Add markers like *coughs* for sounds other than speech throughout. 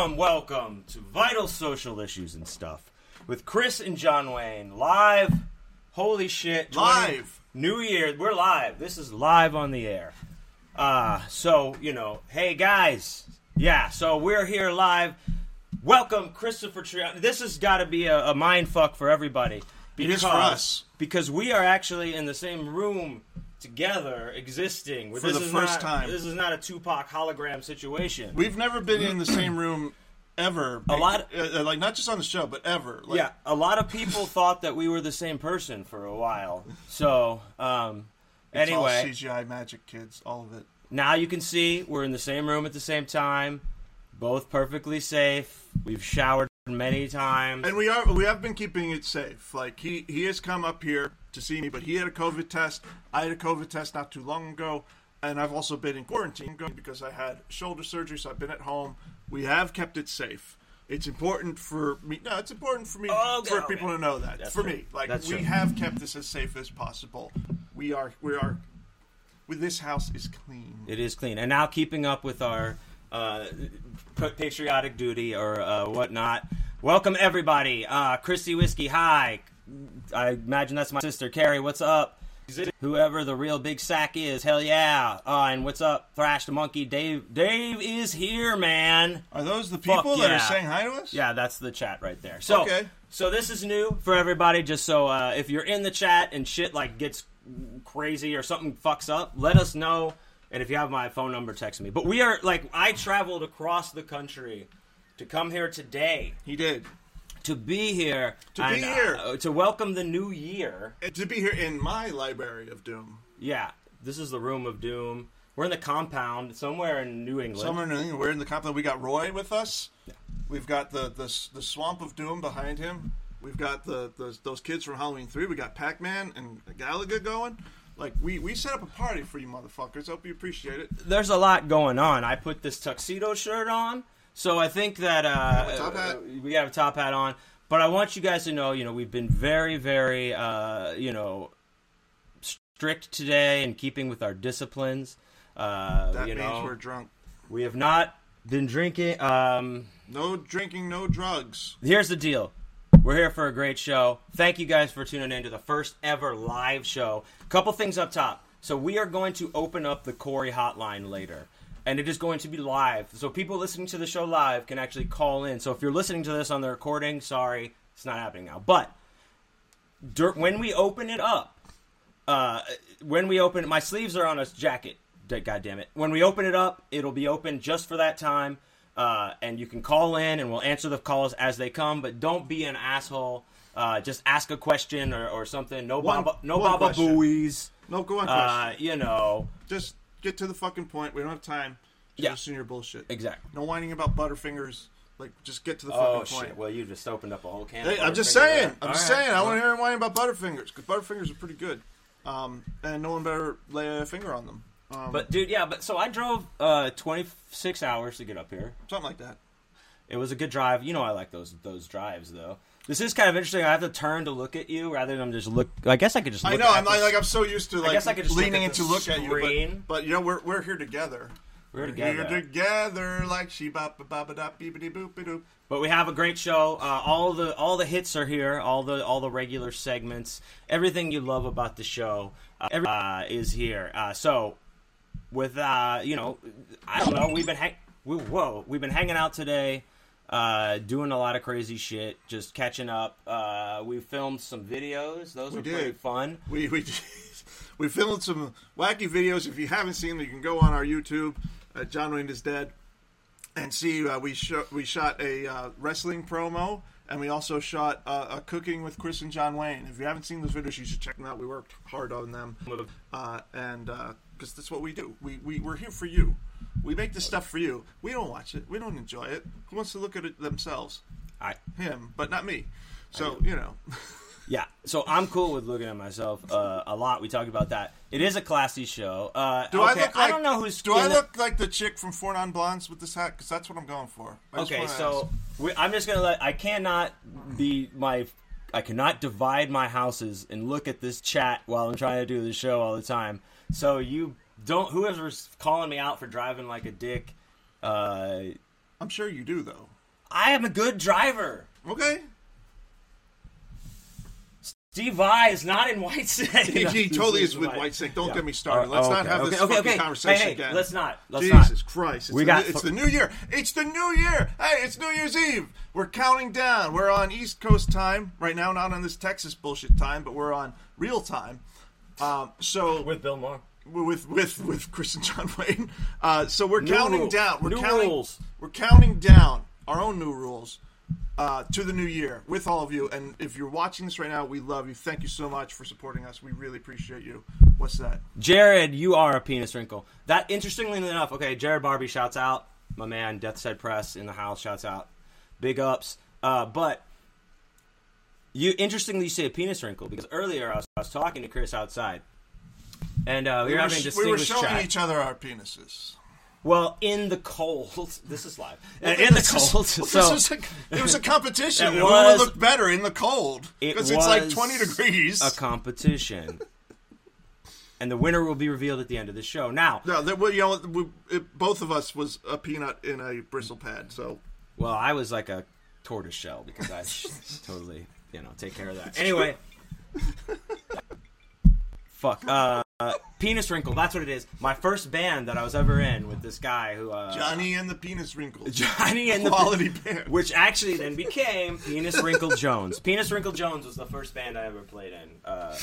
Welcome, welcome, to Vital Social Issues and Stuff with Chris and John Wayne live. Holy shit! 20 Live. New Year, we're live. This is live on the air. Uh, so you know, hey guys, yeah. So we're here live. Welcome, Christopher Triana. This has got to be a, a mind fuck for everybody. It is for us. because we are actually in the same room together, existing. For This the is first not- time. This is not a Tupac hologram situation. We've never been in the same room ever. A lot- uh, like not just on the show, but ever. Like, yeah, a lot of people *laughs* thought that we were the same person for a while. So, um, it's all anyway, CGI magic, kids, all of it. now you can see we're in the same room at the same time, both perfectly safe. We've showered many times. And we are we have been keeping it safe. Like he he has come up here to see me, but he had a COVID test. I had a COVID test not too long ago, and I've also been in quarantine because I had shoulder surgery, so I've been at home. We have kept it safe. It's important for me. No, it's important for me Okay, for okay. people to know that. That's for true. me, like That's we true. have kept this as safe as possible. We are we are. With this house is clean. It is clean. And now keeping up with our uh, patriotic duty or uh, whatnot. Welcome everybody. Uh, Christy Whiskey, hi. I imagine that's my sister Carrie. What's up? Whoever the real big sack is, hell yeah. Uh, and what's up, Thrash the Monkey? Dave. Dave is here, man. Are those the people that are saying hi to us? Yeah, that's the chat right there. So, Okay. so this is new for everybody. Just so uh, if you're in the chat and shit like gets crazy or something fucks up, let us know. And if you have my phone number, text me. But we are like I traveled across the country to come here today He did. To be here To be here. uh, to welcome the new year. And to be here in my library of doom. Yeah, this is the room of doom. We're in the compound somewhere in New England. Somewhere in New England, we're in the compound. We got Roy with us. We've got the, the the swamp of doom behind him. We've got the, the those kids from Halloween Three. We got Pac Man and Galaga going. Like we we set up a party for you motherfuckers. Hope you appreciate it. there's a lot going on. I put this tuxedo shirt on, so I think that uh, have a top hat. uh, we have a top hat on. But I want you guys to know, you know, we've been very, very, uh, you know, strict today in keeping with our disciplines. Uh, That you means know, we're drunk. we have not been drinking. Um, No drinking, no drugs. here's the deal. We're here for a great show. Thank you guys for tuning in to the first ever live show. Couple things up top. So we are going to open up the Corey hotline later. And it is going to be live. So people listening to the show live can actually call in. So if you're listening to this on the recording, sorry, it's not happening now. But dur- when we open it up, uh, when we open my sleeves are on a jacket. God damn it! When we open it up, it'll be open just for that time, uh, and you can call in, and we'll answer the calls as they come. But don't be an asshole. Uh, just ask a question or, or something. No One- baba, no baba question. buoys. No, go on. Uh, you know Just get to the fucking point. We don't have time. to Yeah. listen to your bullshit. exactly. No whining about Butterfingers. Like, just get to the Oh fucking point. shit! Well, you just opened up a whole can. Hey, I'm just saying. I'm All just right. saying. I want to hear him whine about Butterfingers because Butterfingers are pretty good, um, and no one better lay a finger on them. Um, But dude, yeah. But so I drove uh, 26 hours to get up here. something like that. It was a good drive. You know, I like those those drives though. This is kind of interesting. I have to turn to look at you rather than just look. I guess I could just. Look I know. At I'm like, like I'm so used to like guess I could just leaning at in to look at you, but, but you know we're we're here together. We're together. We're together. like she bop ba ba ba da beepity boop doop. But we have a great show. Uh, all the all the hits are here. All the all the regular segments. Everything you love about the show uh, every, uh, is here. Uh, so with uh, you know, I don't know. We've been hang- we, whoa. We've been hanging out today. Uh, doing a lot of crazy shit, just catching up. Uh, we filmed some videos; those We were pretty fun. We we *laughs* we filmed some wacky videos. If you haven't seen them, you can go on our YouTube. Uh, John Wayne is dead, and see uh, we sho- we shot a uh, wrestling promo, and we also shot uh, a cooking with Chris and John Wayne. If you haven't seen those videos, you should check them out. We worked hard on them, uh, and because that's what we do. We we we're here for you. We make this stuff for you. We don't watch it. We don't enjoy it. Who wants to look at it themselves? I Him, but not me. So you know. *laughs* Yeah, so I'm cool with looking at myself uh, a lot. We talked about that. It is a classy show. Uh, Do okay, I look like? don't know who's. Do I in the- look like the chick from Four Non Blondes with this hat? Because that's what I'm going for. I Okay, so we, I'm just gonna let. I cannot be my. I cannot divide my houses and look at this chat while I'm trying to do the show all the time. So you don't. Whoever's calling me out for driving like a dick, Uh, I'm sure you do though. I am a good driver. Okay. Steve Vai is not in Whitesnake. He, he totally is with Whitesnake. Don't Yeah. get me started. Oh, Let's okay, not have this okay, okay, fucking okay. conversation Hey, hey, again. let's not. Let's Jesus not. Christ! It's We the, got- it's the new year. It's the new year. Hey, it's New Year's Eve. We're counting down. We're on East Coast time right now, not on this Texas bullshit time, but we're on real time. Um, so with Bill Maher. With with with Chris and John Wayne. Uh, so we're New counting down. We're new counting. rules. We're counting down our own new rules uh, to the new year with all of you. And if you're watching this right now, we love you. Thank you so much for supporting us. We really appreciate you. What's that? Jarod, you are a penis wrinkle. That interestingly enough, okay, Jarod Barbee shouts out. My man, Death's Head Press in the house shouts out. Big ups. Uh, but you interestingly you say a penis wrinkle because earlier I was, I was talking to Chris outside. And uh, we, We were having a we were showing chat. each other our penises. Well, in the cold. *laughs* This is live. In the is- cold. *laughs* well, so this was a, it was a competition. *laughs* It Who was- would look better in the cold? it Because it's like 20 degrees. A competition. and the winner will be revealed at the end of the show. Now, no, there, well, you know, we, it, both of us was a peanut in a bristle pad. So Well, I was like a tortoise shell because I totally, you know, take care of that. Anyway, fuck. Uh, uh, penis wrinkle. That's what it is. My first band that I was ever in with this guy who uh, Johnny and the penis Wrinkle. *laughs* Johnny and the Quality band. which actually then became Penis Wrinkle Jones. Penis Wrinkle Jones was the first band I ever played in. Uh,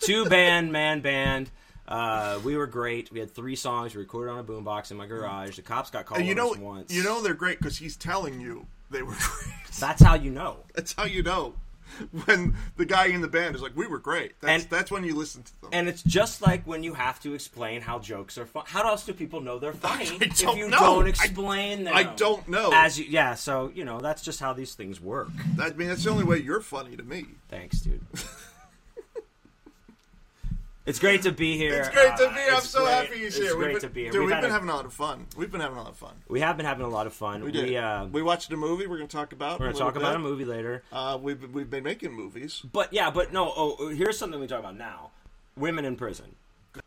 two band, man band. Uh, we were great. We had three songs. We recorded on a boombox in my garage. The cops got called And you know, us once. you know they're great because he's telling you they were *laughs* great. that's how you know. That's how you know *laughs* when the guy in the band is like, "We were great." That's And- that's when you listen to them. And it's just like when you have to explain how jokes are fun. How else do people know they're *laughs* funny I if you know. don't I- explain them? I don't know. As you, yeah, so you know that's just how these things work. I mean, that's the only way you're funny to me. Thanks, dude. *laughs* it's great to be here. It's great to Uh, be. I'm so great- happy it's here. It's great we've to be here. Dude, we've we've been a- having a lot of fun. We've been having a lot of fun. we have been having a lot of fun. We did. uh, we watched a movie. We're going to talk about. we're a gonna talk about a movie later. Uh, we've we've been making movies. But yeah, but no. Oh, here's something we talk about now: women in prison. So,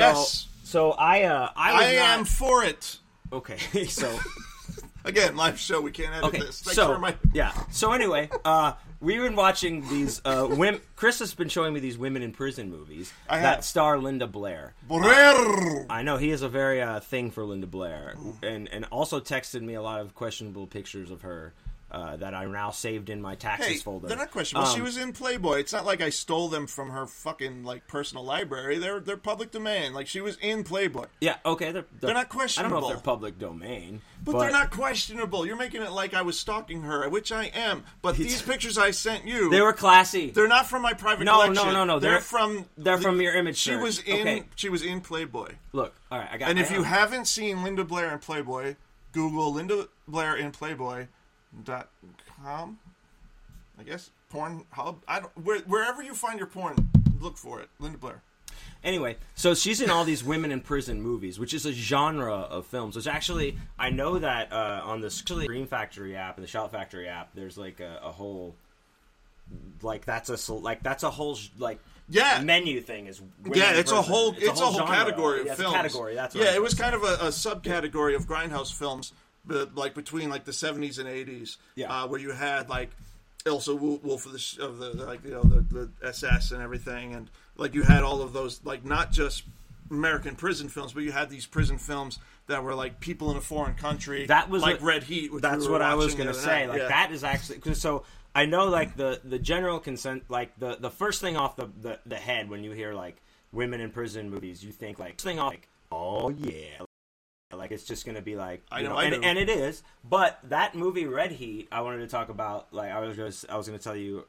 Yes. So I, uh, I was I not- am for it. okay. *laughs* So *laughs* Again, live show. We can't edit Okay, this. Thanks so for my- yeah. So anyway, uh, we've been watching these. Uh, women, Chris has been showing me these women in prison movies I that have. star Linda Blair. Brrr. I know he has a very uh, thing for Linda Blair, and and also texted me a lot of questionable pictures of her uh, that I now saved in my taxes Hey, folder. they're not questionable. she Um, was in Playboy. It's not like I stole them from her fucking like personal library. They're they're public domain. Like she was in Playboy. Yeah, okay, they're, They're not questionable. I don't know if they're public domain, But, they're not questionable. You're making it like I was stalking her, which I am. But these pictures I sent you, They were classy. they're not from my private No, collection. no, no, no, They're, they're- from they're from your image She search. was in Okay. she was in Playboy. Look, all right, I got. And I if you haven't seen Linda Blair in Playboy, Google Linda Blair in Playboy dot com. I guess porn hub. I don't where, wherever you find your porn, look for it. Linda Blair. Anyway, so she's in all these women in prison movies, which is a genre of films. Which actually, I know that uh, on the Scream Factory app and the Shout Factory app, there's like a, a whole, like that's a like that's a whole like Yeah. menu thing is. Yeah, it's a whole it's, a whole, genre. category of Yeah, it's films. category. That's yeah. It was kind of a, a subcategory of grindhouse films, but like between like the seventies and eighties. Yeah. uh, where you had like Ilsa Wolf of the of the like you know the, the SS and everything, and like you had all of those like not just American prison films, but you had these prison films that were like people in a foreign country. That was like Red Heat. Which That's we what I was gonna say. night. Like Yeah. that is actually cause so. I know like the the general consent like the the first thing off the, the the head when you hear like women in prison movies, you think like thing off like oh yeah, like it's just gonna be like I you know, I and, and it is. But that movie Red Heat, I wanted to talk about. Like I was just I was gonna tell you.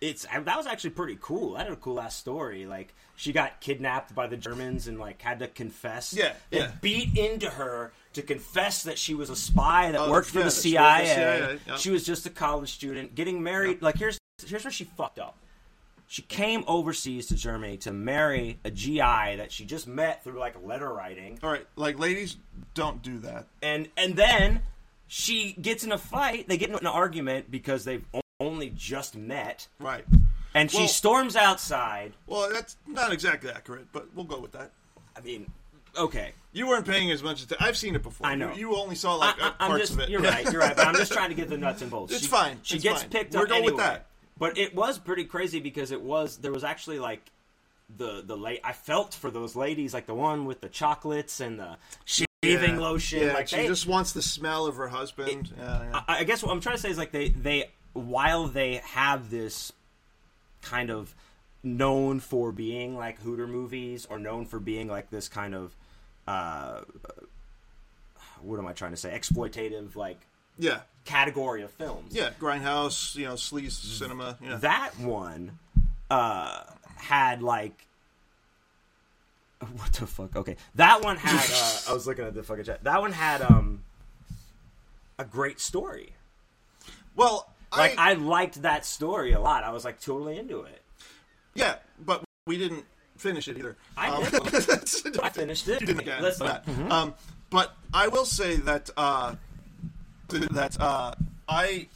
It's that was actually pretty cool. That had a cool ass story. Like she got kidnapped by the Germans and like had to confess. Yeah, They yeah. beat into her to confess that she was a spy that Oh, worked for the that she worked CIA. CIA, yeah. She was just a college student getting married. Like here's here's where she fucked up. She came overseas to Germany to marry a GI that she just met through like letter writing, All right, like ladies, don't do that. and and then she gets in a fight. They get in an argument because they've only just met, Right. and she Well- storms outside. Well, that's not exactly accurate, but we'll go with that. I mean, okay. You weren't paying as much attention. I've seen it before. I know. You, you only saw like I, uh, am parts just, of it. You're right. You're right. But I'm just *laughs* trying to get the nuts and bolts. It's She- fine, She it's gets fine. picked We're up going with that. But it was pretty crazy because it was there was actually like the the late I felt for those ladies like the one with the chocolates and the shaving Yeah. lotion. Yeah, like she they, just wants the smell of her husband. yeah, yeah. I, I guess what I'm trying to say is like they they while they have this kind of known for being like Hooter movies or known for being like this kind of uh what am I trying to say exploitative like yeah, category of films. yeah. Grindhouse, you know, sleaze cinema. Yeah, That one uh had like what the fuck? Okay. That one had uh, *laughs* I was looking at the fucking chat. That one had um a great story. well, Like I, I liked that story a lot. I was like totally into it. yeah, but we didn't finish it either. I Um. *laughs* I finished it. You didn't again. But, mhm. um, but I will say that uh, *laughs* that uh, I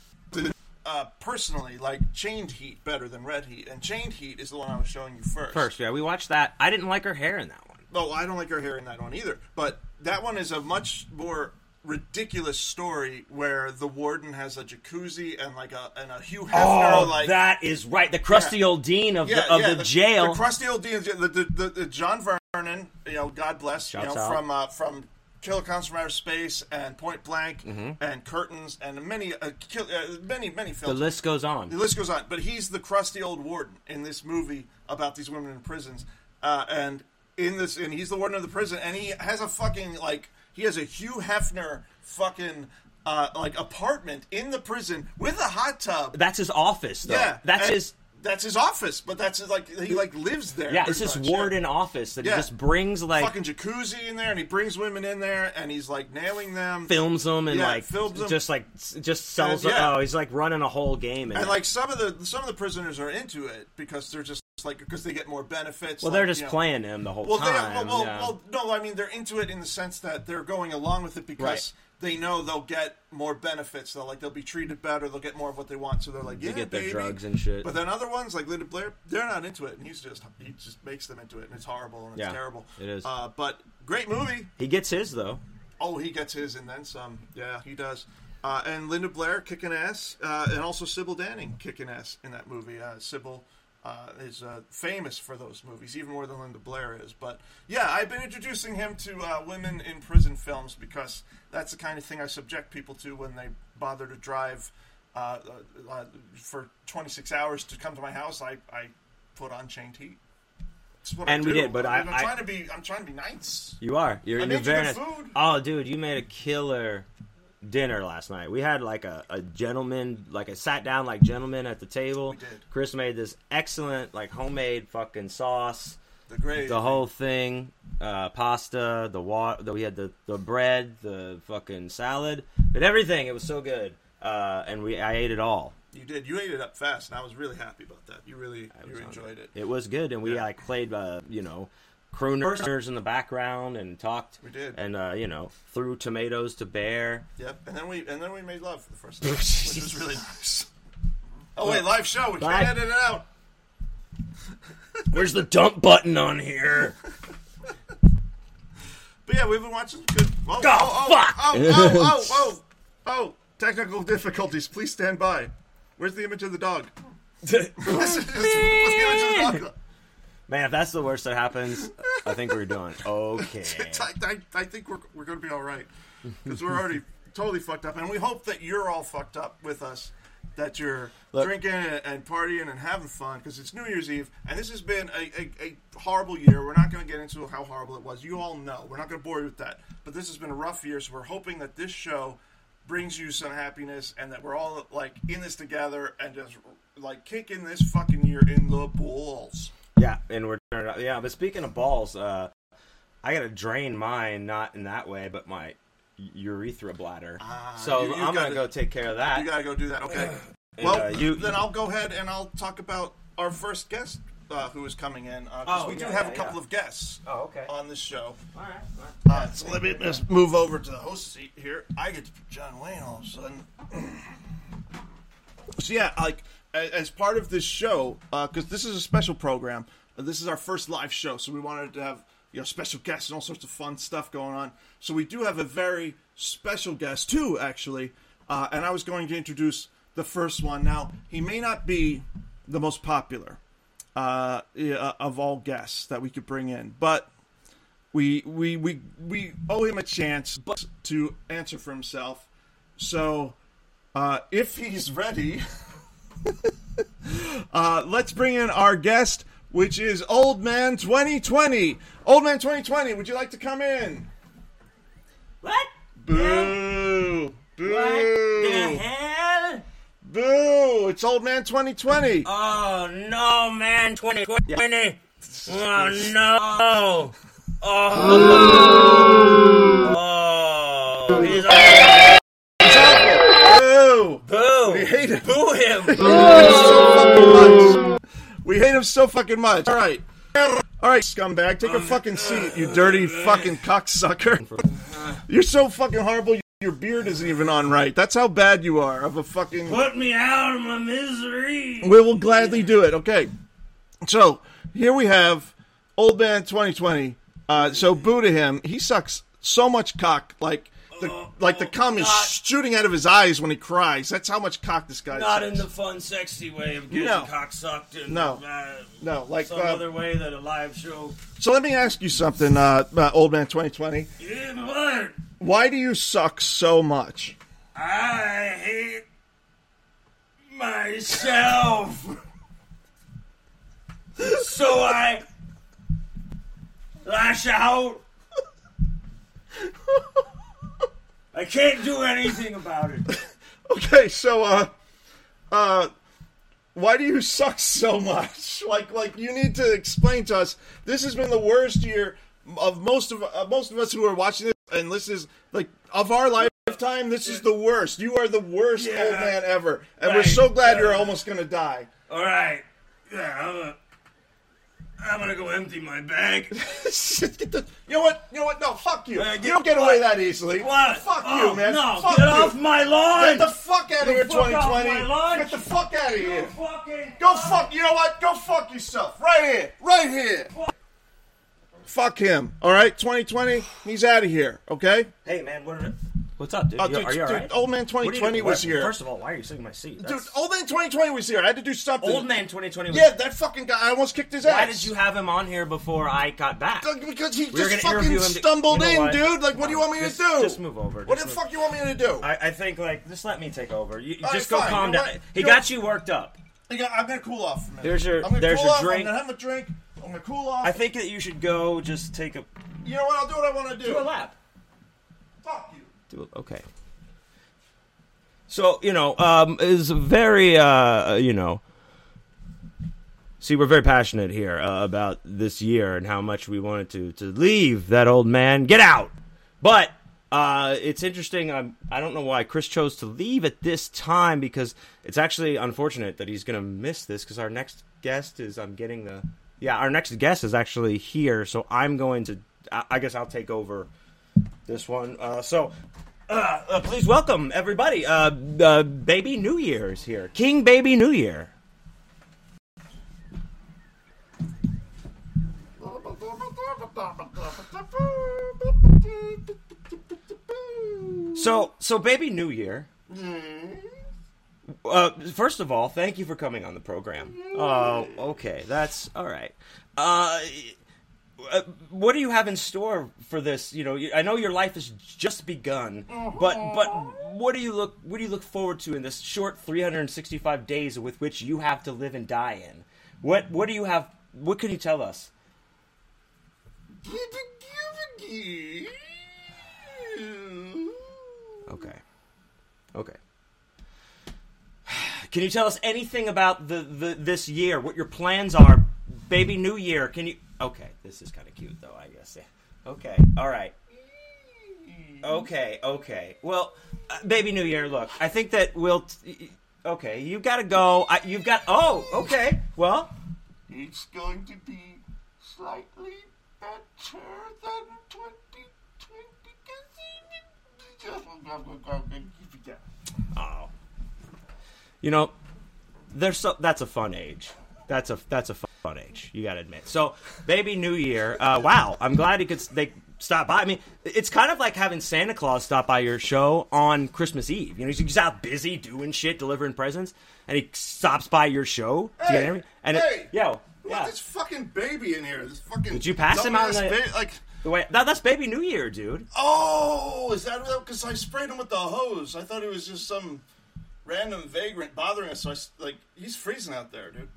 uh, personally like Chained Heat better than Red Heat, and Chained Heat is the one I was showing you first. First, yeah, we watched that. I didn't like her hair in that one. Oh, I don't like her hair in that one either. But that one is a much more ridiculous story where the warden has a jacuzzi and like a and a Hugh Hefner Oh, like that is right. The crusty Yeah. old dean of yeah, the of yeah, the, jail. the crusty old dean, the, the, the, the John Vernon, you know, God bless, you know, out. from uh, from Killer Klowns from Outer Space and Point Blank Mm-hmm. and Curtains and many uh, kill, uh, many many the list goes on. The list goes on, but he's the crusty old warden in this movie about these women in prisons, uh, and in this, and he's the warden of the prison, and he has a fucking like he has a Hugh Hefner fucking uh, like apartment in the prison with a hot tub. That's his office, though. yeah, that's and his. That's his office, but that's his, like he like lives there. Yeah, it's his much, yeah. warden office that Yeah. he just brings like Fucking jacuzzi in there, and he brings women in there, and he's like nailing them. films them and Yeah, like films 'em. just like just sells. And, yeah. Oh, he's like running a whole game. And it. like some of the some of the prisoners are into it because they're just like because they get more benefits. well, like, they're just you know, playing him the whole Well, they, time. well, well, yeah. well, no, I mean they're into it in the sense that they're going along with it because Right. They know they'll get more benefits. They'll like they'll be treated better. They'll get more of what they want. So they're like, yeah, get their baby. drugs and shit. But then other ones like Linda Blair, they're not into it, and he's just he just makes them into it, and it's horrible and it's Yeah, terrible. it is. Uh, but great movie. he gets his though. Oh, he gets his and then some. Yeah, he does. Uh, and Linda Blair kicking ass, uh, and also Sybil Danning kicking ass in that movie. Uh, Sybil uh, is uh, famous for those movies, even more than Linda Blair is. But yeah, I've been introducing him to uh, women in prison films because that's the kind of thing I subject people to when they bother to drive uh, uh, uh, for 26 hours to come to my house. I, I put on Chained Heat. It's what I And we did, but I- I'm I- trying to be. I'm trying to be nice. You are. You're, I you're very nice. food. Oh, dude, you made a killer dinner last night. We had like a, a gentleman, like a sat down like gentleman at the table. We did. Chris made this excellent like homemade fucking sauce. The great. The whole thing, uh, pasta, the water. We had the, the bread, the fucking salad, but everything. It was so good, uh, and we I ate it all. You did. You ate it up fast, and I was really happy about that. You really, you enjoyed hungry. it. It was good, and we Yeah. like played, uh, you know, crooners in the background and talked. We did. and uh, you know, threw tomatoes to bear. Yep. And then we, and then we made love for the first *laughs* time, which was really nice. Oh wait, live show. We can't edit it out. Where's the dump button on here? But yeah, we've been watching good. Oh, Oh, oh, fuck! Oh, oh, oh, *laughs* oh, oh! Technical difficulties. Please stand by. Where's the image of the dog? *laughs* What's the image of the dog? Man, if that's the worst that happens, I think we're done. Okay. *laughs* I, I, I think we're, we're going to be all right because we're already totally fucked up, and we hope that you're all fucked up with us. That you're Look. drinking and, and partying and having fun because it's New Year's Eve, and this has been a, a, a horrible year. We're not going to get into how horrible it was. You all know. We're not going to bore you with that. But this has been a rough year, so we're hoping that this show brings you some happiness and that we're all like in this together and just like kicking this fucking year in the balls. Yeah, and we're turning up. yeah. But speaking of balls, uh, I gotta drain mine, not in that way, but my urethra bladder. so Ah, you- you I'm gotta- gonna go take care of that. You gotta go do that. Okay. And, well, uh, you- then I'll go ahead and I'll talk about our first guest uh, who is coming in because Oh, we do have yeah, a couple yeah. of guests oh, okay. on this show. All right. Uh, so let me just move over to the host seat here. I get to put John Wayne all of a sudden. *clears throat* so yeah, like a- as part of this show, because this is a special program. uh, This is our first live show, so we wanted to have you know special guests and all sorts of fun stuff going on. So we do have a very special guest too, actually. Uh, and I was going to introduce the first one. Now he may not be the most popular uh, of all guests that we could bring in, but we we we we owe him a chance to answer for himself. So uh, if he's ready, *laughs* *laughs* uh, let's bring in our guest, which is Old Man 2020. Old Man 2020, would you like to come in? What? Boo! Boo! What the hell? Boo! It's Old Man 2020. Oh no, man! 2020. Oh no! Oh! Oh! He's Boo! Boo! We hate him. Boo him! *laughs* so much. We hate him so fucking much. All right. All right, scumbag, take a fucking seat, you dirty fucking cocksucker. *laughs* You're so fucking horrible. Your beard isn't even on right. That's how bad you are of a fucking. Put me out of my misery. We will gladly do it. Okay. So here we have old man 2020. Uh, so boo to him. He sucks so much cock, like the like the cum is God. shooting out of his eyes when he cries. That's how much cock this guy. Not sucks. in the fun, sexy way of getting No. cock sucked. And, No. uh, no, like some uh, other way that a live show. So let me ask you something, uh, uh, old man 2020. Yeah, what? Why do you suck so much? I hate myself. so I lash out. *laughs* I can't do anything about it. *laughs* Okay, so uh, uh, why do you suck so much? *laughs* Like, like you need to explain to us. This has been the worst year of most of uh, most of us who are watching this, and this is like of our lifetime. This is the worst. You are the worst Yeah. old man ever, and we're so glad you're Uh, almost gonna die. All right. Yeah, I'm gonna, go empty my bag. *laughs* Get the- you know what? You know what? No, fuck you. Uh, you don't get away that easily. What? Fuck Oh, you, man. No, fuck get you. off my lawn. Get the fuck out of here, fuck off 2020. my lawn. Get the fuck out of here. fucking Go fuck. You know what? Go fuck yourself. Right here. Right here. Fuck him. All right, 2020. He's out of here. Okay. Hey man, what? What's up, dude? Oh, dude, are you dude, alright? old man What are you 2020 doing? was here. First of all, why are you sitting in my seat? Dude, old man 2020 was here. I had to do something. old man 2020. Was, Yeah, that fucking guy. I almost kicked his ass. Why did you have him on here before I got back? Because he We just fucking him to- stumbled you know in, dude. Like, what do you want me Just- to do? just move over. What the move- fuck you want me to do? I, I think like just let me take over. You, All just right, go fine. calm down. what? He You got you worked up. I got, I'm gonna cool off for a minute. There's your- I'm gonna there's cool your off. drink. I'm gonna have a drink. I'm gonna cool off. I think that you should go just take a you know what? I'll do what I want to do. do a lap. Do. Okay. So you know, um, is very uh, you know. See, we're very passionate here uh, about this year and how much we wanted to to leave that old man, get out. But uh, it's interesting. I'm, I don't know why Chris chose to leave at this time because it's actually unfortunate that he's going to miss this because our next guest is. I'm getting the yeah. Our next guest is actually here, so I'm going to. I, I guess I'll take over this one. Uh, so, uh, uh, please welcome everybody. Uh, uh, Baby New Year is here. King Baby New Year. So, so Baby New Year. Uh, first of all, thank you for coming on the program. Oh, okay, that's all right. Uh, uh, what do you have in store for this? You know, I know your life has just begun, but but what do you look what do you look forward to in this short 365 days with which you have to live and die in? What what do you have? What can you tell us? Okay, okay. *sighs* Can you tell us anything about the, the this year? What your plans are, baby New Year? Can you? Okay, this is kind of cute though. I guess. Yeah. Okay. All right. Okay. Okay. Well, uh, baby New Year. Look, I think that we'll. T- okay, you got to go. I, you've got. Oh. Okay. Well. It's going to be slightly better than 2020. Oh. You know, there's so that's a fun age. That's a that's a fun. On age. You got to admit. So, baby New Year. Uh, wow, I'm glad he could. They stop by. I mean, it's kind of like having Santa Claus stop by your show on Christmas Eve. You know, he's out busy doing shit, delivering presents, and he stops by your show. to get Hey, every- and hey, it, yo, yeah. this fucking baby in here. This fucking. Did you pass him out the- ba- like, The way that, that's Baby New Year, dude. oh, is that because I sprayed him with the hose? I thought he was just some random vagrant bothering us. So I like, he's freezing out there, dude.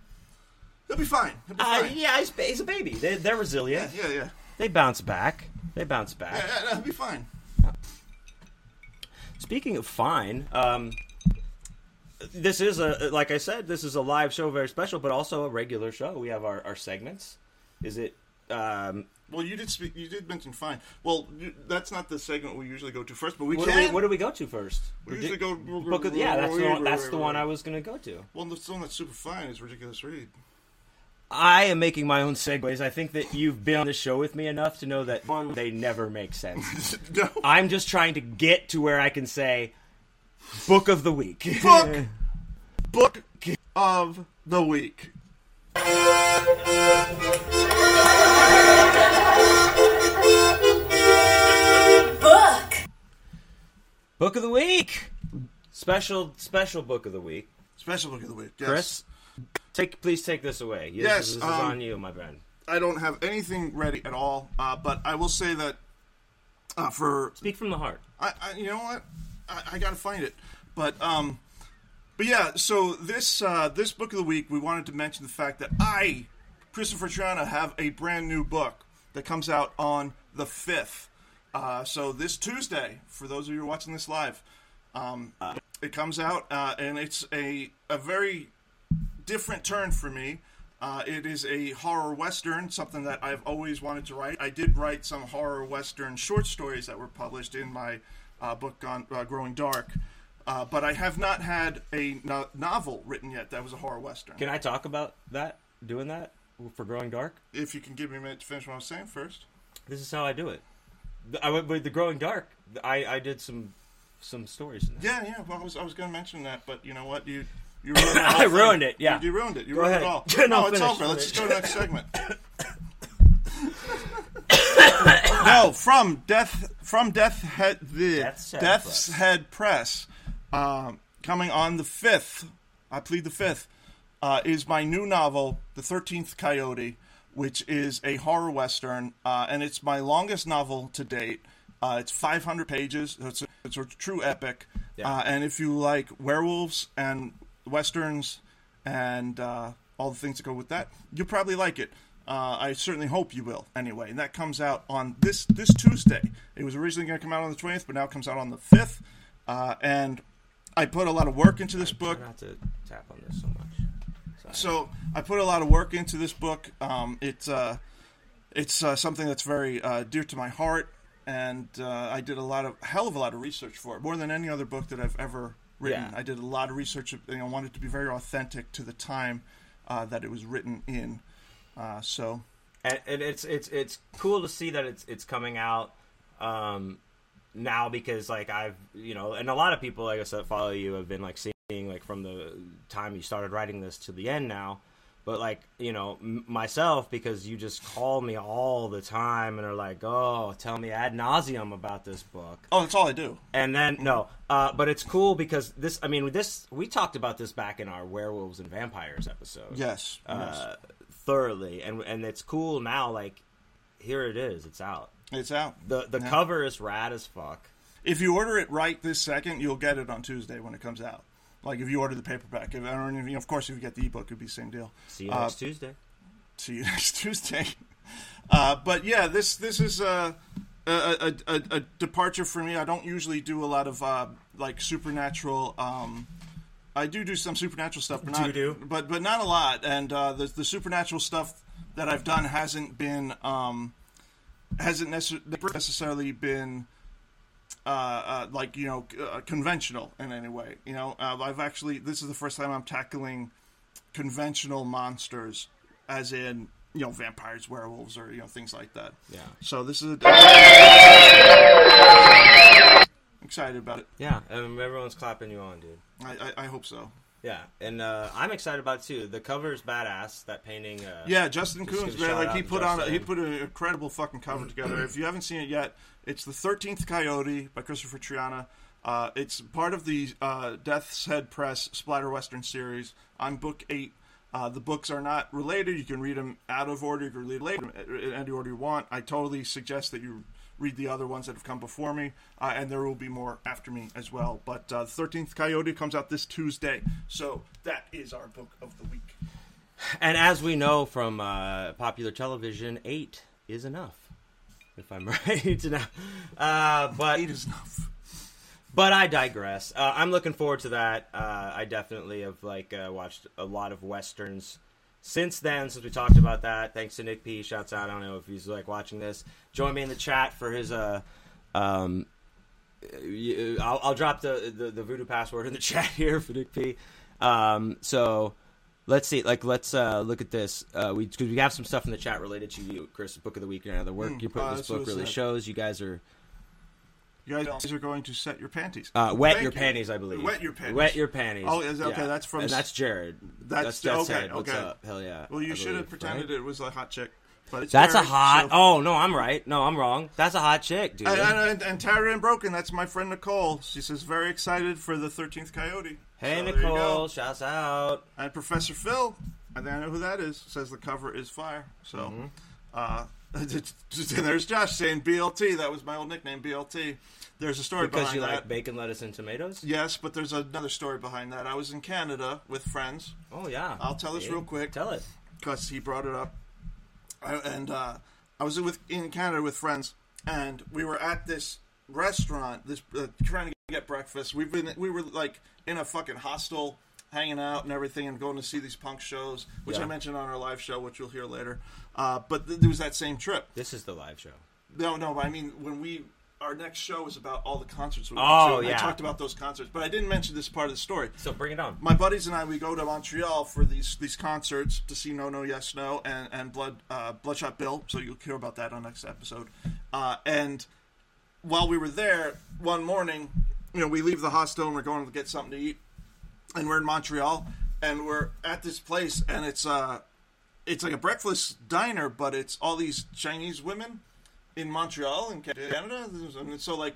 He'll be fine. He'll be Uh, fine. yeah, he's, he's a baby. They, they're resilient. yeah, yeah, They bounce back. They bounce back. yeah, yeah, He'll be fine. Speaking of fine, um, this is a like I said, this is a live show, very special, but also a regular show. We have our, our segments. Is it? Um, Well, you did speak. You did mention fine. Well, you, that's not the segment we usually go to first, but we what, do can. we, what do we go to first? We usually go- Book of, yeah, that's the one, that's the one I was going to go to. Well, the one that's super fine is ridiculous read. I am making my own segues. I think that you've been on the show with me enough to know that one, they never make sense. *laughs* no. I'm just trying to get to where I can say book of the week. *laughs* Book. *laughs* Book of the week. Book. book of the week. Special special book of the week. Special book of the week. Yes. Chris, take please take this away. Yes, Yes, this is um, on you, my friend. I don't have anything ready at all, uh, but I will say that uh, for Speak from the heart. I, I you know what I, I got to find it, but um, but yeah. So this uh, this book of the week, we wanted to mention the fact that I, Christopher Triana, have a brand new book that comes out on the fifth. Uh, so this Tuesday, for those of you who are watching this live, um, it comes out, uh, and it's a a very different turn for me. Uh, it is a horror western, something that I've always wanted to write. I did write some horror western short stories that were published in my uh, book on uh, Growing Dark, uh, but I have not had a no- novel written yet that was a horror western. Can I talk about that? Doing that for Growing Dark? if you can give me a minute to finish what I was saying first. This is how I do it. I went with the Growing Dark. I, I did some some stories in that. Yeah, yeah. Well, I was I was going to mention that, but you know what? You you ruined *laughs* I ruined it, yeah. you, you ruined it. You Go ruined ahead. it all. *laughs* No, no, it's over. Let's just go to the next segment. *laughs* no, from death from death head the Death's Head Death's Press. Head Press, um, coming on the fifth. I plead the fifth. Uh, is my new novel, The Thirteenth Coyote, which is a horror western, uh, and it's my longest novel to date. Uh, it's 500 pages. It's a, it's a true epic. Yeah. Uh, and if you like werewolves and westerns and uh, all the things that go with that, you'll probably like it. Uh, I certainly hope you will. Anyway, and that comes out on this this Tuesday. It was originally going to come out on the 20th, but now it comes out on the 5th. Uh, and I put a lot of work into this book. Not to tap on this so much. Sorry. So I put a lot of work into this book. Um, it's uh, it's uh, something that's very uh, dear to my heart, and uh, I did a lot of hell of a lot of research for it, more than any other book that I've ever written. Yeah. I did a lot of research. You know, wanted it to be very authentic to the time uh, that it was written in. Uh, so and, and it's it's it's cool to see that it's it's coming out um, now because like I've you know and a lot of people like I said follow you have been like seeing like from the time you started writing this to the end now. But like you know m- myself, because you just call me all the time and are like, "Oh, tell me ad nauseum about this book." oh, that's all I do. And then no, uh, but it's cool because this. I mean, this we talked about this back in our werewolves and vampires episode. Yes. yes. uh, thoroughly, and and it's cool now. Like here it is, it's out. It's out. the The Yeah. cover is rad as fuck. If you order it right this second, you'll get it on Tuesday when it comes out. Like if you order the paperback, if, or, you know, of course, if you get the ebook, it'd be the same deal. See you Uh, next Tuesday. see you *laughs* next Tuesday. Uh, but yeah, this this is a, a, a, a, departure for me. I don't usually do a lot of uh, like supernatural. Um, I do do some supernatural stuff, but not but but not a lot. And uh, the the supernatural stuff that I've done hasn't been um, hasn't necess- necessarily been uh, uh, like you know uh, conventional in any way. You know, uh, I've actually this is the first time I'm tackling conventional monsters, as in you know vampires, werewolves, or you know things like that. Yeah, So this is a *laughs* excited about it. yeah. And everyone's clapping you on, dude. I, I, I hope so. Yeah, and uh, I'm excited about it too. The cover is badass. That painting. Uh, Yeah, Justin Coons, man, like he put on, a, he put an incredible fucking cover together. if you haven't seen it yet, it's the Thirteenth Coyote by Christopher Triana. Uh, it's part of the uh, Death's Head Press Splatter Western series. I'm book eight. Uh, the books are not related. You can read them out of order. You can read later in any order you want. I totally suggest that you read the other ones that have come before me, uh, and there will be more after me as well. But uh, the Thirteenth Coyote comes out this Tuesday, so that is our book of the week. And as we know from uh, popular television, eight is enough. If I'm *laughs* right, enough. Uh, but Eight is enough. But I digress. Uh, I'm looking forward to that. Uh, I definitely have like uh, watched a lot of westerns since then. Since we talked about that, thanks to Nick P. Shouts out. I don't know if he's like watching this. Join me in the chat for his. Uh, um, I'll, I'll drop the, the the voodoo password in the *laughs* chat here for Nick P. Um, so let's see. Like let's uh, look at this. Uh, we because we have some stuff in the chat related to you, Chris. Book of the week and other work Mm, you put. uh, this book really said. shows. You guys are You guys are going to set your panties. Uh, wet Thank your you. panties, I believe. Wet your panties. Wet your panties. Oh, is- okay, that's from And that's Jarod. That's- that's okay, Head. What's okay. up? Hell yeah. Well, you I should have pretended right? it was a hot chick. But it's That's a hot. so- Oh no, I'm right. No, I'm wrong. That's a hot chick, dude. And, and, and, and Tara and Broken, that's my friend Nicole. She says very excited for the Thirteenth Coyote. hey So there you go. Nicole, shouts out. And Professor Phil, I think I know who that is. Says the cover is fire. So, Mm-hmm. uh, and *laughs* there's Josh saying BLT. That was my old nickname, BLT. There's a story Because behind you that. like bacon, lettuce, and tomatoes. Yes, but there's another story behind that. I was in Canada with friends Oh yeah. I'll tell this Yeah. real quick. Tell it. because he brought it up. I, and uh, I was with in Canada with friends, and we were at this restaurant, this uh, trying to get breakfast. We've been we were like in a fucking hostel, hanging out and everything, and going to see these punk shows, which Yeah. I mentioned on our live show, which you'll hear later. Uh, but th- there was that same trip. This is the live show. No, no, but I mean when we. Our next show is about all the concerts we Oh, went to. yeah. I talked about those concerts, but I didn't mention this part of the story So bring it on. my buddies and I we go to Montreal for these these concerts to see No No Yes No and and Blood uh, Bloodshot Bill. So you'll hear about that on next episode. Uh, and while we were there one morning, you know, we leave the hostel and we're going to get something to eat, and we're in Montreal and we're at this place and it's uh it's like a breakfast diner, but it's all these Chinese women in Montreal in Canada, and so like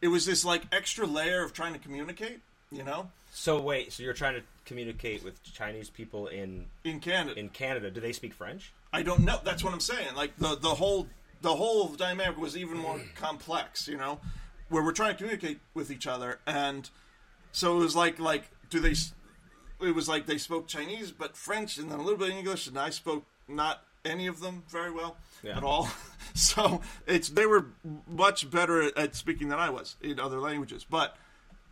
it was this like extra layer of trying to communicate, you know. So wait, so you're trying to communicate with Chinese people in in Canada. in Canada? Do they speak French? I don't know. That's what I'm saying. Like the the whole the whole dynamic was even more *clears throat* complex. You know, where we're trying to communicate with each other, and so it was like like do they? It was like they spoke Chinese but French, and then a little bit of English, and I spoke not any of them very well Yeah. at all. *laughs* So it's they were much better at, speaking than I was in other languages. But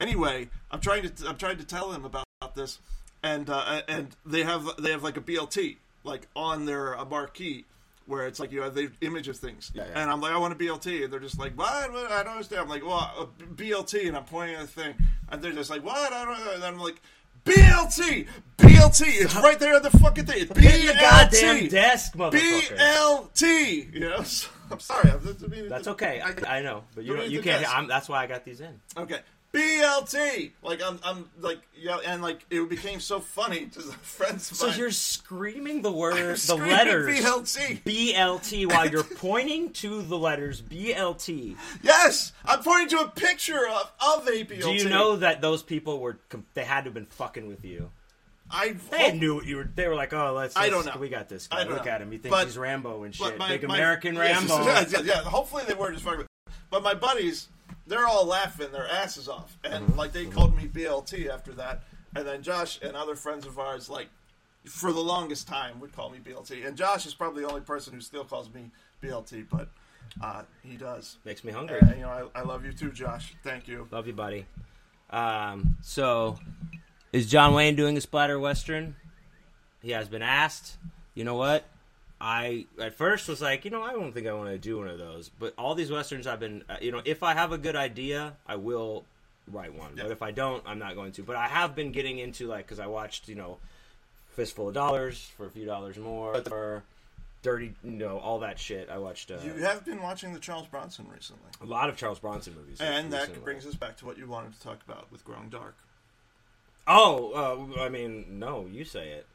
anyway, I'm trying to I'm trying to tell them about this, and uh, and they have they have like a BLT like on their uh, marquee where it's like you have the image of things, Yeah, yeah. and I'm like I want a BLT, and they're just like what? what? I don't understand. I'm like well a BLT, and I'm pointing at the thing, and they're just like what? I don't know. And I'm like. BLT, BLT. It's right there on the fucking thing. It's Hit the goddamn BLT. desk, motherfucker. BLT. You know, *laughs* so, I'm sorry. I'm, I mean, That's okay. I, I know, but you Put it don't, in you can't. that's why I got these in. Okay. BLT. Like I'm, I'm like yeah, and like it became so funny to the *laughs* friends. of So mine. you're screaming the word, *laughs* the screaming letters BLT. BLT while you're pointing to the letters BLT. Yes, I'm pointing to a picture of of a BLT. Do you know that those people were? They had to have been fucking with you. I They oh. knew what you were. They were like, "Oh, let's." I don't know. We got this I guy. Look know. at him. He thinks But- he's Rambo and shit. my- Big my- American *laughs* Rambo. Yeah, yeah, yeah. Hopefully they weren't just fucking. But my buddies, they're all laughing their asses off, and Mm-hmm. like they called me BLT after that. And then Josh and other friends of ours, like for the longest time, would call me BLT. And Josh is probably the only person who still calls me BLT, but uh, he does. Makes me hungry. And, you know, I, I love you too, Josh. Thank you. Love you, buddy. Um, so, is John Wayne doing a splatter western? He has been asked. You know what? I at first was like, you know, I don't think I want to do one of those. But all these westerns, I've been, uh, you know, if I have a good idea, I will write one. Yeah. But if I don't, I'm not going to. But I have been getting into like because I watched, you know, Fistful of Dollars for a few dollars more, or Dirty, you know, all that shit. I watched uh, You have been watching the Charles Bronson recently. a lot of Charles Bronson movies, And that brings us back to what you wanted to talk about with Growing Dark. Oh, uh, I mean, no, you say it.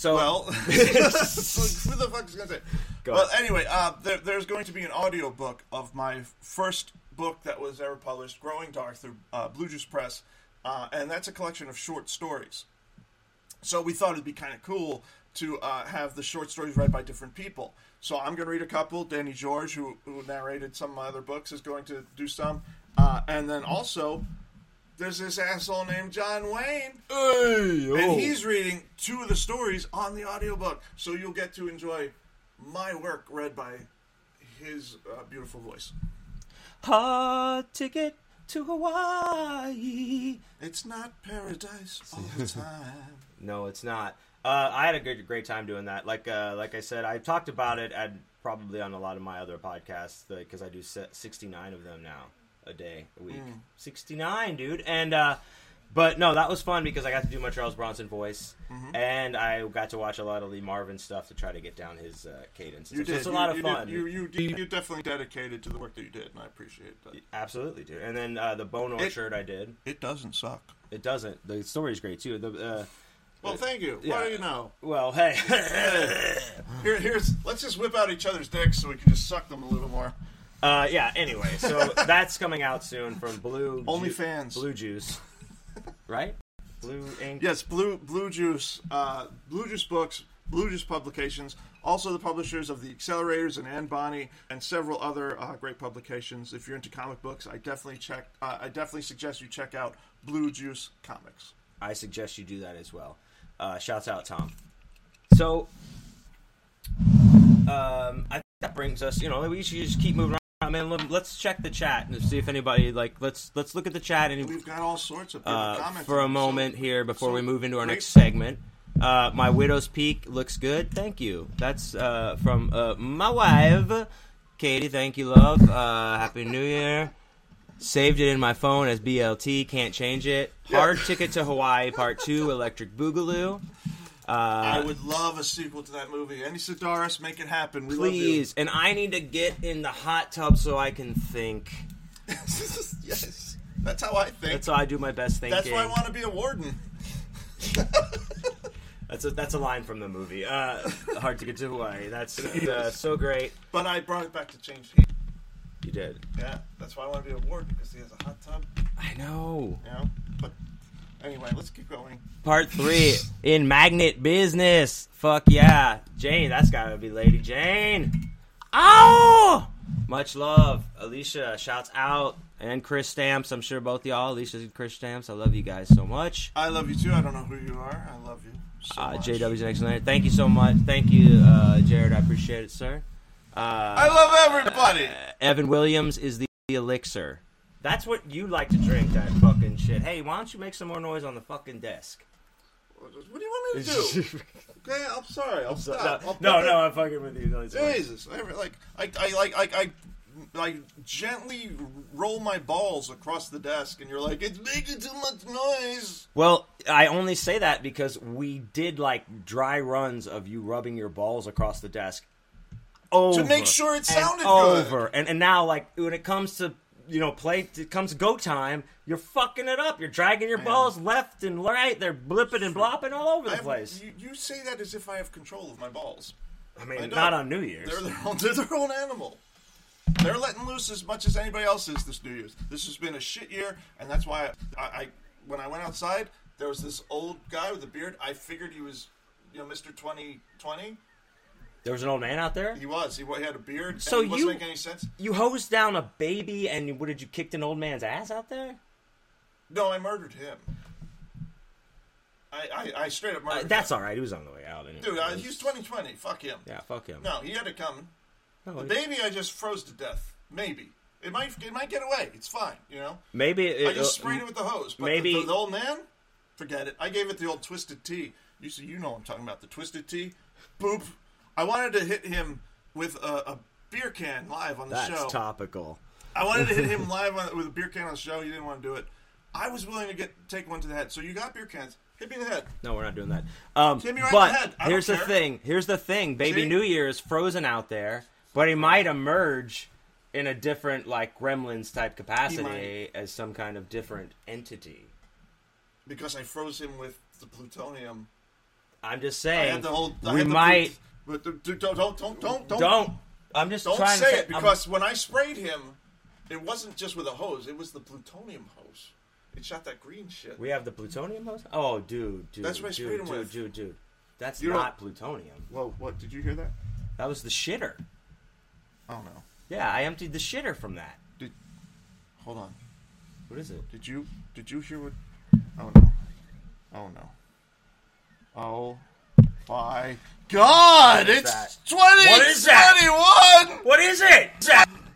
So Well, *laughs* *laughs* who the fuck is gonna say? Go well, ahead. anyway, uh, there, there's going to be an audio book of my first book that was ever published, "Growing Dark" through uh, Blue Juice Press, uh, and that's a collection of short stories. So we thought it'd be kind of cool to uh, have the short stories read by different people. So I'm going to read a couple. Danny George, who, who narrated some of my other books, is going to do some, uh, and then also. There's this asshole named John Wayne Hey, oh. and he's reading two of the stories on the audiobook so you'll get to enjoy my work read by his uh, beautiful voice Hard Ticket to Hawaii. it's not paradise *laughs* all the time No, it's not. Uh, I had a good, great time doing that. Like, uh, like I said, I talked about it at probably on a lot of my other podcasts because I do 69 of them now a day, a week. 69, dude. And uh, but no, that was fun because I got to do my Charles Bronson voice, and I got to watch a lot of Lee Marvin stuff to try to get down his uh, cadence. you. So did it's a you, lot of you fun. did, you, you, you, you definitely dedicated to the work that you did and i appreciate that Absolutely, dude. And then uh, the Bone shirt I did. it doesn't suck It doesn't. The story's great too. The uh, well thank you Yeah. what do you know well, hey. *laughs* Here, here's let's just whip out each other's dicks so we can just suck them a little more Uh, yeah. Anyway, so *laughs* that's coming out soon from Blue OnlyFans. Blue Juice, right? Blue Ink. Yes, Blue Blue Juice, uh, Blue Juice Books, Blue Juice Publications, also the publishers of the Accelerators and Anne Bonny, and several other uh, great publications. If you're into comic books, I definitely check. Uh, I definitely suggest you check out Blue Juice Comics. I suggest you do that as well. Uh, shouts out Tom. So, um, I think that brings us. You know, we should just keep moving around. Man, mean, let's check the chat and see if anybody like. Let's let's look at the chat and We've got all sorts of uh, comments for a it, so- moment here before so we move into our great. next segment. Uh, my widow's peak looks good. Thank you. That's uh, from uh, my wife, Katie. Thank you, love. Uh, Happy New Year. Saved it in my phone as BLT. Can't change it. Hard Ticket to Hawaii Part Two. Electric Boogaloo. I Uh, would love a sequel to that movie. Andy Sidaris, make it happen. We please, and I need to get in the hot tub so I can think. *laughs* yes, that's how I think. That's how I do my best thinking. That's why I want to be a warden. *laughs* That's a that's a line from the movie. Uh, Hard Ticket to Hawaii. That's uh, so great. But I brought it back to change heat. You did. Yeah, that's why I want to be a warden because he has a hot tub. I know. You know. Anyway, let's keep going. Part three in magnet business. Fuck yeah, Jane. That's gotta be Lady Jane. Oh, much love, Alicia. Shouts out and Chris Stamps. I'm sure both y'all, Alicia and Chris Stamps. I love you guys so much. I love you too. I don't know who you are. I love you so Uh, much. JW's next night. Thank you so much. Thank you, uh, Jarod. I appreciate it, sir. Uh, I love everybody. Evan Williams is the elixir. That's what you like to drink, that fucking shit. Hey, why don't you make some more noise on the fucking desk? What do you want me to do? *laughs* okay, I'm sorry. I'll stop. I'll no, no, I'm fucking with you. No. Jesus, I, like I, I like I, I, gently roll my balls across the desk, and you're like, "It's making too much noise." Well, I only say that because we did like dry runs of you rubbing your balls across the desk. Over to make sure it and sounded good. over, and and now like when it comes to you know play, it comes go time, you're fucking it up. You're dragging your balls left and right. They're blipping and blopping all over the have- place. You, you say that as if I have control of my balls. I mean, I don't. not on New Year's. They're their own. *laughs* They're their own animal. They're letting loose as much as anybody else is this New Year's. This has been a shit year, and that's why I, I, I when I went outside, there was this old guy with a beard. I figured he was, you know, Mister Twenty Twenty. There was an old man out there. He was. He, he had a beard. So it wasn't you- making any sense. You hosed down a baby, and what did you kicked an old man's ass out there? No, I murdered him. I, I, I straight up Uh, murdered. that's him. all right. He was on the way out. Anyway. dude. Uh, he's twenty twenty. Fuck him. yeah, fuck him. No, he had it coming. No, The baby, I just froze to death. Maybe it might it might get away. It's fine. You know. maybe it, I just uh, sprayed it with the hose. But maybe- the, the old man, forget it. I gave it the old twisted T. You see, you know what I'm talking about the twisted T. Boop. I wanted to hit him with a, a beer can live on the show. That's show. topical. I wanted to hit *laughs* him live on, with a beer can on the show. He didn't want to do it. I was willing to get take one to the head. So you got beer cans. Hit me in the head. No, we're not doing that. Um, Hit me right in but the head. I don't here's the care. thing. Here's the thing. Baby See? New Year is frozen out there, but he might emerge in a different, like Gremlins type capacity might. as some kind of different entity. because I froze him with the plutonium. I'm just I saying had the whole. I we had the might But don't don't don't don't don't don't. I'm just don't trying say to it because when I sprayed him, it wasn't just with a hose. It was the plutonium hose. It shot that green shit. we have the plutonium hose. Oh, dude, dude, That's what I dude, sprayed him dude, with. dude, dude. That's You don't- plutonium. Whoa! What did you hear that? That was the shitter. Oh no! Yeah, I emptied the shitter from that. Did Hold on. What is it? Did you did you hear what? Oh no! Oh no! Oh my God! It's twenty What is that? twenty one. What is it?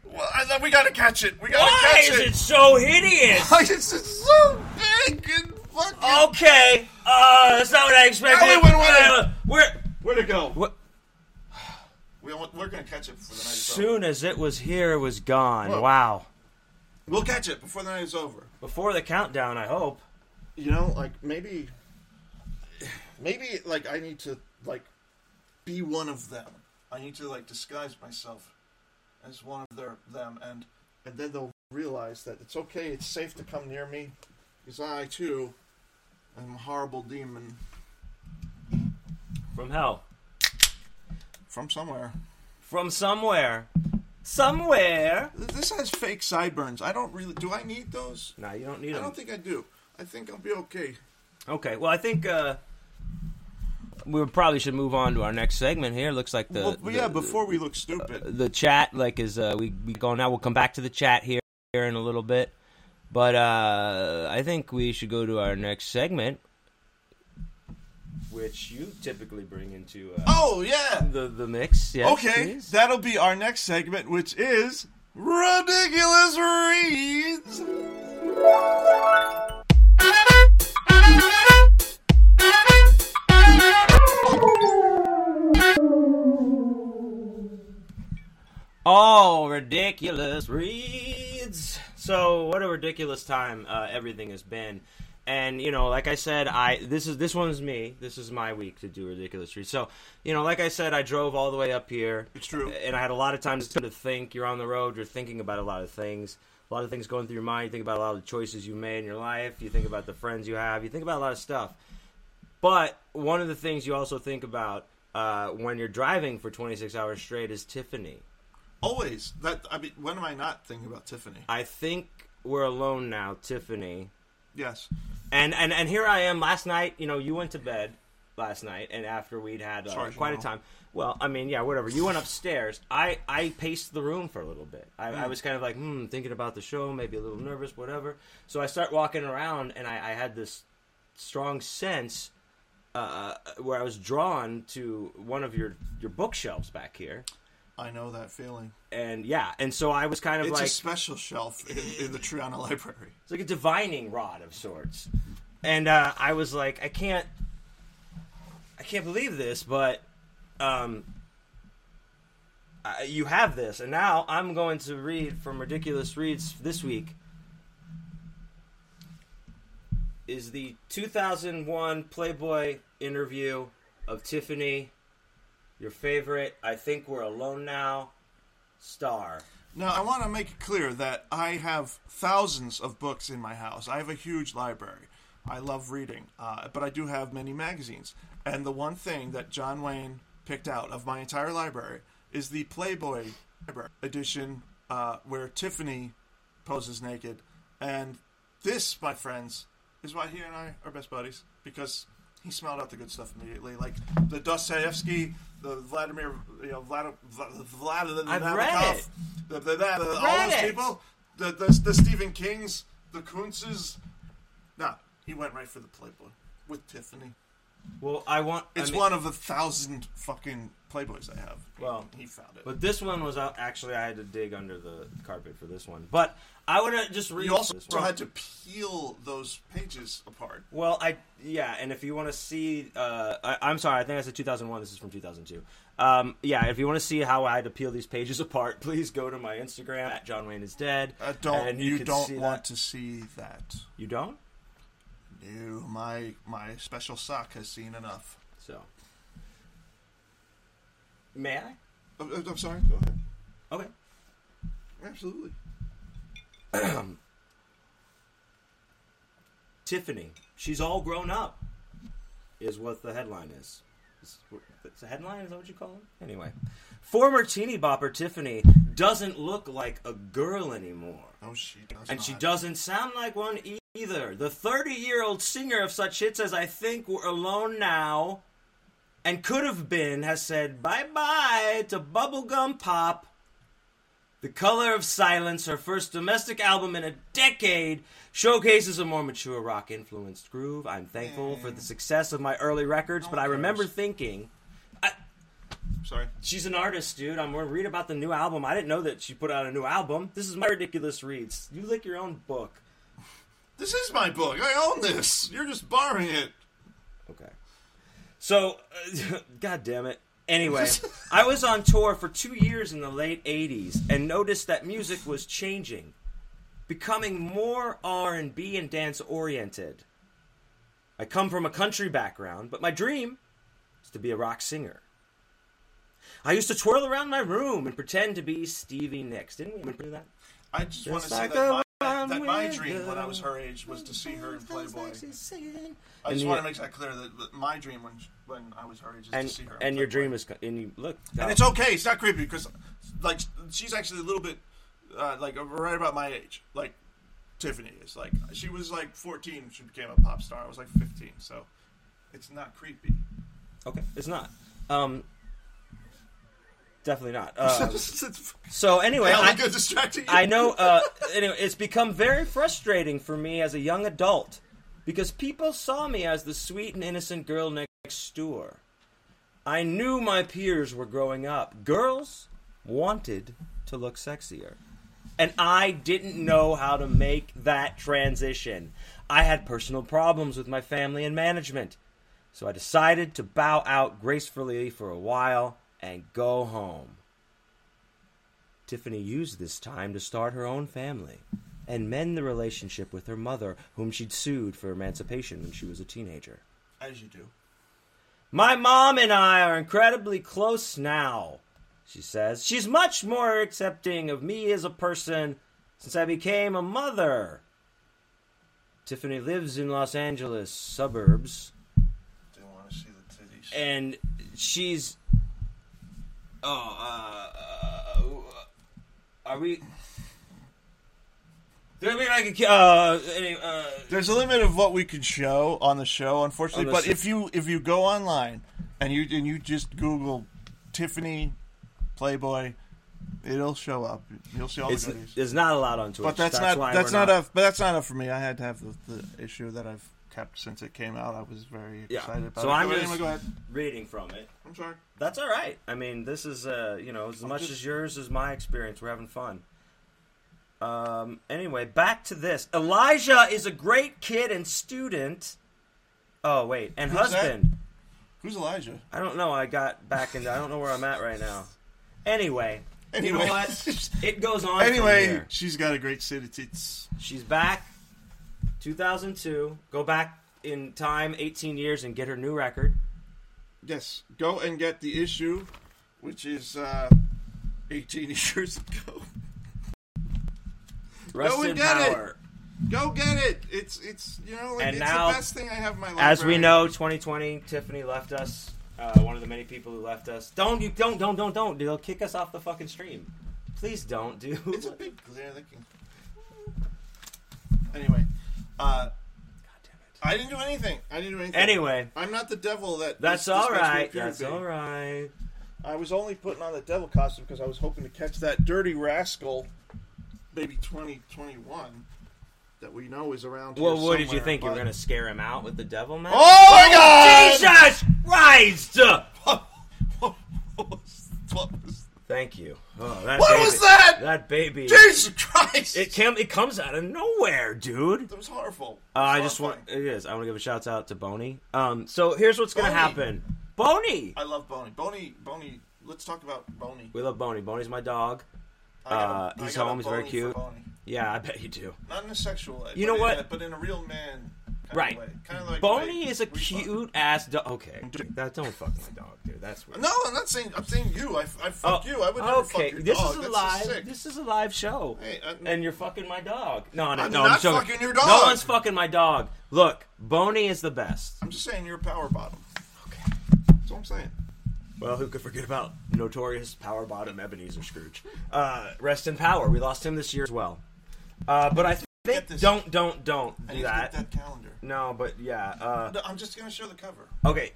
Well, I thought we gotta catch it. We gotta Why catch is it. it so hideous? Why is it so big and fucking? Okay, uh, that's not what I expected. Wait. Uh, where? Where'd it go? What? We, we're gonna catch it before the night is over. As soon as it was here, it was gone. Look. Wow. We'll catch it before the night is over. Before the countdown, I hope. You know, like maybe, maybe like I need to like be one of them. I need to like disguise myself as one of their them, and and then they'll realize that it's okay. It's safe to come near me, because I too am a horrible demon From hell. from somewhere. From somewhere. Somewhere. This has fake sideburns. I don't really. Do I need those? Nah, you don't need them. I them. don't think I do. I think I'll be okay. Okay, well, I think uh, we probably should move on to our next segment here. Looks like the, well, the- yeah. Before we look stupid, the chat like is uh, we we go now. We'll come back to the chat here, here in a little bit, but uh, I think we should go to our next segment, which you typically bring into uh, oh yeah. the the mix. Yes, Okay, please. that'll be our next segment, which is ridiculous reads. Oh, ridiculous reads. So, what a ridiculous time uh, everything has been. And you know, like I said, I this is this one's me. This is my week to do ridiculous reads. So, you know, like I said, I drove all the way up here. It's true. And I had a lot of time to think. You're on the road. You're thinking about a lot of things. A lot of things going through your mind. You think about a lot of the choices you made in your life. You think about the friends you have. You think about a lot of stuff. But one of the things you also think about uh, when you're driving for 26 hours straight is Tiffany. Always that. I mean, when am I not thinking about Tiffany? I think we're alone now, Tiffany. Yes. And and and here I am. Last night, you know, you went to bed last night, and after we'd had uh, quite a time. Well, I mean, yeah, whatever. You went upstairs. I I paced the room for a little bit. I, Hmm. I was kind of like, hmm, thinking about the show, maybe a little nervous, whatever. So I start walking around, and I, I had this strong sense uh, where I was drawn to one of your your bookshelves back here. I know that feeling. And yeah, and so I was kind of It's like a special shelf in, in the Triana Library. It's like a divining rod of sorts. And uh, I was like, I can't, I can't believe this, but um, uh, you have this, and now I'm going to read from Ridiculous Reads this week. Is the 2001 Playboy interview of Tiffany your favorite? I think we're alone now. Star. Now, I want to make it clear that I have thousands of books in my house. I have a huge library. I love reading, uh, but I do have many magazines. And the one thing that John Wayne picked out of my entire library is the Playboy edition, uh, where Tiffany poses naked. And this, my friends, is why he and I are best buddies because he smelled out the good stuff immediately. Like the Dostoevsky, the Vladimir, you know, Vlad, Vlad, Vlad, I've read it. the, the, the, the, all those it. people, the, the the Stephen Kings, the Koontzes. No, he went right for the Playboy with Tiffany. Well, I want. I It's mean- one of a thousand fucking Playboys I have. Well, he found it. But this one was actually I had to dig under the carpet for this one. But I would have just read you also had to peel those pages apart. Well, I yeah, and if you want to see, uh, I, I'm sorry, I think I said 2001. This is from 2002. Um, yeah, if you want to see how I had to peel these pages *laughs* apart, please go to my Instagram at John Wayne is dead. Uh, don't and you, can don't want that. to see that? You don't? No, my my special sock has seen enough. So, may I? I'm, I'm sorry. Go ahead. Okay. Absolutely. *clears throat* Tiffany, She's all grown up, is what the headline is. It's, a headline? Is that what you call it? Anyway. Former teeny bopper Tiffany doesn't look like a girl anymore. Oh, she does. And she doesn't sound like one e- either. The 30 year old singer of such hits as I Think We're Alone Now and Could Have Been has said bye bye to bubblegum pop. The Color of Silence, her first domestic album in a decade, showcases a more mature rock influenced groove. I'm thankful for the success of my early records, but I remember thinking, I, Sorry. she's an artist, dude. I'm going to read about the new album. I didn't know that she put out a new album. This is my ridiculous reads. You lick your own book. This is my book. I own this. You're just borrowing it. Okay. So, uh, *laughs* god damn it. Anyway, *laughs* I was on tour for two years in the late '80s and noticed that music was changing, becoming more R&B and dance oriented. I come from a country background, but my dream is to be a rock singer. I used to twirl around my room and pretend to be Stevie Nicks. Didn't we remember that? I just want to Just say like that my, rhyme that my dream when I was her age was to see her in Playboy. I just you- want to make that clear that that my dream when when I was her age is And, to see her. in and your dream is, and you look, And it's okay. It's not creepy because, like, she's actually a little bit, uh, like, right about my age. Like, Tiffany is. Like, she was like 14 when she became a pop star. I was like 15, so it's not creepy. Okay, it's not. Um, definitely not. *laughs* Um, so anyway, hell I, distracting you. I know. Uh, anyway, it's become very frustrating for me as a young adult because people saw me as the sweet and innocent girl next door. I knew my peers were growing up. Girls wanted to look sexier. And I didn't know how to make that transition. I had personal problems with my family and management. So I decided to bow out gracefully for a while and go home. Tiffany used this time to start her own family and mend the relationship with her mother, whom she'd sued for emancipation when she was a teenager. As you do. My mom and I are incredibly close now, she says. She's much more accepting of me as a person since I became a mother. Tiffany lives in Los Angeles suburbs, Didn't want to see the titties. and she's. Oh, uh, uh, are we? There be like a uh, any, uh, There's a limit of what we can show on the show, unfortunately. But if you if you go online and you and you just Google Tiffany Playboy, it'll show up. You'll see all it's, the goodies. there's not a lot on Twitch. But that's, why not that's we're not, enough. But that's not enough for me. I had to have the, the issue that I've kept since it came out. I was very Yeah. excited about it. So it. I'm Go just go ahead. reading from it. I'm sorry. That's all right. I mean, this is uh, you know, as much just- as yours is my experience. We're having fun. Um. Anyway, back to this. Elijah is a great kid and student. Oh wait, and Who's that? husband. Who's Elijah? I don't know. I got back into. I don't know where I'm at right now. Anyway, Anyway, you know what? *laughs* It goes on. from anyway, here. she's got a great city tits. she's back. 2002. Go back in time 18 years and get her new record. Yes, go and get the issue, which is uh, 18 *laughs* years ago. Rest and in get it. Go get it. It's it's you know like And it's now, the best thing I have in my life. As we know, 2020, Tiffany left us. Uh, one of the many people who left us. Don't you don't don't don't don't. They'll kick us off the fucking stream. Please don't, dude. it's a big. Anyway, uh, damn it. I didn't do anything. I didn't do anything. Anyway, I'm not the devil that. that's all right. to That's all right. I was only putting on the devil costume because I was hoping to catch that dirty rascal, maybe 2021, that we know is around. Well, what did you think? You were gonna scare him out with the devil mask? Oh my God! Jesus Christ! *laughs* what was, Thank you. Oh, that what baby, was that? That baby. Jesus Christ! It came. It comes out of nowhere, dude. That was horrible. Uh, I just want. It is. I want to give a shout out to Boney. Um. So here's what's gonna happen. Boney. I love Boney. Boney. Boney. Let's talk about Boney. We love Boney. Boney's my dog. A- Uh, he's home, he's very cute. Yeah, I bet you do. Not in a sexual way. You know what? but in a real man. Right. Kind of like Boney is a we fuck. cute ass dog. Okay, that don't fuck my dog. That's weird. No, I'm not saying. I'm saying you. I, I fuck Oh, you. I would never okay. fuck your this dog. is a That's live. This is a live show, Hey, and you're fucking my dog. No, no, I'm no. not I'm joking. fucking your dog. No one's fucking my dog. Look, Boney is the best. I'm just saying you're a power bottom. Okay. That's what I'm saying. Well, who could forget about notorious power bottom Ebenezer Scrooge? Uh, rest in power. We lost him this year as well. Uh, but I think don't, don't, don't I do that. that calendar. No, but yeah. Uh, No, I'm just gonna show the cover. Okay.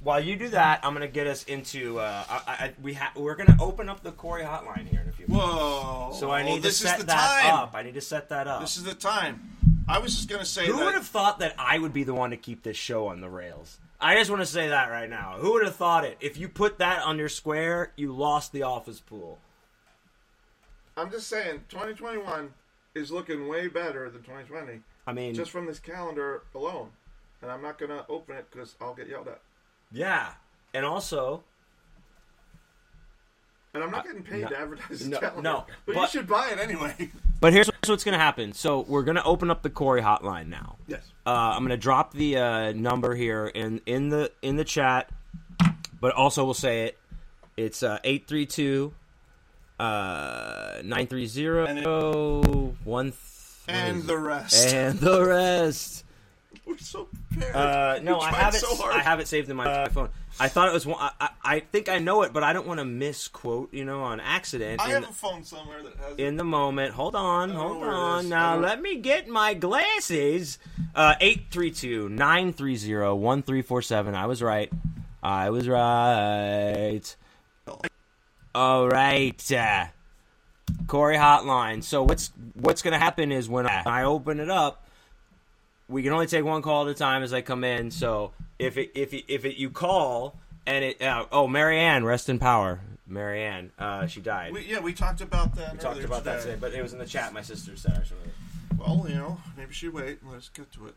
While you do that, I'm gonna get us into. Uh, I, I, we ha- we're gonna open up the Corey hotline here in a few. minutes. Whoa! So I need to set that time. up. I need to set that up. This is the time. I was just gonna say Who that. would have thought that I would be the one to keep this show on the rails? I just want to say that right now. Who would have thought it? If you put that on your square, you lost the office pool. I'm just saying, 2021 is looking way better than 2020, I mean, just from this calendar alone. And I'm not gonna open it because I'll get yelled at. Yeah. And also, And I'm not getting paid no- to advertise no, calendar. no, but, but- you should buy it anyway. *laughs* but here's what's going to happen. So we're going to open up the Corey hotline now. yes. Uh, I'm going to drop the uh, number here in in the in the chat, but also we'll say it. It's uh, eight three two uh, nine three zero one. And the rest. and the rest. We're so prepared. Uh, *laughs* no, I have it. so hard. I have it saved in my phone. I thought it was one. I, I, I think I know it, but I don't want to misquote. You know, on accident. I in, have a phone somewhere that has. in the moment. Hold on, hold on. Now let me get my glasses. Uh, 832-930-1347. I was right. I was right. All right. Uh, Corey Hotline. So what's what's going to happen is when I, I open it up, we can only take one call at a time as I come in. So if it if it, if it you call and it uh, oh Marianne, rest in power. Marianne, uh, she died. we, yeah, we talked about that. We talked about that today, but it was in the chat. My sister said actually. Well, you know, maybe she wait. Let's get to it.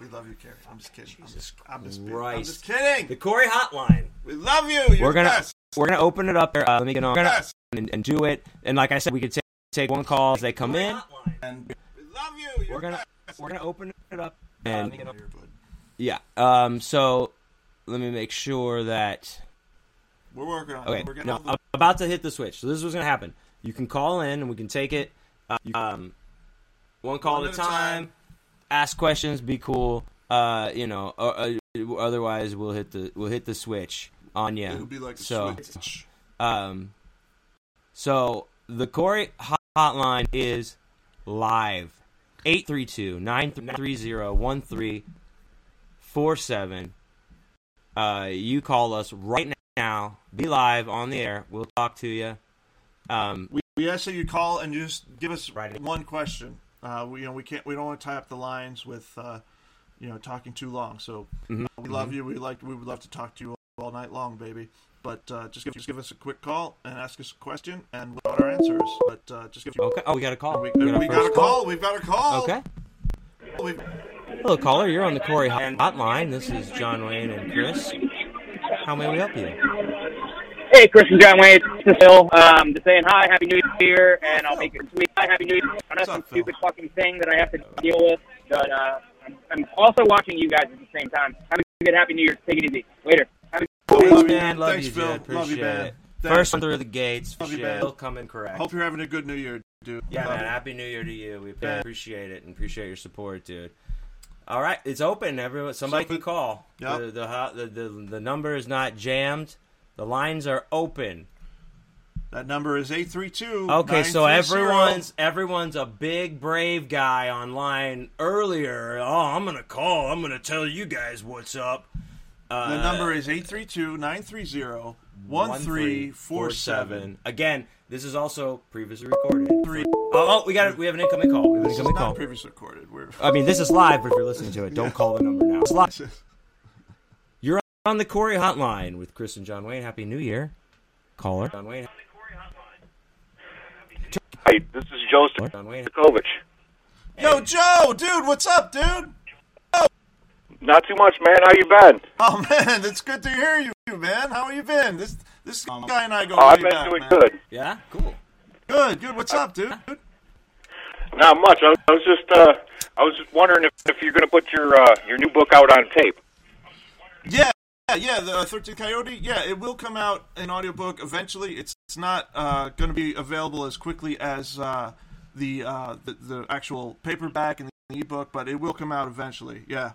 We love you, Carrie. I'm just kidding. Jesus I'm just, I'm just, I'm just kidding. The Corey Hotline. We love you. You're we're gonna best. we're gonna open it up there. Uh, let me get on. We're gonna Yes. and, and do it. And like I said, we could take take one call as they come in. And we love you. You're We're gonna best. We're gonna open it up. Uh, And you're good. yeah. Um. So let me make sure that. We're working on Okay. We're getting No, the I'm about to hit the switch. So this is what's gonna happen. You can call in and we can take it. Uh, um, one call One at a time. time. Ask questions. Be cool. Uh, you know. Uh, uh, otherwise, we'll hit the we'll hit the switch on you. It would be like a so. switch. Um, so the Corey hotline is live. 832-930-1347. Uh, you call us right now. Be live on the air. We'll talk to you. Um, We, we ask that you call and just give us Right. one question. Uh, we, you know, we can't. We don't want to tie up the lines with, uh, you know, talking too long. So Mhm. we love you. We like. We would love to talk to you all night long, baby. But uh, just give just give us a quick call and ask us a question, and we'll get our answers. But uh, just give okay. Oh, we got a call. We, We we, got, a got a first call. We've got a call. Okay. We, Hello, caller. You're on the Corey hotline. This is John Wayne and Chris. How may we help you? Hey, Chris and John Wayne, it's Phil. Um, just saying hi, Happy New Year, and I'll make it sweet. Hi, Happy New Year. I know What's some up, Phil? stupid fucking thing that I have to deal with, but uh, I'm, I'm also watching you guys at the same time. Have a good Happy New Year. Take it easy. Later. Love Thanks, you. man. Love Thanks, you, Phil. dude. Love you, Appreciate man. it. Thanks. First one through the gates. Love you, Shit. man. It'll come in correct. hope you're having a good New Year, dude. Yeah, Love man. you. Happy New Year to you. We Yeah. appreciate it and appreciate your support, dude. All right, it's open. Everyone, somebody can call. Yep. The, the the the the number is not jammed. The lines are open. That number is eight three two. Okay, so everyone's everyone's a big brave guy online earlier. Oh, I'm gonna call. I'm gonna tell you guys what's up. Uh, The number is 832-930-1347. Again, this is also previously recorded. Three. Oh, oh, we got it. We have an incoming call. We have an incoming not call. previously recorded. We're I mean, this is live, but if you're listening to it, don't call the number now. It's live. You're on the Corey Hotline with Chris and John Wayne. Happy New Year, caller. John Wayne. Hi, this is Joe John Wayne. Stakovich. Yo, Joe, dude, what's up, dude? Not too much, man. How you been? Oh man, it's good to hear you, man. How you been? This this guy and I go Oh, I've been back, doing man. good. Yeah, cool. Good, good. What's up, dude? Not Not much. I, I was just uh, I was just wondering if, if you're going to put your uh, your new book out on tape. Yeah, yeah, yeah. The Thirteenth Coyote. Yeah, it will come out in audiobook eventually. It's it's not uh, going to be available as quickly as uh, the, uh, the the actual paperback and the ebook, but it will come out eventually. Yeah.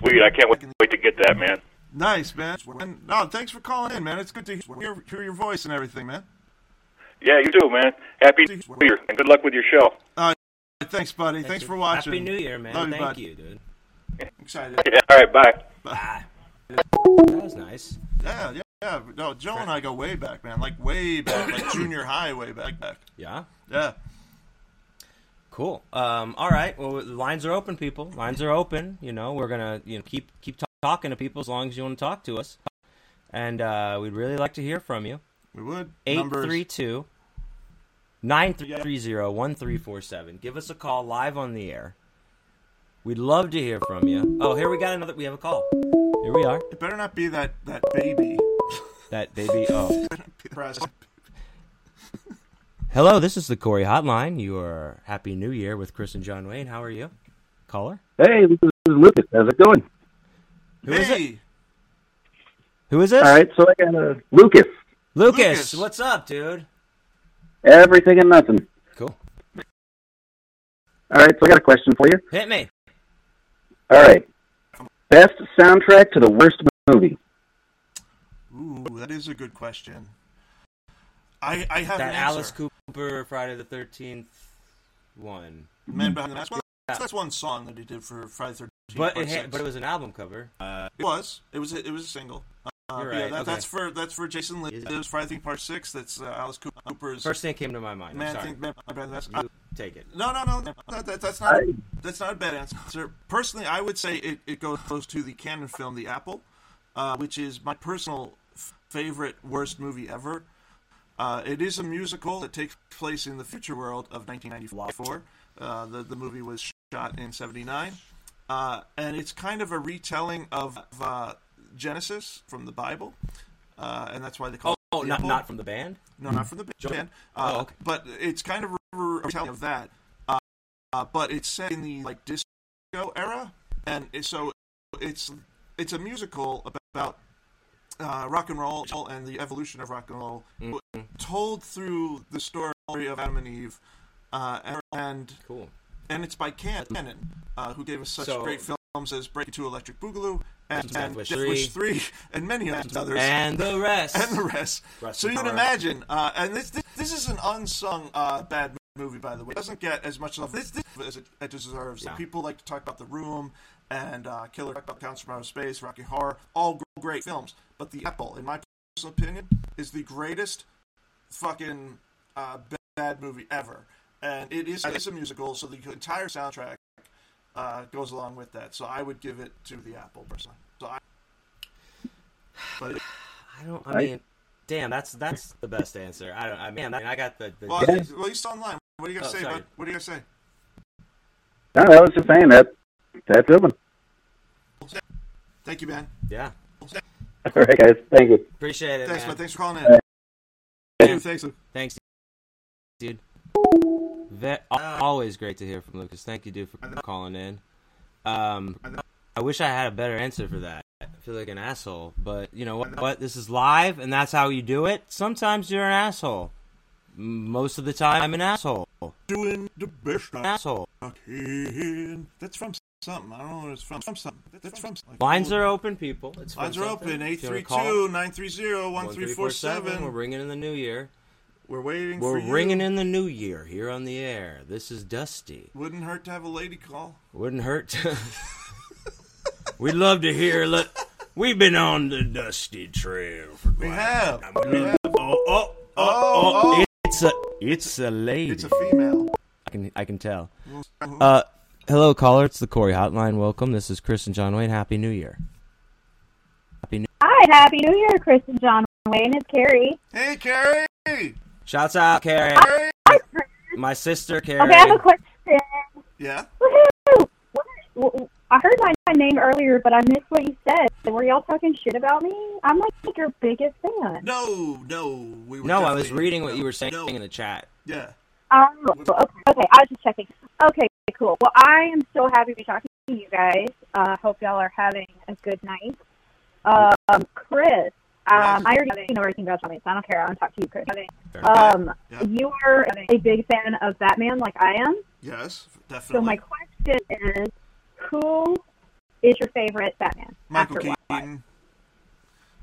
Sweet. I can't wait, wait to get that, man. Nice, man. And, no, thanks for calling in, man. It's good to hear, hear your voice and everything, man. Yeah, you too, man. Happy New Year and good luck with your show. Uh, thanks, buddy. Thanks for watching. Happy New Year, man. Love you, Thank bud. you, dude. Excited. *laughs* Yeah, all right, bye. Ah. That was nice. Yeah, yeah, yeah. No, Joe and I go way back, man. Like way back, like *coughs* junior high, way back. back. Yeah. Yeah. Cool. Um, all right. Well, lines are open, people. Lines are open. You know, we're gonna you know keep keep ta- talking to people as long as you want to talk to us, and uh, we'd really like to hear from you. We would. Eight three two nine three zero one three four seven. Give us a call live on the air. We'd love to hear from you. Oh, here we got another. We have a call. Here we are. It better not be that that baby. That baby. Oh, *laughs* Press. Hello. This is the Corey Hotline. Your Happy New Year with Chris and John Wayne. How are you, caller? Hey, this is Lucas. How's it going? Who is it? hey, Who is this? All right, so I got a Lucas. Lucas, Lucas. What's up, dude? Everything and nothing. Cool. All right, so I got a question for you. Hit me. All right, best soundtrack to the worst movie. Ooh, that is a good question. I I have That an Alice. Cooper Friday the Thirteenth one, Man behind the mask. Well, that's one song that he did for Friday the Thirteenth. but it had, but it was an album cover. It was. It was. A, it was a single. Uh, You're yeah, right, that, okay. that's for that's for Jason Lives. It was Friday Thirteenth Part Six. That's uh, Alice Cooper's First thing that came to my mind. I'm man. sorry. Thing, man behind the mask. You take it. No, no, no. That, that, that's not. That's not a bad answer. Personally, I would say it, it goes close to the Cannon film The Apple, uh, which is my personal f- favorite worst movie ever. Uh, it is a musical that takes place in the future world of 1994. Uh, the the movie was shot in '79, uh, and it's kind of a retelling of uh, Genesis from the Bible, uh, and that's why they call Oh, it The not not from the band. No, not from the band. Oh, Uh, okay. But it's kind of a retelling of that. But it's set in the like disco era, and so it's it's a musical about uh, rock and roll and the evolution of rock and roll, Mm-hmm. told through the story of Adam and Eve, uh, and, Cool. and it's by Can- Cannon, uh, who gave us such So- great films as Breaking Two, Electric Boogaloo, and, and Wish Death 3. Wish Three, and many others And the rest. and the rest. Rest so you can imagine, uh, and this, this this is an unsung uh, bad movie, by the way. It doesn't get as much love this, this as it, it deserves. Yeah. People like to talk about The Room and uh, Killer talk about Klowns from Outer Space, Rocky Horror, all great films. But The Apple, in my personal opinion, is the greatest fucking uh, ba- bad movie ever. And it is it's a musical, so the entire soundtrack uh, goes along with that. So I would give it to The Apple, personally. So I, but *sighs* I don't. I mean, damn. That's that's the best answer. I don't. I mean, I got the. the Well, he's, well, he's still online. What do you got to Oh, say, sorry. bud? What do you got to say? No, I was just saying that. That's it. one. Thank you, man. yeah. *laughs* All right, guys. Thank you. Appreciate it, Thanks, man. man. Thanks for calling in. Thank you. Thanks. Luke. Thanks, dude. Ve- always great to hear from Lucas. Thank you, dude, for calling in. Um, I wish I had a better answer for that. I feel like an asshole, but you know what? What? This is live, and that's how you do it. Sometimes you're an asshole. Most of the time, I'm an asshole. Doing the best An I asshole. can. That's from something. I don't know what it's from. From something. That's from something. Lines are open, people. It's Lines are something. open. If you wanna call, 832-930-1347. We're ringing in the new year. We're waiting We're for you. ringing in the new year here on the air. This is Dusty. Wouldn't hurt to have a lady call. Wouldn't hurt. To... *laughs* We'd love to hear. Let... We've been on the dusty trail for We have. a We have. Oh, oh, oh, Oh, oh, oh. It's a, it's a lady. It's a female. I can, I can tell. Uh, hello, caller. It's the Corey Hotline. Welcome. This is Chris and John Wayne. Happy New Year. Happy New. Hi, Happy New Year, Chris and John Wayne. It's Carrie. Hey, Carrie. Shouts out, Carrie. Carrie. Hi, Chris. My sister, Carrie. Okay, I have a question. Yeah. Woohoo! What- w- I heard my, my name earlier, but I missed what you said. Were y'all talking shit about me? I'm like your biggest fan. No, no. We were No, I was definitely- reading what no, you were saying no. in the chat. Yeah. Oh, okay, okay. I was just checking. Okay, cool. Well, I am so happy to be talking to you guys. Uh, hope y'all are having a good night. Um, Chris, um, I already know everything about Tommy, so I don't care. I want to talk to you, Chris. Um, Yeah. you are a big fan of Batman, like I am. Yes, definitely. So my question is, who is your favorite Batman? Michael? Keaton.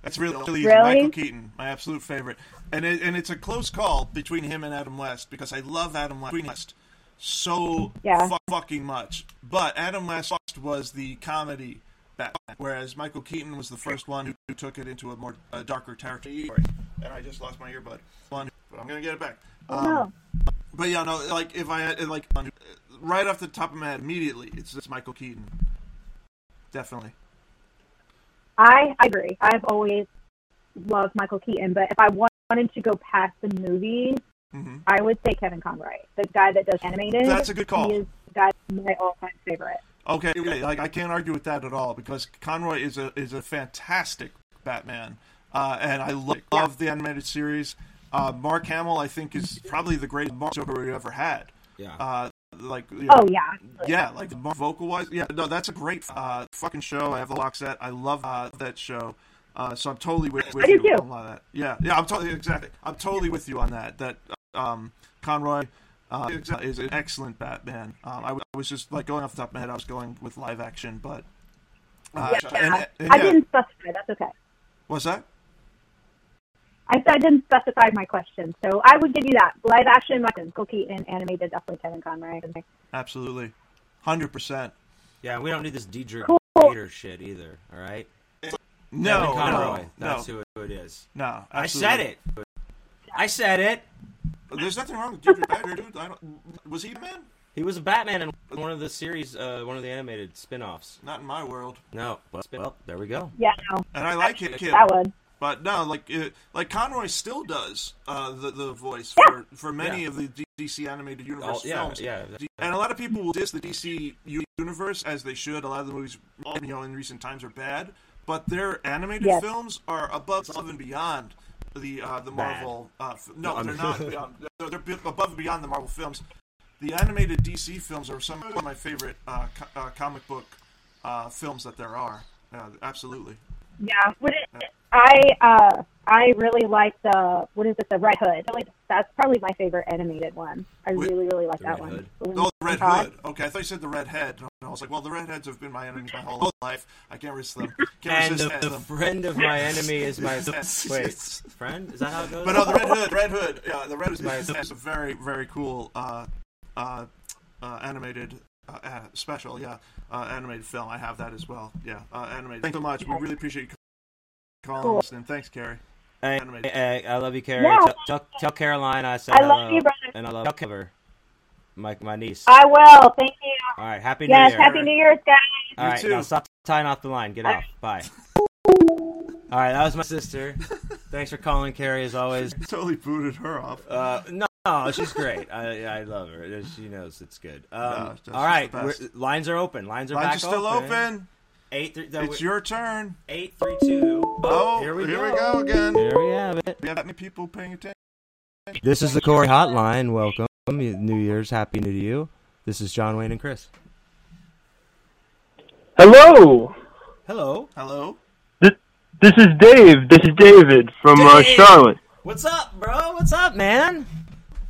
That's really, really. Really? Michael Keaton, my absolute favorite, and it, and it's a close call between him and Adam West because I love Adam West so Yeah. fu- fucking much. But Adam West was the comedy Batman, whereas Michael Keaton was the first one who, who took it into a more uh, darker territory. And I just lost my earbud. But I'm gonna get it back. Um, No. But yeah, no, like if I had like right off the top of my head, immediately, it's it's Michael Keaton. Definitely. I, I agree. I've always loved Michael Keaton, but if I wanted to go past the movies, Mhm. I would say Kevin Conroy, the guy that does animated. That's a good call. He is the guy my all-time favorite. Okay, okay, like I can't argue with that at all because Conroy is a is a fantastic Batman, uh, and I lo- love the animated series. Uh, Mark Hamill, I think, is probably the greatest Joker we've ever had. Yeah. Uh, like, you know, Oh yeah, yeah, like vocal wise, yeah, no, that's a great uh, fucking show. I have the box set. I love uh, that show. Uh, so I'm totally with, with I you too. on a lot of that. Yeah, yeah, I'm totally exactly. I'm totally with you on that. That um, Conroy uh, is an excellent Batman. Um, I, w- I was just like going off the top of my head. I was going with live action, but uh, yeah. and- and I yeah, didn't specify. That's okay. What's that? I said I didn't specify my question, so I would give you that. Live action, Michael Keaton, animated, definitely Kevin Conroy. Absolutely, hundred percent. Yeah, we don't need this Diedrich Cool. Bader shit either. All right. No, Kevin Conroy. no, no, That's who it is. no. I said it. I said it. There's nothing wrong with Jeffrey Badger, dude. I don't, was he a man? He was a Batman in one of the series, uh, one of the animated spin-offs. Not in my world. No, well, well there we go. Yeah, no, And I like it, kid. that would. But no, like it, like Conroy still does uh, the the voice for, for many Yeah. of the D- DC animated universe All- yeah, films. yeah. And a lot of people will diss the DC universe as they should. A lot of the movies, you know, in recent times are bad, but their animated Yes. films are above and beyond the uh, the Marvel. Uh, f- no, No, they're not. Beyond, they're, they're above and beyond the Marvel films. The animated DC films are some of my favorite uh, co- uh, comic book uh, films that there are. Uh, absolutely. Yeah, what it, I uh I really like the what is it the Red Hood. Like, that's probably my favorite animated one. I Wait, really really like that Red one. Hood? The one Oh, with the Red Todd. Hood. Okay, I thought you said the Red Head. And I was like, well, the Red Redheads have been my enemies my whole life. I can't resist them. Can't And resist the, the them. friend of my enemy is my *laughs* Yes. wait friend. Is that how it goes? But no, the Red Hood, Red Hood. Yeah, the Red Hood is is a very, very cool uh, uh, uh, animated uh, uh, special. Yeah, uh, animated film. I have that as well. Yeah, uh, animated. Thanks so much. We really appreciate you calling Cool. us. And thanks, Carrie. Hey, animated. hey, I love you, Carrie. Yeah. Tell, tell, tell Caroline I said I love hello, you, brother. and I love Cover, my my niece. I will. Thank you. All right, happy Yes, New Year. Yes. Happy New Year's, guys. All right, too. now stop tying off the line. Get off. Bye. All right, that was my sister. *laughs* Thanks for calling, Carrie, as always. Totally booted her off. Uh, no, no, she's great. I, I love her. She knows it's good. Um, No, all right, the best. we're- lines are open. Lines are Lines back are still open. Eight, three, no, It's your turn. eight, three, two. Oh, here we here go. we go again. Here we have it. We have that many people paying attention. This is the Corey Hotline. Welcome. New Year's. Happy New Year to you. This is John Wayne and Chris. Hello, Hello. Hello. this is Dave. This is David from uh, Charlotte. What's up, bro? What's up, man?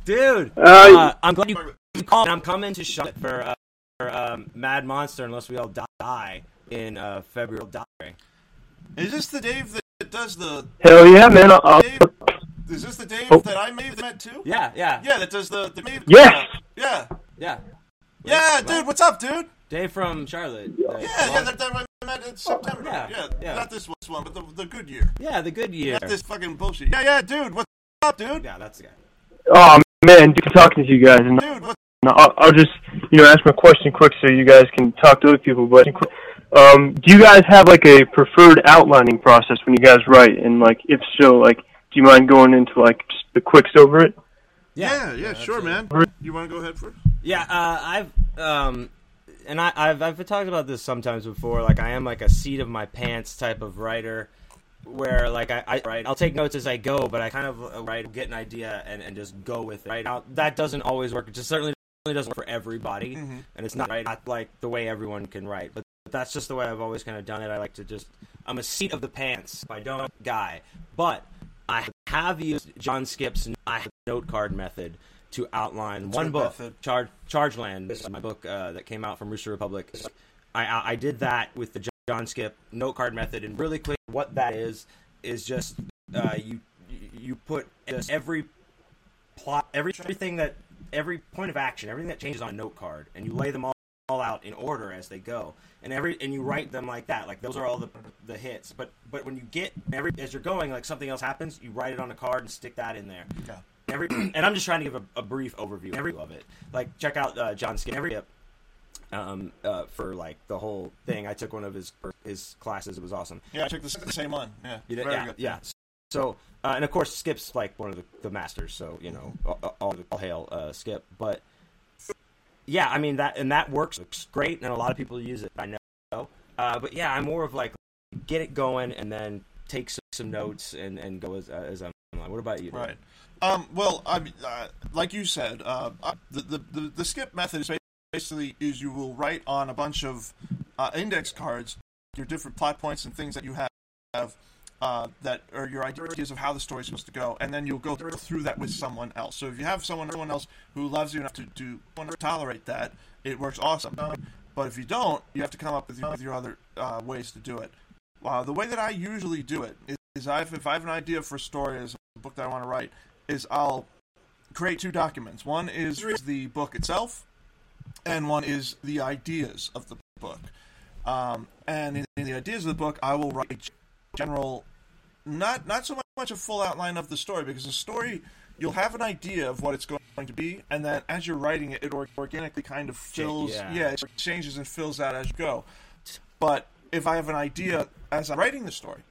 Dude, Uh, uh, I'm glad you called. I'm coming to Charlotte for, uh, for um, Mad Monster unless we all die in uh, February. Is this the Dave that does the Hell yeah, man! I'll, I'll, Dave? Is this the Dave Oh. that I may have met too? Yeah, yeah, Yeah, that does the, the Dave. Yes! Yeah. yeah. Yeah, dude, what's up, dude? Dave from Charlotte. Uh, Yeah, yeah, that, that I met in September. Yeah, Yeah, yeah. Not this one, but the, the good year. yeah, the good year. Not this fucking bullshit. Yeah, yeah, dude, what's up, dude? Yeah, that's the guy. oh man, good talking to you guys. And Dude, what's I'll, I'll just you know ask my question quick so you guys can talk to other people. But um, do you guys have like a preferred outlining process when you guys write? And like, if so, like, do you mind going into like just the quicks over it? Yeah, yeah, sure, man. You want to go ahead first? Yeah, uh, I've um, and I, I've I've talked about this sometimes before. Like I am like a seat of my pants type of writer, where like I, I right I'll take notes as I go, but I kind of uh, right get an idea and, and just go with it. Right now that doesn't always work. It just certainly doesn't work for everybody, Mm-hmm. and it's not right not like the way everyone can write. But that's just the way I've always kind of done it. I like to just I'm a seat of the pants. I don't guy, but I have used John Skipp's note card method to outline one book, method. Charge Chargeland. This is my book uh, that came out from Rooster Republic. I, I I did that with the John Skip note card method, and really quick, what that is is just uh, you you put just every plot, every everything that every point of action, everything that changes on a note card, and you lay them all, all out in order as they go, and every and you write them like that. Like those are all the the hits. But but when you get every as you're going, like something else happens, you write it on a card and stick that in there. Yeah. Every *clears throat* and I'm just trying to give a, a brief overview every of it. Like check out uh, John Skipp every um uh, for like the whole thing. I took one of his his classes. It was awesome. Yeah, I took the, the same one. Yeah, did- very yeah, good. yeah. So, uh, and of course, Skipp's like one of the, the masters. So you know, all, all, all hail uh, Skip. But yeah, I mean that and that works great, and a lot of people use it. I know. Uh, but yeah, I'm more of like get it going and then take some, some notes and, and go as as I'm. Going. What about you? Right. Um, well, I uh, like you said, uh, the, the, the the Skipp method is basically is you will write on a bunch of uh, index cards your different plot points and things that you have uh, that are your ideas of how the story is supposed to go, and then you'll go through that with someone else. So if you have someone someone else who loves you enough to, want to tolerate that, it works awesome. But if you don't, you have to come up with your, with your other uh, ways to do it. Wow, the way that I usually do it is, is I've, if I have an idea for a story as a book that I want to write, is I'll create two documents. One is the book itself, and one is the ideas of the book. Um, and in, in the ideas of the book, I will write general, not not so much a full outline of the story, because the story you'll have an idea of what it's going to be, and then as you're writing it, it organically kind of fills, yeah. yeah, it changes and fills out as you go. But if I have an idea as I'm writing the story,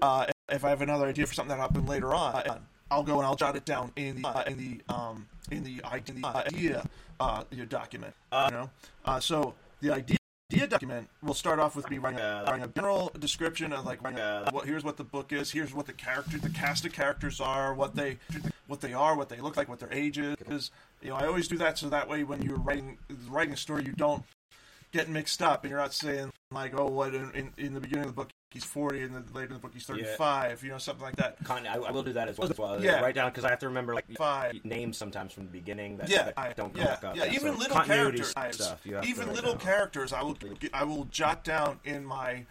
uh, if I have another idea for something that happened later on, I'll go and I'll jot it down in the uh, in the um, in the idea, the idea uh, your document. you know, uh, so the idea. Idea document will start off with me writing a, writing a general description of like a, what here's what the book is, here's what the character, the cast of characters are, what they what they are, what they look like, what their age is. You know, I always do that so that way when you're writing writing a story, you don't get mixed up and you're not saying like, oh, what in, in, in the beginning of the book he's 40 and then later in the book he's 35, you know, something like that. Con- I, I will do that as well. As well. Yeah. Write down because I have to remember like Five. names sometimes from the beginning that, Yeah, that don't come yeah, up. yeah. Even So little characters, stuff. You have to even little down. characters, I will I will jot down in my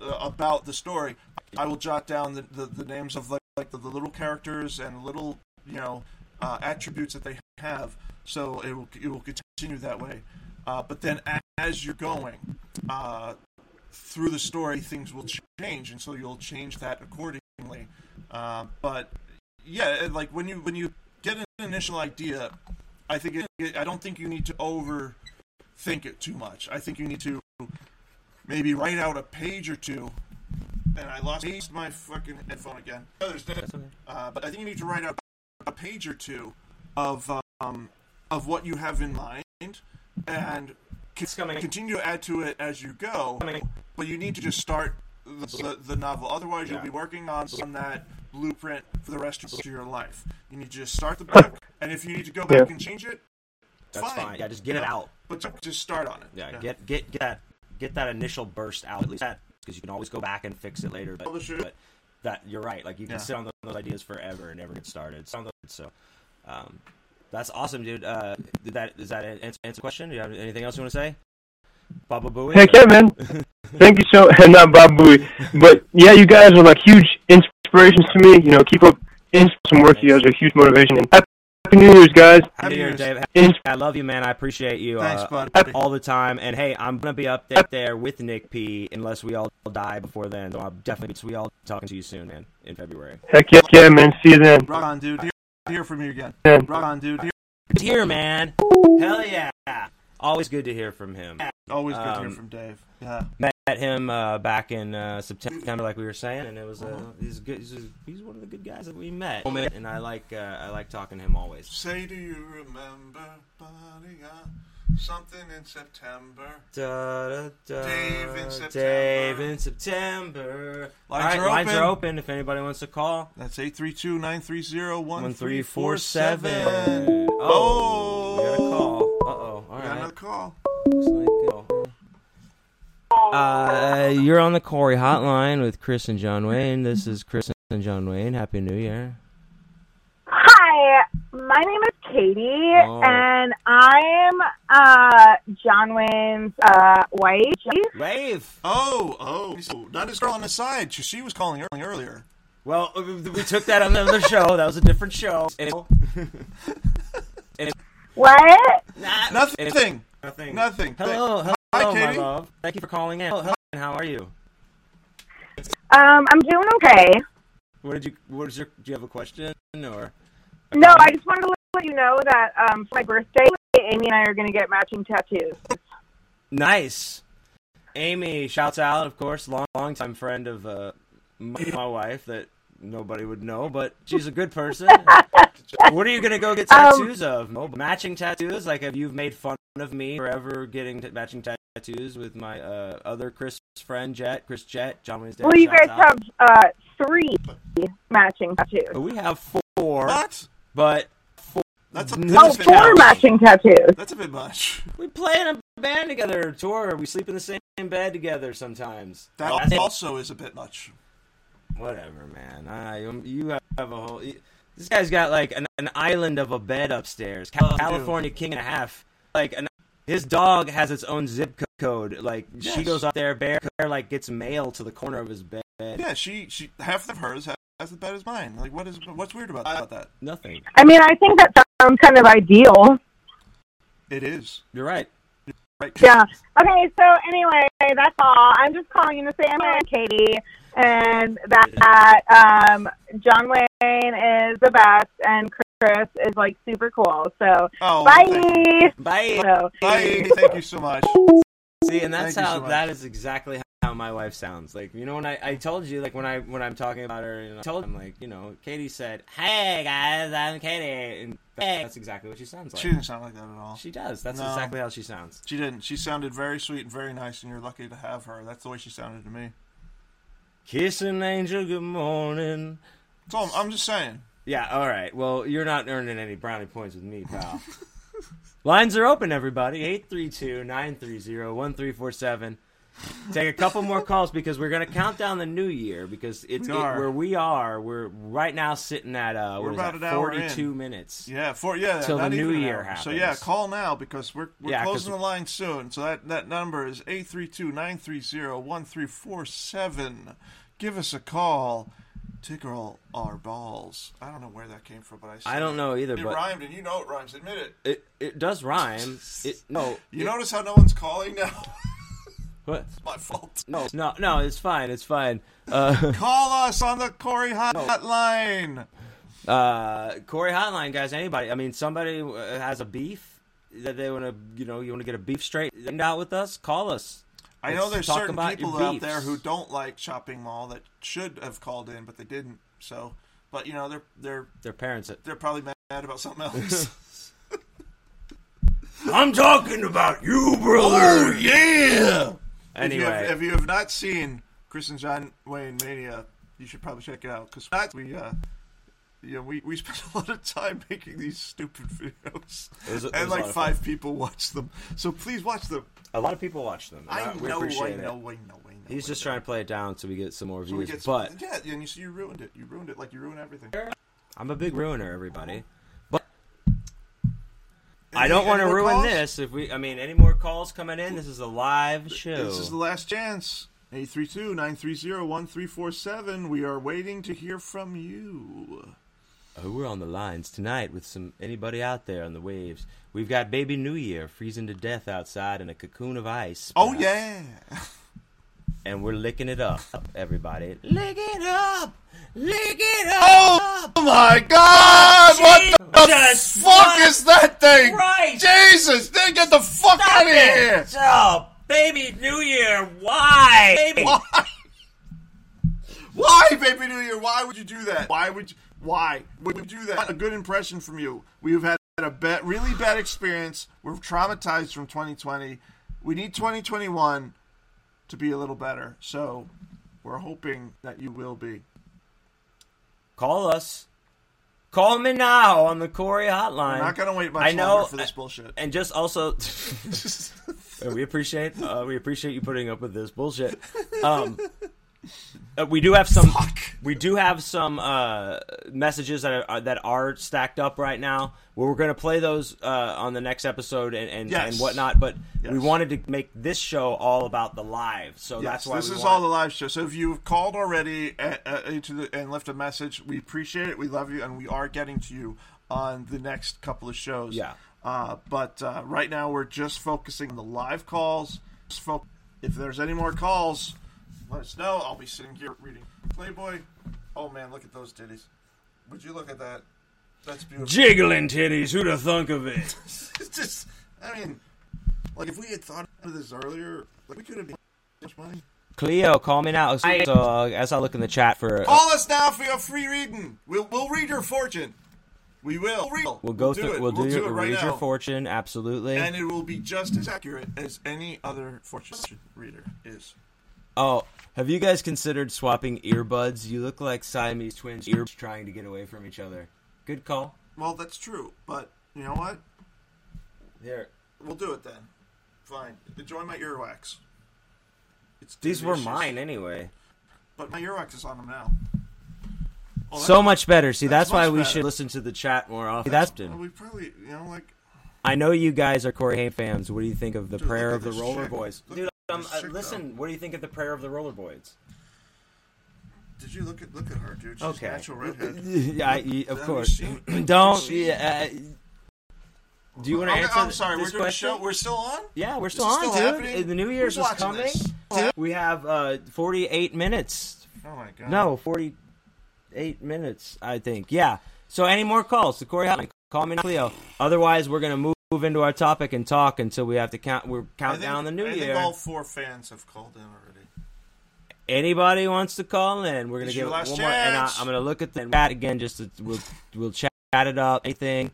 uh, about the story. I will jot down the, the, the names of like, like the, the little characters and little you know uh, attributes that they have. So it will it will continue that way. Uh, but then as you're going uh, through the story, things will change, and so you'll change that accordingly. Uh, but yeah, like when you when you get an initial idea, I think it, it, I don't think you need to overthink it too much. I think you need to maybe write out a page or two. And I lost my fucking headphone again. Uh, but I think you need to write out a page or two of um, of what you have in mind, and con- coming. continue to add to it as you go. But you need to just start the, the, the novel. Otherwise, you'll Yeah. be working on on that blueprint for the rest of your life. You need to just start the book, and if you need to go back Yeah. and change it, That's fine. fine. Yeah, just get it out. But just start on it. Yeah, get get get that get that initial burst out at least because you can always go back and fix it later. But, but that you're right. Like you can Yeah. sit on those, those ideas forever and never get started. So, so um, that's awesome, dude. Uh, did that does that answer, answer the question? Do you have anything else you want to say? Baba Booey. Heck yeah, man. *laughs* Thank you so *laughs* not Bob Bowie. But yeah, you guys are like huge inspirations to me. You know, keep up some work. You guys are a huge motivation. And happy New Year's, guys. Happy New Year, Year's. Dave. Ins- I love you, man. I appreciate you Thanks, uh, bud. all the time. And hey, I'm gonna be up there, there with Nick P. Unless we all die before then. So I'll definitely be we all talking to you soon, man. In February. Heck yeah, yeah, man. See you then. Rock on, dude. Hear, hear from you again. Yeah. Rock on, dude. Hear, Good to man. Hell yeah. Always good to hear from him. always good to Um, hear from Dave. Yeah. Met him uh, back in uh, September, like we were saying, and it was uh, he's good. He's, he's one of the good guys that we met, and I like uh, I like talking to him always. Say, do you remember? Buddy, uh, Something in September. Da, da, da, Dave in September. Dave in September. Lines right, are lines open. are open. If anybody wants to call, That's 832-930-1347. one three four seven. Oh. we got a call. Uh oh. All We got another call. Uh, you're on the Corey Hotline with Chris and John Wayne. This is Chris and John Wayne. Happy New Year. Hi, my name is Katie, Oh. and I'm uh, John Wayne's uh, wife. Wave. Oh, oh. So, not his girl on the side. She, she was calling early- earlier. Well, we we took that on the other show. That was a different show. *laughs* And it- What? Nah, Nothing. and- Nothing. Nothing. Hello, hello, Hi, my love. Thank you for calling in. Hello, and how are you? Um, I'm doing okay. What did you? What is your? Do you have a question or? No, I just wanted to let you know that um, for my birthday, Amy and I are going to get matching tattoos. Nice. Amy shouts out, of course, long, long time friend of uh, my, my wife that nobody would know, but she's a good person. *laughs* what are you gonna go get Um, tattoos of? Mo? Matching tattoos? Like, have you made fun of me forever getting t- matching tattoos with my uh, other Chris friend Jet, Chris Jet, John Wednesday? Well, you guys out. have uh, three matching tattoos. We have four, What? But That's a, No. Oh, that's, a bit much. matching tattoos. That's a bit much. we play in a band together, tour. We sleep in the same bed together sometimes. That That's- also is a bit much. Whatever, man. I, um, you have a whole. This guy's got like an, an island of a bed upstairs. Cal- California king and a half. Like an, his dog has its own zip code. Like she goes up there, bear, bear like gets mail to the corner of his bed. Yeah, she she half of hers has, has the bed as mine. Like, what is what's weird about, about that? Nothing. I mean, I think that sounds kind of ideal. It is You're right. right. Yeah. Okay, so anyway, that's all. I'm just calling you to say I'm Katie and that um, John Wayne is the best and Chris is like super cool. So Oh, bye. thank Bye. So, Bye. Thank you so much. See, and that's Thank how so that is exactly how my wife sounds. Like you know when I, I told you like when I when I'm talking about her, and I told him like you know Katie said, "Hey guys, I'm Katie," and that's exactly what she sounds like. She didn't sound like that at all. She does. That's No. exactly how she sounds. She didn't. She sounded very sweet and very nice, and you're lucky to have her. That's the way she sounded to me. kissing angel, good morning. So I'm, I'm just saying. Yeah, all right. Well, you're not earning any brownie points with me, pal. *laughs* Lines are open, everybody. 832-930-1347. Take a couple more calls because we're going to count down the new year because it's We it- where we are. We're right now sitting at uh, what We're is about that, 42 in. minutes. Yeah, for yeah, Till the new year hour. So yeah, call now because we're we're Yeah, 'cause- closing the line soon. So that that number is 832-930-1347. Give us a call. Tickle our balls. I don't know where that came from, but I I don't know either, It but rhymed, and you know it rhymes. Admit it. it it does rhyme. It no. You it- notice how no one's calling now? *laughs* what? it's my fault. No, no, no. It's fine. It's fine. Uh, *laughs* Call us on the Corey Hotline. uh, Corey Hotline, guys. Anybody? I mean, somebody uh, has a beef that they want to, you know, you want to get a beef straightened out with us. Call us. I know Let's there's talk certain about people out there who don't like shopping mall that should have called in, but they didn't. So, but you know they're they're Their parents. they're probably mad about something else. *laughs* *laughs* I'm talking about you, brother. Oh, yeah. If you, have, Anyway, if you have not seen Chris and John Wayne Mania, you should probably check it out because we uh, you know, we we *laughs* spend a lot of time making these stupid videos, was and like five people watch them. So please watch them. a lot of people watch them. I we know, I appreciate know, I know, I know. He's just trying to play it down so we get some more So views. get but yeah, and you see, you ruined it. You ruined it like you ruined everything. I'm a big ruiner, everybody. But I don't want to ruin calls? this. If we, I mean, any more calls coming in? This is a live show. This is the last chance. 832-930-1347. We are waiting to hear from you. Oh, we're on the lines tonight with some anybody out there on the waves. We've got Baby New Year freezing to death outside in a cocoon of ice. Oh yeah. *laughs* and we're licking it up, everybody. Lick it up, lick it Oh up. my God! What the fuck is that thing? Christ! Jesus! Then get the fuck out of here! Oh, Baby New Year, why? Baby. Why? Why, Baby New Year? Why would you do that? Why would you? Why would you do that? A good impression from you. We've had a bad, really bad experience. We're traumatized from 2020. We need 2021 to be a little better. So we're hoping that you will be. Call us. Call me now on the Corey hotline. We're not going to wait much I know, longer for this bullshit. and just also, *laughs* *laughs* we appreciate uh, we appreciate you putting up with this bullshit. Um, uh, we do have some. We do have some uh, messages that are that are stacked up right now. Where we're going to play those uh, on the next episode and and, Yes. and whatnot. But we wanted to make this show all about the live, so Yes, that's why this is wanted- all the live show. So if you've called already uh, uh, into the, and left a message, we appreciate it. We love you, and we are getting to you on the next couple of shows. Yeah. Uh, but uh, right now we're just focusing on the live calls. If there's any more calls, let us know. I'll be sitting here reading Playboy. Oh man, look at those titties. Would you look at that? That's beautiful. jiggling titties. Who'd have thunk of it? *laughs* it's just, I mean, like if we had thought of this earlier, like we could have made much money. Cleo, call me now. So uh, as I look in the chat for, Call us now for your free reading. We'll we'll read your fortune. We will. We'll, read, we'll go do through. it. We'll do, it your right read your fortune. Absolutely. and it will be just as accurate as any other fortune reader is. Oh, have you guys considered swapping earbuds? You look like Siamese twins, ears trying to get away from each other. Good call. Well, that's true, but you know what? Here, We'll do it then. Fine. Enjoy my earwax. It's These were mine anyway. but my earwax is on them now. Oh, So much better. See, that's that's, why we better. should listen to the chat more often. That's well, we probably, you know, like I know you guys are Corey Haim fans. What do you think of the Dude, prayer of the Roller chick. Boys? Look Dude, at um, uh, chick, listen. What do you think of the prayer of the Rollerboys? Did you look at look at her, dude? She's Okay. natural redhead. *laughs* yeah, I, y- of Have course. *clears throat* *clears throat* Don't. have you seen- Yeah, uh, do you want to Okay, answer? I'm sorry. this We're doing a question? show. We're still on. Yeah, we're still it on, still dude. happening? The New Year's Who's is coming. this? We have uh, 48 minutes. Oh my god. No, 48 minutes, I think. Yeah. So any more calls to Corey Hotline? Call me now, Cleo. Otherwise, we're going to move, move into our topic and talk until we have to count. We're count think, down the new I year. think all four fans have called in already. Anybody wants to call in? We're gonna This give it last one more, and I, I'm gonna look at the chat again. Just to, we'll we'll chat it up. Anything.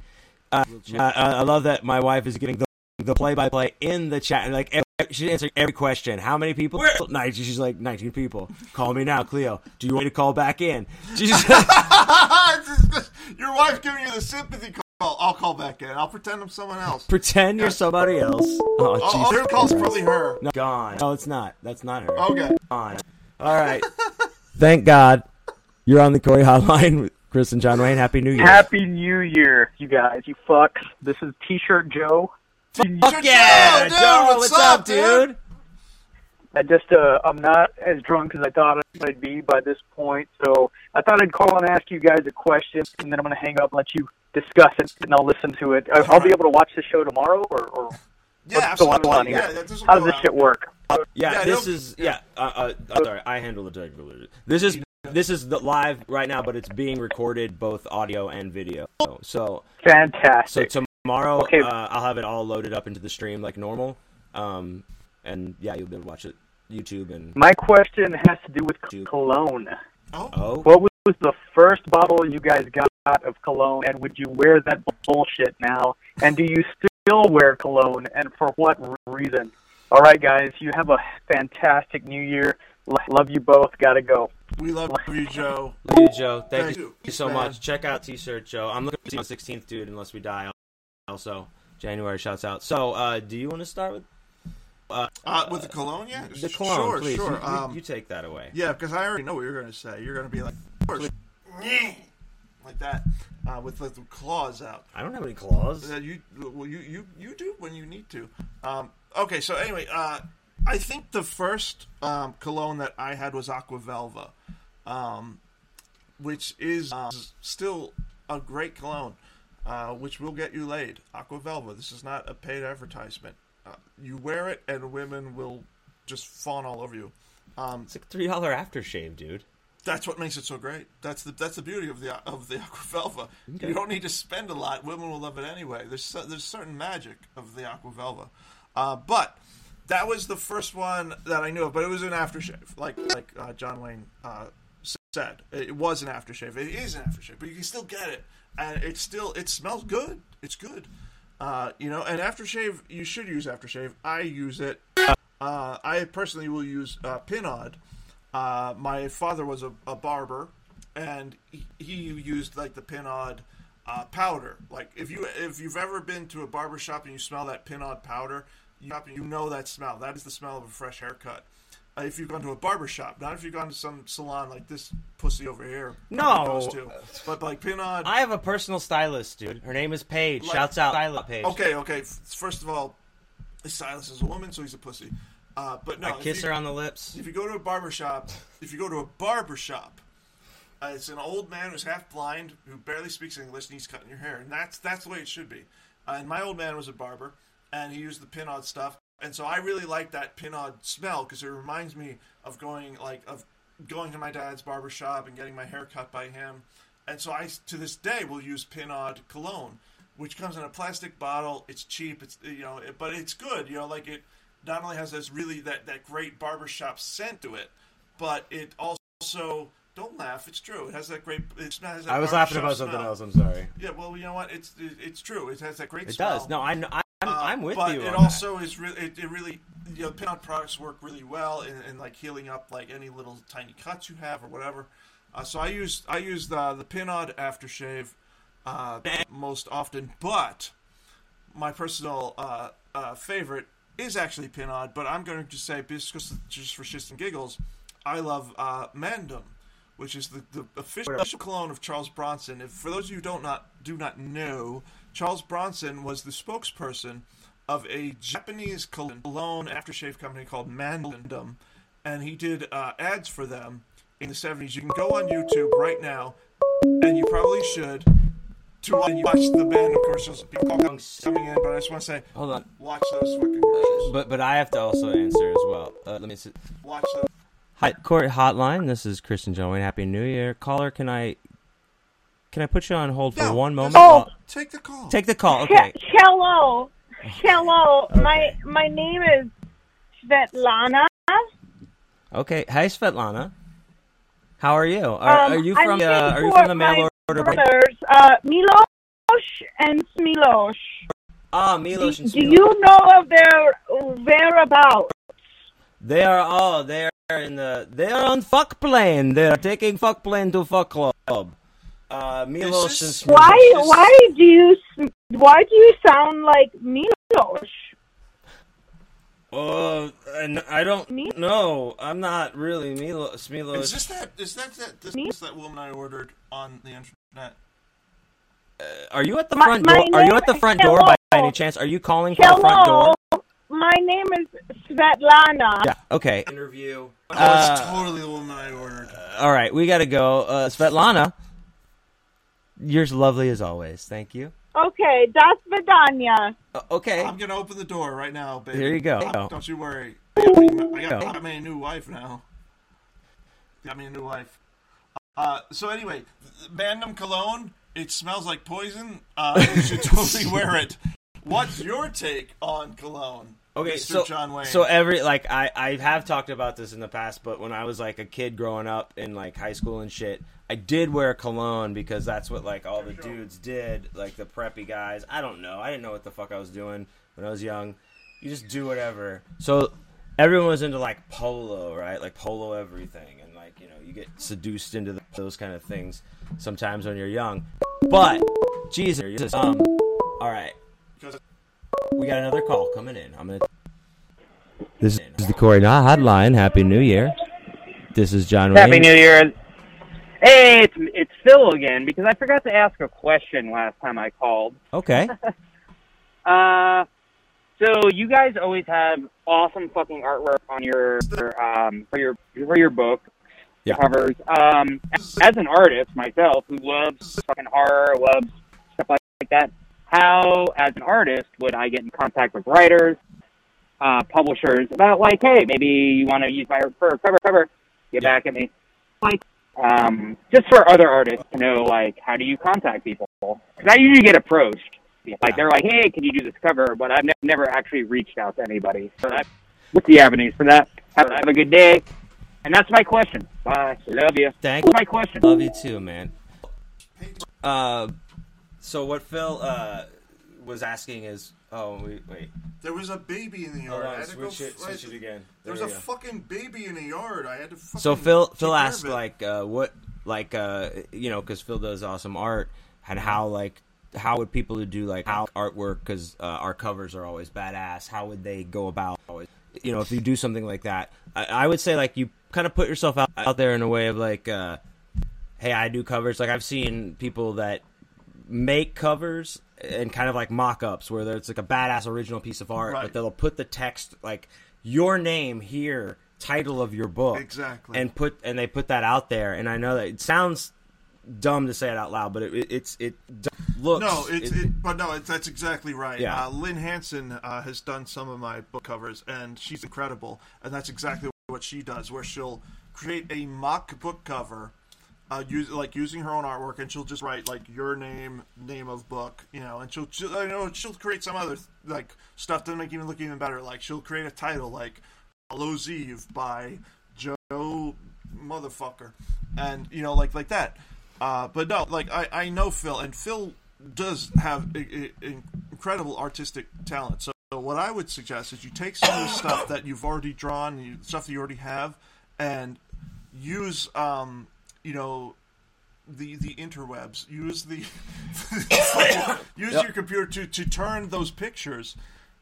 Uh, uh, I love that my wife is getting the the play by play in the chat. Like every, she's answering every question. How many people? Nineteen. She's like nineteen people. Call me now, Cleo. Do you want me to call back in? She's *laughs* Your wife giving you the sympathy call. I'll call back in. I'll pretend I'm someone else. pretend you're somebody else. Oh, Oh, oh, jeez. her call's probably her. No, gone. No, it's not. That's not her. Okay. Gone. All right. *laughs* Thank God. You're on the Corey Hotline with Chris and John Wayne. Happy New Year. Happy New Year, you guys, you fucks. This is T-shirt Joe. Fuck yeah, dude, Joe, what's what's, up, up, dude? I just, uh, I'm not as drunk as I thought I'd be by this point, so I thought I'd call and ask you guys a question, and then I'm going to hang up and let you discuss it, and I'll listen to it. I- I'll be able to watch the show tomorrow, or, or Yeah, what's going absolutely. on here? Yeah, How does go this out. shit work? Yeah, Yeah, this no- is yeah. Uh, uh, sorry, I handle the technical. This is this is the live right now, but it's being recorded both audio and video. So so, Fantastic. so tomorrow Okay. uh, I'll have it all loaded up into the stream like normal. Um, and yeah, you'll be able to watch it YouTube and My question has to do with cologne. Oh, oh What was the first bottle you guys got of cologne, and would you wear that bullshit now? And do you still wear cologne, and for what reason? All right, guys, you have a fantastic New Year. Love you both. Gotta go. we love you, Joe. Love you, Joe. Thank, Thank you you, so man. much. Check out T-shirt Joe. I'm looking to see you on 16th, dude. Unless we die, also January shouts out. So uh, do you want to start with Uh, with the cologne, yeah. the cologne, Sure, please? sure. You, you- Um, you take that away. Yeah, because I already know what you're going to say. You're going to be like, of course, like that, uh, with the claws out. I don't have any claws. Uh, you, well, you, you, you do when you need to. Um, okay, so anyway, uh, I think the first um, cologne that I had was Aqua Velva, um, which is uh, still a great cologne, uh, which will get you laid. Aqua Velva. This is not a paid advertisement. Uh, you wear it, and women will just fawn all over you. Um, It's like three dollar aftershave, dude. That's what makes it so great. That's the that's the beauty of the of the Aqua Velva. You don't need to spend a lot. Women will love it anyway. There's there's certain magic of the Aqua Velva. Uh, but that was the first one that I knew of. But it was an aftershave, like like uh, John Wayne uh, said. It was an aftershave. It is an aftershave, but you can still get it, and it's still it smells good. It's good. Uh, you know, and aftershave you should use aftershave. I use it. Uh, I personally will use uh, Pinaud. Uh, my father was a, a barber, and he, he used like the Pinaud uh, powder. Like if you if you've ever been to a barber shop and you smell that Pinaud powder, you you know that smell. That is the smell of a fresh haircut. Uh, if you've gone to a barber shop, not if you've gone to some salon like this pussy over here. No. to. but like Pinaud. I have a personal stylist, dude. Her name is Paige. Like- Shouts out stylist Paige. Okay, okay. First of all, Silas is a woman, so he's a pussy. Uh, but no, I kiss you- her on the lips. If you go to a barber shop, if you go to a barber shop, uh, it's an old man who's half blind who barely speaks English and he's cutting your hair, and that's that's the way it should be. Uh, and my old man was a barber, and he used the Pinaud stuff, and so I really like that Pinaud smell because it reminds me of going like of going to my dad's barber shop and getting my hair cut by him, and so I to this day will use Pinaud cologne, which comes in a plastic bottle. It's cheap, it's you know, it, but it's good. You know, like it not only has this really that that great barbershop scent to it, but it also don't laugh. It's true. It has that great. It has that I was laughing about something smell. else. I'm sorry. Yeah, well, you know what? It's it, it's true. It has that great. It smell. does. No, I, I I'm, Uh, I'm with but you. it on also is really it, it really you know Pinaud products work really well in, in like healing up like any little tiny cuts you have or whatever. Uh, so I use I use the the Pinaud aftershave uh, most often, but my personal uh, uh, favorite is actually Pinaud. But I'm going to just say just, just for shits and giggles, I love uh, Mandom, which is the, the official, official cologne of Charles Bronson. If for those of you who don't not do not know, Charles Bronson was the spokesperson of a Japanese cologne aftershave company called Mandom, and he did uh, ads for them in the 70s. You can go on YouTube right now, and you probably should. To watch the band, of course, there's people coming in, but I just want to say, Hold on. watch those fucking commercials. But but I have to also answer as well. Uh, let me see. Watch those. Hi, Court Hotline. This is Kristen John Happy New Year, caller. Can I can I put you on hold for No, one moment? just- Oh. Take the call. Take the call. Okay. He- hello, hello. My my name is Svetlana. Okay. Hi, Svetlana. How are you? Are, Um, are you from uh, Are you from the mail order? Brothers, uh, Milos and Smilos. Ah, Do, Milos and do you know of their whereabouts? They are all they are in the they are on fuck plane. They are taking fuck plane to fuck club. Uh, Milos and is- Smilo. Why why do you why do you sound like Milos? Uh, and I don't Me? know. I'm not really Milos. Milos. Is this that? Is that that? This, Me? is that woman I ordered on the internet? Are you at the My- front my door? Are you at the front door by hello. any chance? Are you calling from the front Hello, door? my name is Svetlana. Yeah. Okay. Interview. Oh, Uh, it's totally the woman I ordered. all right, we got to go. Uh, Svetlana, you're as lovely as always. Thank you. Okay, das vidanya. Uh, okay. I'm gonna open the door right now, baby. Here you go. Don't you worry. I got, me, I got, I got me a new wife now. Got me a new wife. Uh, so anyway, Mandom cologne. It smells like poison. Uh, you should totally *laughs* wear it. What's your take on cologne? Okay, Mr. so John Wayne. so every like I I have talked about this in the past, but when I was like a kid growing up in like high school and shit, I did wear cologne because that's what like all the dudes did, like the preppy guys. I don't know. I didn't know what the fuck I was doing when I was young. You just do whatever. So everyone was into like polo, right? Like polo everything, and like you know you get seduced into the, those kind of things sometimes when you're young. But Jesus, um, all right. Because- We got another call coming in. I'm gonna. This is the Corey Knott Hotline. Happy New Year. This is John Happy Wayne. New Year. Hey, it's it's Phil again because I forgot to ask a question last time I called. Okay. *laughs* Uh, so you guys always have awesome fucking artwork on your um for your for your book Yeah. covers. Um, as an artist myself who loves fucking horror, loves stuff like, like that, how as an artist would I get in contact with writers, uh, publishers about like, hey, maybe you want to use my cover cover? Get Yeah. back at me. Like, um, just for other artists to know, like, how do you contact people? Because I usually get approached. Like they're like, "Hey, can you do this cover?" But I've ne- never actually reached out to anybody. So what's the avenues for that? Have, have a good day. And that's my question. Bye. Love you. Thank That's my question. Love you too, man. Uh, so what Phil uh was asking is, oh wait, wait, There was a baby in the hold yard. on, I had to go switch it, f- I had switch to- it again. There was There a go. fucking baby in the yard. I had to. Fucking So Phil take Phil asked like uh, what like uh, you know because Phil does awesome art and how like how would people who do like how artwork because uh, our covers are always badass how would they go about always you know if you do something like that I, I would say like you kind of put yourself out, out there in a way of like uh, hey I do covers like I've seen people that make covers and kind of like mock-ups where it's like a badass original piece of art Right. but they'll put the text like your name here title of your book Exactly. and put and they put that out there and i know that it sounds dumb to say it out loud but it, it it's it looks No, it's it- it, but no, it, that's exactly right. Yeah. Uh, Lynne Hansen uh, has done some of my book covers, and she's incredible. And that's exactly what she does, where she'll create a mock book cover, uh, use like using her own artwork, and she'll just write like your name, name of book, you know, and she'll, she'll you know she'll create some other like stuff to make even look even better. Like she'll create a title like Hallows Eve by Joe motherfucker, and you know like like that. Uh, but no, like I, I know Phil, and Phil does have incredible artistic talent. So what I would suggest is you take some of the stuff that you've already drawn, stuff that you already have, and use um, you know the the interwebs. Use the *laughs* use Yep. your computer to, to turn those pictures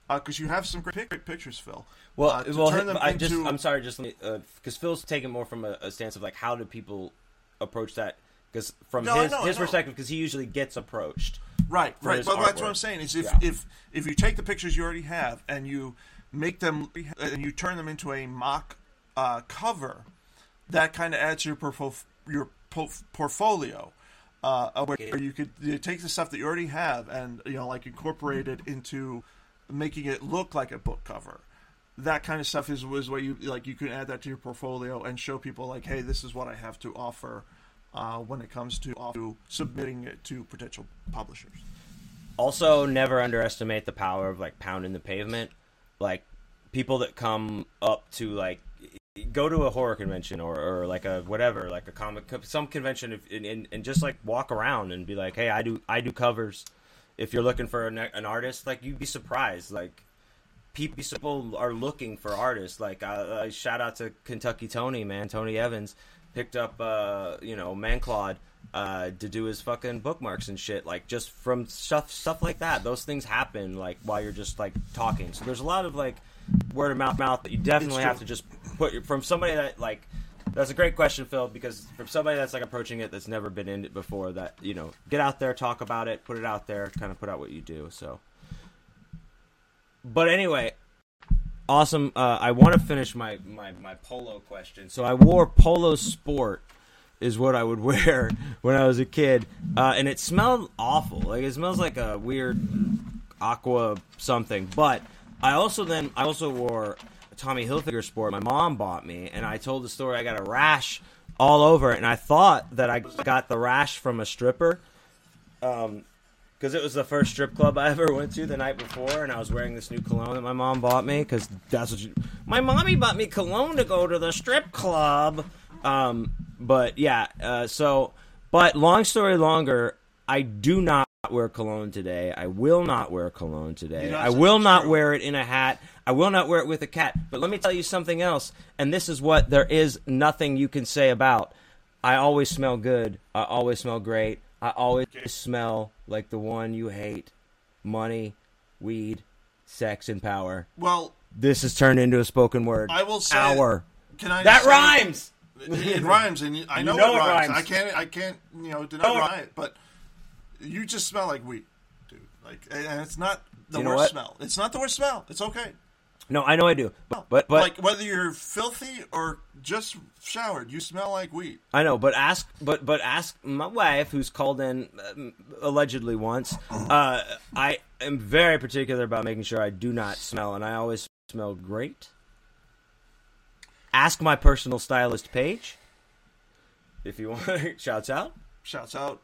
because you have some great pic- pictures, Phil. well, uh, well turn them I into just i'm sorry just because phil's taking more from a, a stance of like how do people approach that because from No, his know, his perspective because he usually gets approached Right, right. his But that's what. I'm saying is if Yeah. if if you take the pictures you already have and you make them and you turn them into a mock uh, cover, that kind of adds to your portfo- your po- portfolio. Uh, where you could you take the stuff that you already have and you know like incorporate it into making it look like a book cover. That kind of stuff is was where you like you can add that to your portfolio and show people like, hey, this is what I have to offer uh, when it comes to, to submitting it to potential publishers. Also, never underestimate the power of like pounding the pavement. Like people that come up to like go to a horror convention or, or like a whatever, like a comic some convention, and, and, and just like walk around and be like, hey, I do I do covers. If you're looking for an, an artist, like you'd be surprised, like. People are looking for artists. Like, shout out to Kentucky Tony, man. Tony Evans picked up, uh, you know, Manclaude uh, to do his fucking bookmarks and shit. Like, just from stuff stuff like that. Those things happen like while you're just like talking. So there's a lot of like word of mouth mouth that you definitely have to just put your, from somebody that like. That's a great question, Phil. Because from somebody that's like approaching it that's never been in it before, that you know, get out there, talk about it, put it out there, kind of put out what you do. So, but anyway, awesome. Uh, I want to finish my, my, my polo question. So I wore polo sport is what I would *laughs* wear when I was a kid, uh, and it smelled awful. Like it smells like a weird aqua something. But I also then I also wore a Tommy Hilfiger sport. My mom bought me, and I told the story. I got a rash all over it, and I thought that I got the rash from a stripper. Um, because it was the first strip club I *laughs* ever went to the night before, and I was wearing this new cologne that my mom bought me because that's what she, my mommy bought me cologne to go to the strip club. Um, but yeah, uh, so but long story longer, I do not wear cologne today. I will not wear cologne today. I will not true. wear it in a hat. I will not wear it with a cat. But let me tell you something else, and this is what there is nothing you can say about. I always smell good. I always smell great. I always smell like the one you hate money, weed, sex, and power. Well, This has turned into a spoken word. I will say Hour. Can I That rhymes! It, it rhymes, and I You know, know it it rhymes. rhymes. I can't. I can't. You know, deny Oh. it. But you just smell like weed, dude. Like, and it's not the You know worst what? smell. It's not the worst smell. It's okay. No, I know I do. But, but, but like whether you're filthy or just showered, you smell like weed. I know, but ask, but but ask my wife, who's called in um, allegedly once. Uh, I am very particular about making sure I do not smell, and I always smell great. Ask my personal stylist, Paige, if you want. *laughs* Shouts out. Shouts out.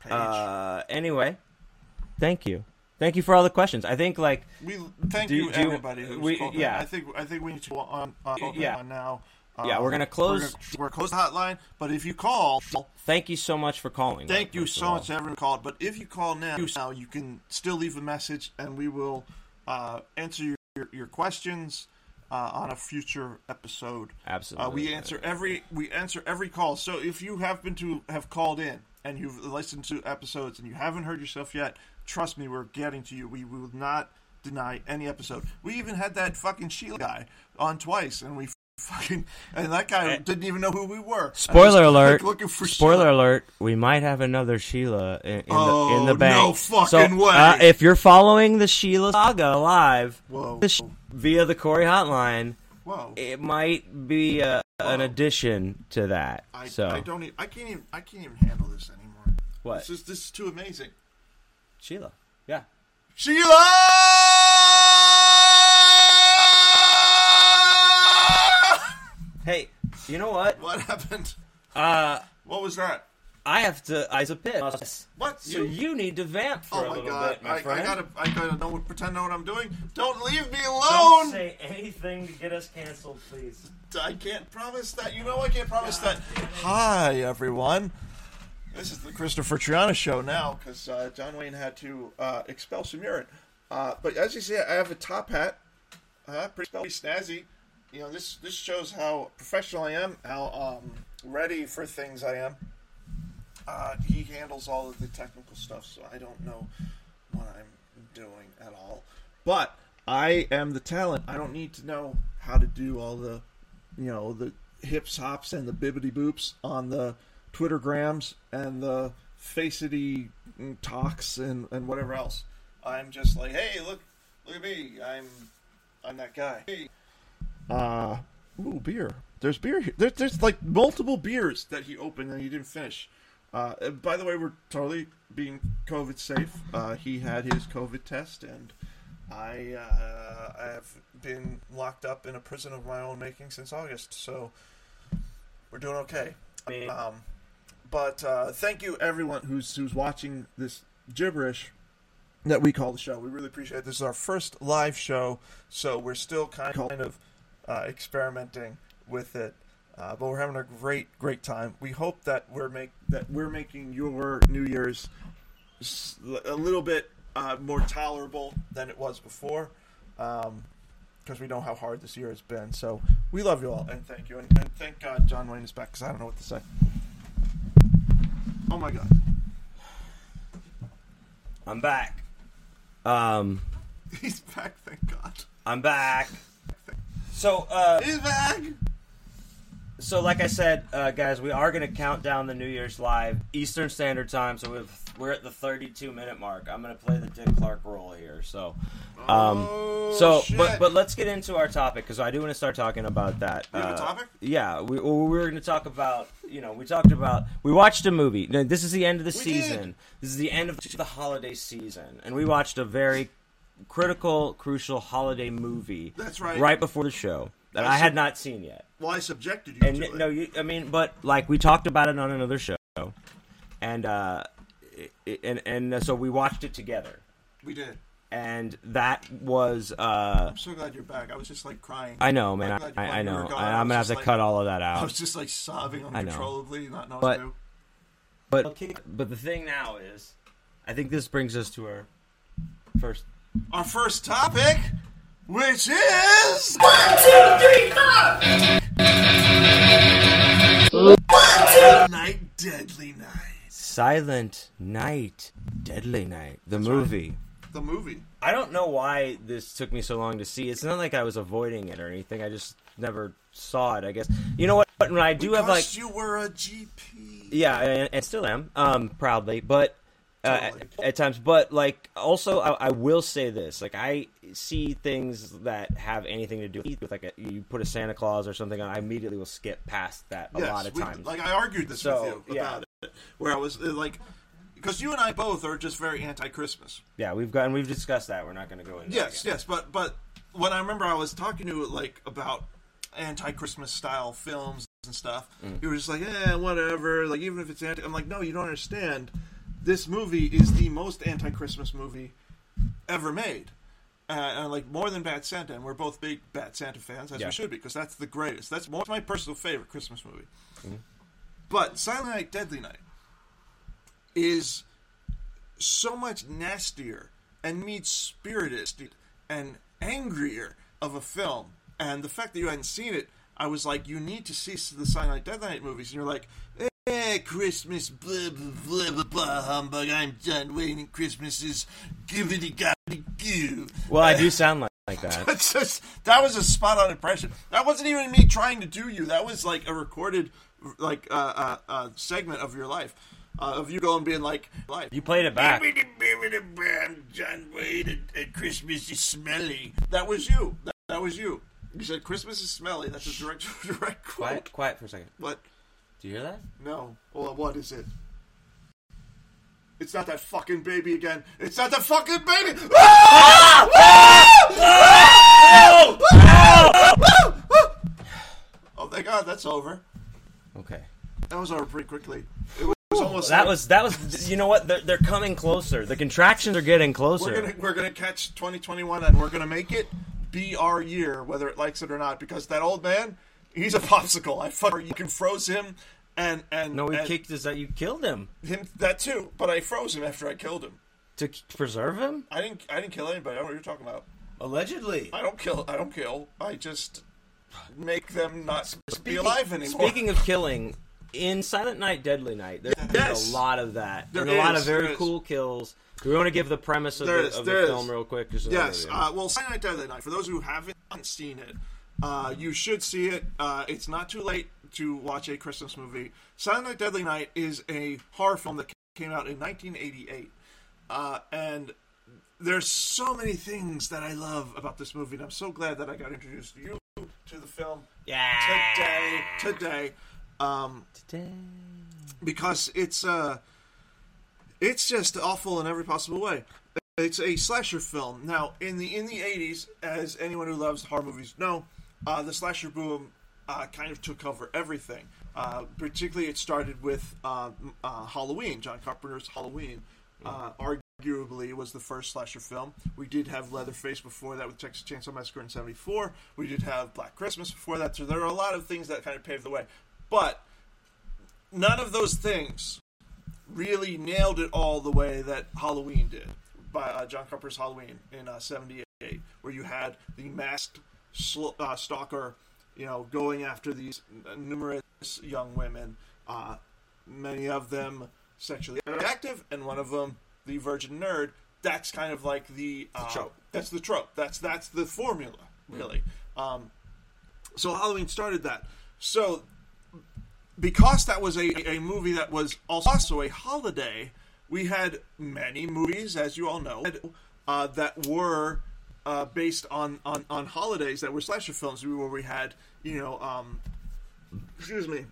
Paige. Uh, anyway, thank you, thank you for all the questions. I think like we thank do- you, do everybody. Who's we- called in. yeah. I think I think we need to go on open Yeah. on now. Yeah, we're gonna close- We're gonna, we're close the hotline. But if you call, Thank you so much for calling. thank you so much to everyone called. But if you call now, now you can still leave a message, and we will uh, answer your, your questions uh, on a future episode. Absolutely. Uh, we answer every we answer every call. So if you happen to have called in and you've listened to episodes and you haven't heard yourself yet, trust me, we're getting to you. We, we will not deny any episode. We even had that fucking Sheila guy on twice, and we fucking and that guy didn't even know who we were. Eh. Spoiler was, alert! Looking for Spoiler Sheila. alert! We might have another Sheila in, in the in the Oh, bank. no fucking so, way. Uh, if you're following the Sheila saga live Whoa. sh- via the Corey Hotline, Whoa. it might be uh, an addition to that. I, so I don't. e- I can't even. I can't even handle this anymore. what? This is this is too amazing. Sheila? Yeah. Sheila. Hey, you know what? What happened? Uh, What was that? I have to. I a pit. What? So you need to vamp for Oh a little god! bit, my I, I gotta, I gotta know, pretend I know what I'm doing. Don't leave me alone. Don't say anything to get us canceled, please. I can't promise that. You know, I can't promise that. Hi, everyone. This is the Christopher Triana show now because uh, John Wayne had to uh, expel some urine. Uh, but as you see, I have a top hat. Uh, pretty, pretty snazzy. You know, this this shows how professional I am, how um, ready for things I am. Uh, he handles all of the technical stuff, so I don't know what I'm doing at all. But I am the talent. I don't need to know how to do all the, you know, the hips, hops, and the bibbity boops on the Twittergrams and the facety talks and, and whatever else. I'm just like, hey, look, look at me. I'm, I'm that guy. Hey. Uh, ooh, beer. There's beer here. There's, there's like multiple beers that he opened and he didn't finish. Uh, by the way, we're totally being COVID safe. Uh, he had his COVID test, and I uh, I have been locked up in a prison of my own making since August. So we're doing okay. Um, but uh, thank you everyone who's who's watching this gibberish that we call the show. We really appreciate it. This is our first live show, so we're still kind of uh, experimenting with it. Uh, but we're having a great, great time. We hope that we're make that we're making your New Year's a little bit uh, more tolerable than it was before, because we know how hard this year has been. So we love you all and thank you, and, and thank God John Wayne is back because I don't know what to say. Oh my God! I'm back. Um, *laughs* He's back. Thank God. I'm back. So, uh, He's back. so like I said, uh, guys, we are going to count down the New Year's live Eastern Standard Time. So we're, we're at the 32 minute mark. I'm going to play the Dick Clark role here. So, um, Oh, so shit. but but let's get into our topic because I do want to start talking about that. We have a Uh, topic? Yeah, we, we were going to talk about you know we talked about we watched a movie. This is the end of the We season. did. This is the end of the holiday season, and we watched a very critical, crucial holiday movie. That's right. Right before the show that I I had sub- not seen yet. Well, I subjected you And to it. no, you, I mean, but like we talked about it on another show, and uh, it, and and so we watched it together, we did. and that was uh, I'm so glad you're back. I was just like crying. I know, man, I'm I, I, I while you were know, gone, I, I'm gonna have to like- cut all of that out. I was just like sobbing uncontrollably, not knowing But- what to do. But but the thing now is, I think this brings us to our first. Our first topic, which is One, two, three, four. One, two. Night Deadly Night, Silent Night, Deadly Night, the movie. the movie. I don't know why this took me so long to see. It's not like I was avoiding it or anything. I just never saw it. I guess you know what? When I do have like you were a GP. Yeah, and, and still am, um, proudly, but uh, Totally. at, at times. But like, also, I, I will say this: like, I see things that have anything to do with like a, you put a Santa Claus or something on, I immediately will skip past that a Yes, lot of we- times. like I argued this So, with you yeah. about it, where I was uh, like, because you and I both are just very anti-Christmas. yeah, we've got and we've discussed that. We're not going to go into. Yes, yes, but but when I remember I was talking to like about anti-Christmas style films and stuff, Mm. you were just like, eh, whatever. Like even if it's anti, I'm like, no, you don't understand. This movie is the most anti-Christmas movie ever made, uh, and like more than Bad Santa, and we're both big Bad Santa fans, as Yeah. we should be, because that's the greatest. That's my personal favorite Christmas movie. Mm-hmm. But Silent Night, Deadly Night is so much nastier and mean spirited and angrier of a film. And the fact that you hadn't seen it, I was like, you need to see the Silent Night, Deadly Night movies. And you're like, eh, Christmas, blah, blah, blah, blah, blah, humbug. I'm John Wayne, and Christmas is gibbity gobbity goo. Well, I do *laughs* sound like, like that. That's just that was a spot on impression. That wasn't even me trying to do you. That was like a recorded like uh, uh, uh, segment of your life. Uh, of you going being like life. You played it back. John Wayne and, and Christmas is smelly. That was you. That, that was you. You said Christmas is smelly. That's a direct *laughs* direct quote. Quiet, quiet for a second. What? Do you hear that? No. Well, what is it? It's not that fucking baby again. It's not that fucking baby. Oh, thank God, that's over. Okay. That was over pretty quickly. It was almost That like- was that was. You know what? They're, they're coming closer. The contractions are getting closer. We're gonna we're gonna catch 2021 and we're gonna make it be our year, whether it likes it or not. Because that old man, he's a popsicle. I fucking you can froze him, and and no, he and kicked us that you killed him him that too. But I froze him after I killed him. to preserve him. I didn't I didn't kill anybody. I don't know what you're talking about. Allegedly. I don't kill. I don't kill. I just make them not be alive anymore. Speaking of killing, in Silent Night, Deadly Night, there's Yes. a lot of that. There There's a lot of very cool kills. Do we want to give the premise of, the, is, of the film real quick? Yes. Uh, well, Silent Night, Deadly Night. For those who haven't seen it, uh, you should see it. Uh, it's not too late to watch a Christmas movie. Silent Night, Deadly Night is a horror film that came out in 1988, uh, and there's so many things that I love about this movie, and I'm so glad that I got introduced to you to the film yeah. today. Today. Um, because it's uh it's just awful in every possible way. It's a slasher film. Now, in the in the eighties, as anyone who loves horror movies know, uh, the slasher boom uh, kind of took over everything. Uh, particularly, it started with uh, uh, Halloween. John Carpenter's Halloween, uh, arguably, was the first slasher film. We did have Leatherface before that with Texas Chainsaw Massacre in '74. We did have Black Christmas before that. So there are a lot of things that kind of paved the way. But none of those things really nailed it all the way that Halloween did by uh, John Carpenter's Halloween in uh, '78, where you had the masked sl- uh, stalker, you know, going after these numerous young women, uh, many of them sexually active, and one of them the virgin nerd. That's kind of like the, uh, trope. That's the trope. That's that's the formula, really. Um, so Halloween started that. So because that was a, a movie that was also a holiday, we had many movies, as you all know, uh, that were uh, based on, on, on holidays that were slasher films. Where we had, you know, um, excuse me,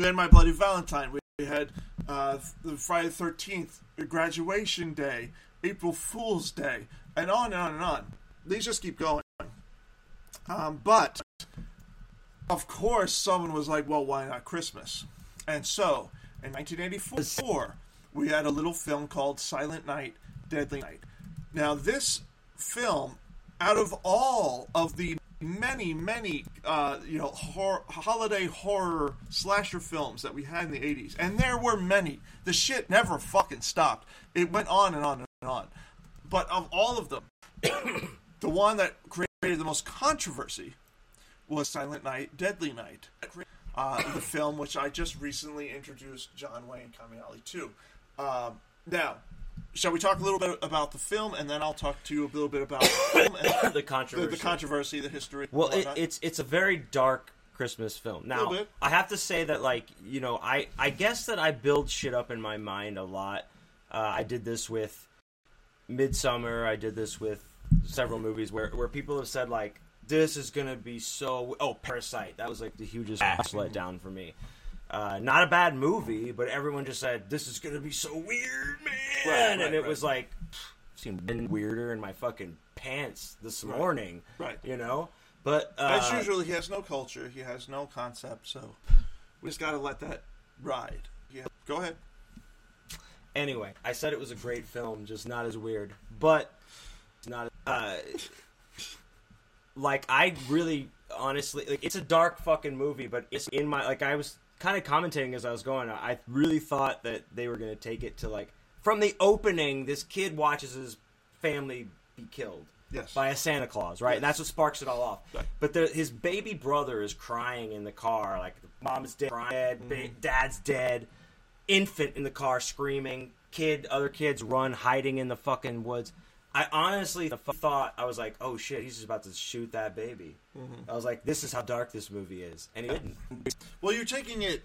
had My Bloody Valentine. We had uh, the Friday the Thirteenth, Graduation Day, April Fool's Day, and on and on and on. These just keep going. Um, but of course, someone was like, well, why not Christmas? And so, in 1984, we had a little film called Silent Night, Deadly Night. Now, this film, out of all of the many, many, uh, you know, hor- holiday horror slasher films that we had in the 80s, and there were many, the shit never fucking stopped. It went on and on and on. But of all of them, *coughs* the one that created the most controversy was Silent Night, Deadly Night, uh, the film which I just recently introduced John Wayne Kamiali to. Um, now, shall we talk a little bit about the film, and then I'll talk to you a little bit about the film and *coughs* the controversy. the, the controversy, the history. Well, it, it's it's a very dark Christmas film. Now, I have to say that, like, you know, I I guess that I build shit up in my mind a lot. Uh, I did this with Midsummer. I did this with several movies where where people have said like, this is gonna be so. Oh, Parasite. That was like the hugest letdown for me. Uh, not a bad movie, but everyone just said this is gonna be so weird, man. Right, and right, it right. was like, seemed weirder in my fucking pants this morning. Right. You know. But uh, As usual, he has no culture, he has no concept, so we just got to let that ride. Yeah, go ahead. Anyway, I said it was a great film, just not as weird. But it's not uh, like I really honestly like it's a dark fucking movie, but it's in my like I was kind of commentating as I was going. I really thought that they were going to take it to like from the opening. This kid watches his family be killed. Yes. By a Santa Claus, right? Yes. And that's what sparks it all off. Right. But the, his baby brother is crying in the car, like mom's dead, dead Mm-hmm. dad's dead, infant in the car screaming, kid, other kids run hiding in the fucking woods. I honestly th- thought I was like, oh shit, he's just about to shoot that baby. Mm-hmm. I was like, this is how dark this movie is, and he didn't. Well, you're taking it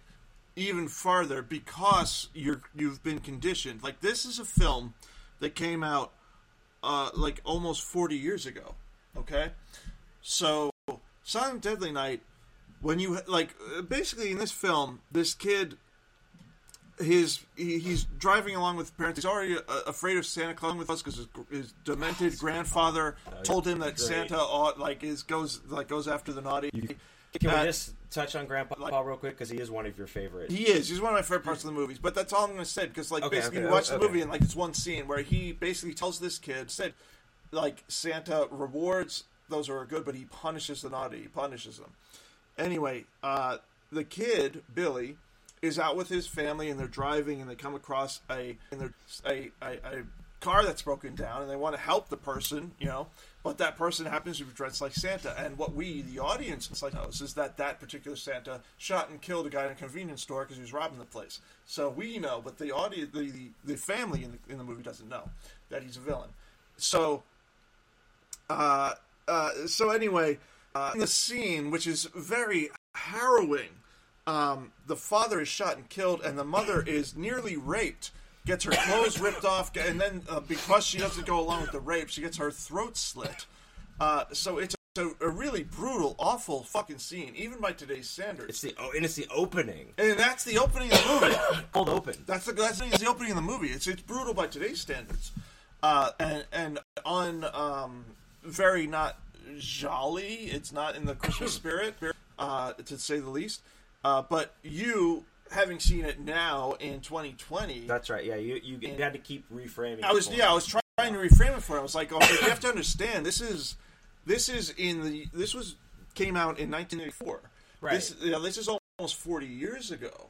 even farther because you're you've been conditioned. Like this is a film that came out uh, like almost 40 years ago. Okay, so Silent Deadly Night, when you like uh, basically in this film, this kid. His he, he's driving along with parents. He's already uh, afraid of Santa Claus with us because his, his demented grandfather told him that Great. Santa ought, like is goes like goes after the naughty. Can Uh, we just touch on Grandpa real quick because he is one of your favorites? He is. He's one of my favorite parts of the movies. But that's all I'm going to say because, like, Okay, basically, okay, you watch the movie and like it's one scene where he basically tells this kid, said, like Santa rewards those who are good, but he punishes the naughty. He punishes them. Anyway, uh, the kid Billy is out with his family and they're driving and they come across a and a, a, a car that's broken down and they want to help the person, you know, but that person happens to be dressed like Santa. And what we, the audience, like knows is that that particular Santa shot and killed a guy in a convenience store because he was robbing the place. So we know, but the audience, the, the, the family in the, in the movie doesn't know that he's a villain. So, uh, uh, so anyway, uh, in the scene, which is very harrowing, um, the father is shot and killed, and the mother is nearly raped. Gets her clothes ripped off, and then uh, because she doesn't go along with the rape, she gets her throat slit. Uh, so it's a, a really brutal, awful fucking scene, even by today's standards. It's the oh, and it's the opening. And that's the opening of the movie. *coughs* Cold open. That's the that's the, opening of the movie. It's it's brutal by today's standards, uh, and and on um, very not jolly. It's not in the Christmas spirit, uh, to say the least. Uh, but you having seen it now in 2020, That's right. Yeah, you you, you had to keep reframing. I was it yeah, I was trying to reframe it for him. I was like, oh, you have to understand this is this is in the this was came out in 1984. Right. This you know, this is almost 40 years ago.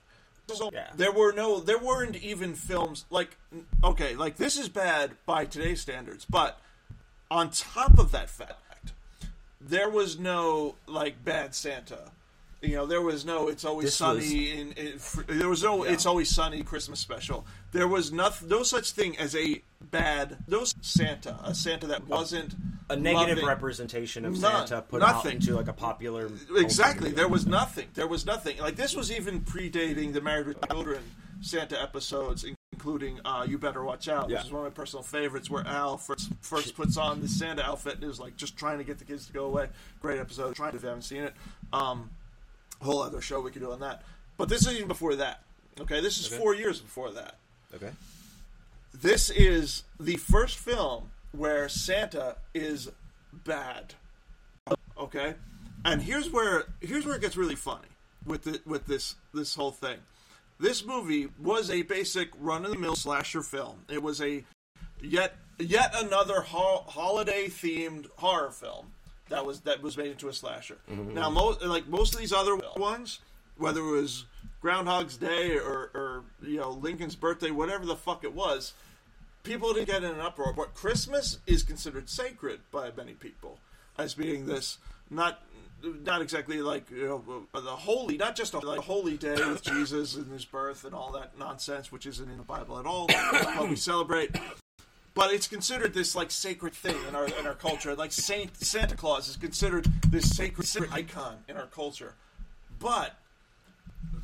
So Yeah. there were no there weren't even films like okay, like this is bad by today's standards, but on top of that fact, there was no like bad Santa. You know, there was no "It's Always This Sunny." In, in, fr- there was no "It's Always Sunny" Christmas special. There was nothing, no such thing as a bad, no Santa, a Santa that wasn't a negative loving. representation of None. Santa put Nothing. out into like a popular Exactly. There was nothing. There was nothing. Like this was even predating the Married with Children Santa episodes, including uh, "You Better Watch Out," Yeah. which is one of my personal favorites, where Al first, first puts on the Santa outfit and is like just trying to get the kids to go away. Great episode. Trying to if you haven't seen it. Um, whole other show we could do on that. But this is even before that. Okay, this is Okay. four years before that. Okay. This is the first film where Santa is bad. Okay? And here's where here's where it gets really funny with the, with this this whole thing. This movie was a basic run of the mill slasher film. It was a yet yet another ho- holiday themed horror film that was that was made into a slasher. Mm-hmm. Now, most like most of these other ones, whether it was Groundhog's Day or, or you know Lincoln's birthday, whatever the fuck it was, people didn't get in an uproar. But Christmas is considered sacred by many people as being this not not exactly like you know the holy, not just a like, holy day with Jesus and his birth and all that nonsense, which isn't in the Bible at all. but we celebrate but it's considered this like sacred thing in our in our culture. Like Saint Santa Claus is considered this sacred, sacred icon in our culture. But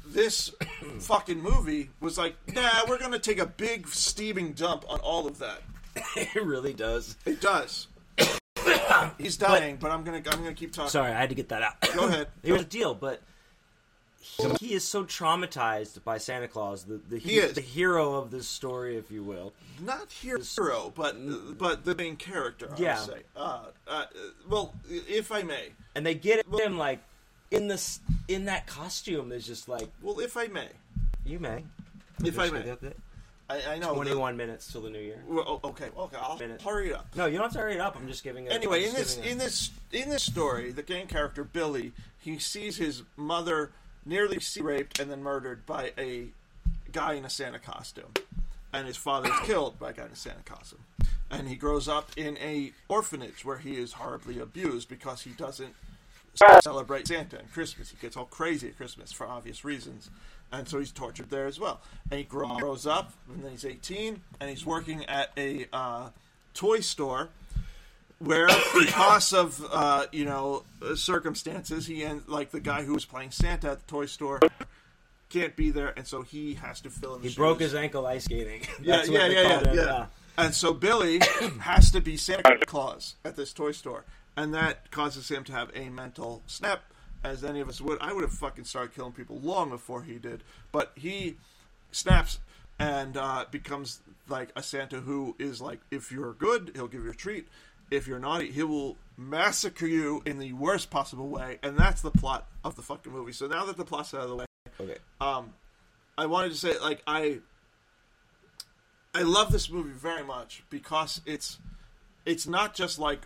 this *coughs* fucking movie was like, nah, we're gonna take a big steaming dump on all of that. *laughs* it really does. It does. *coughs* He's dying, but, I'm gonna I'm gonna keep talking. Sorry, I had to get that out. Go ahead. *coughs* Here's the deal, but he, he is so traumatized by Santa Claus, the the, He is. the hero of this story, if you will. Not hero, but but the main character. I Yeah. Uh, uh, well, if I may. And they get him like in this in that costume. There's just like Well, if I may. you may. If I may. I, I know. Twenty-one minutes till the new year. Well, okay, okay. I'll Minute. hurry it up. No, you don't have to hurry it up. I'm just giving it. Anyway, in this giving in a- this in this story, the main character Billy, he sees his mother nearly sea raped and then murdered by a guy in a Santa costume, and his father is killed by a guy in a Santa costume, and he grows up in a orphanage where he is horribly abused because he doesn't celebrate Santa and Christmas. He gets all crazy at Christmas for obvious reasons, and so he's tortured there as well. And he grows up, and then he's 18, and he's working at a uh, toy store where, because of uh, you know circumstances, he and like the guy who was playing Santa at the toy store can't be there, and so he has to fill in. The he broke his ankle ice skating. *laughs* Yeah, yeah, yeah, yeah, yeah. And so Billy *coughs* has to be Santa Claus at this toy store, and that causes him to have a mental snap, as any of us would. I would have fucking started killing people long before he did, but he snaps and uh, becomes like a Santa who is like, if you're good, he'll give you a treat. If you're naughty, he will massacre you in the worst possible way, and that's the plot of the fucking movie. So now that the plot's out of the way, Okay. um, I wanted to say like I I love this movie very much because it's it's not just like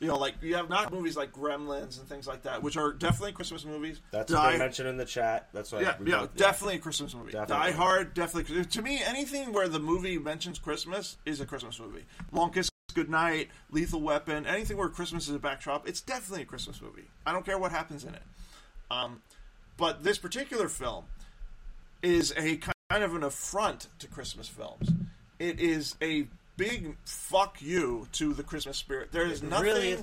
you know like you have not movies like Gremlins and things like that, which are definitely Christmas movies. That's Die- what they mentioned in the chat. That's why. yeah, we yeah, both- definitely a Christmas movie. Definitely. Die Hard, definitely. To me, anything where the movie mentions Christmas is a Christmas movie. Long Kiss Goodnight, Lethal Weapon, anything where Christmas is a backdrop, it's definitely a Christmas movie. I don't care what happens in it. Um, but this particular film is a kind of an affront to Christmas films. It is a big fuck you to the Christmas spirit. There is It nothing. really is.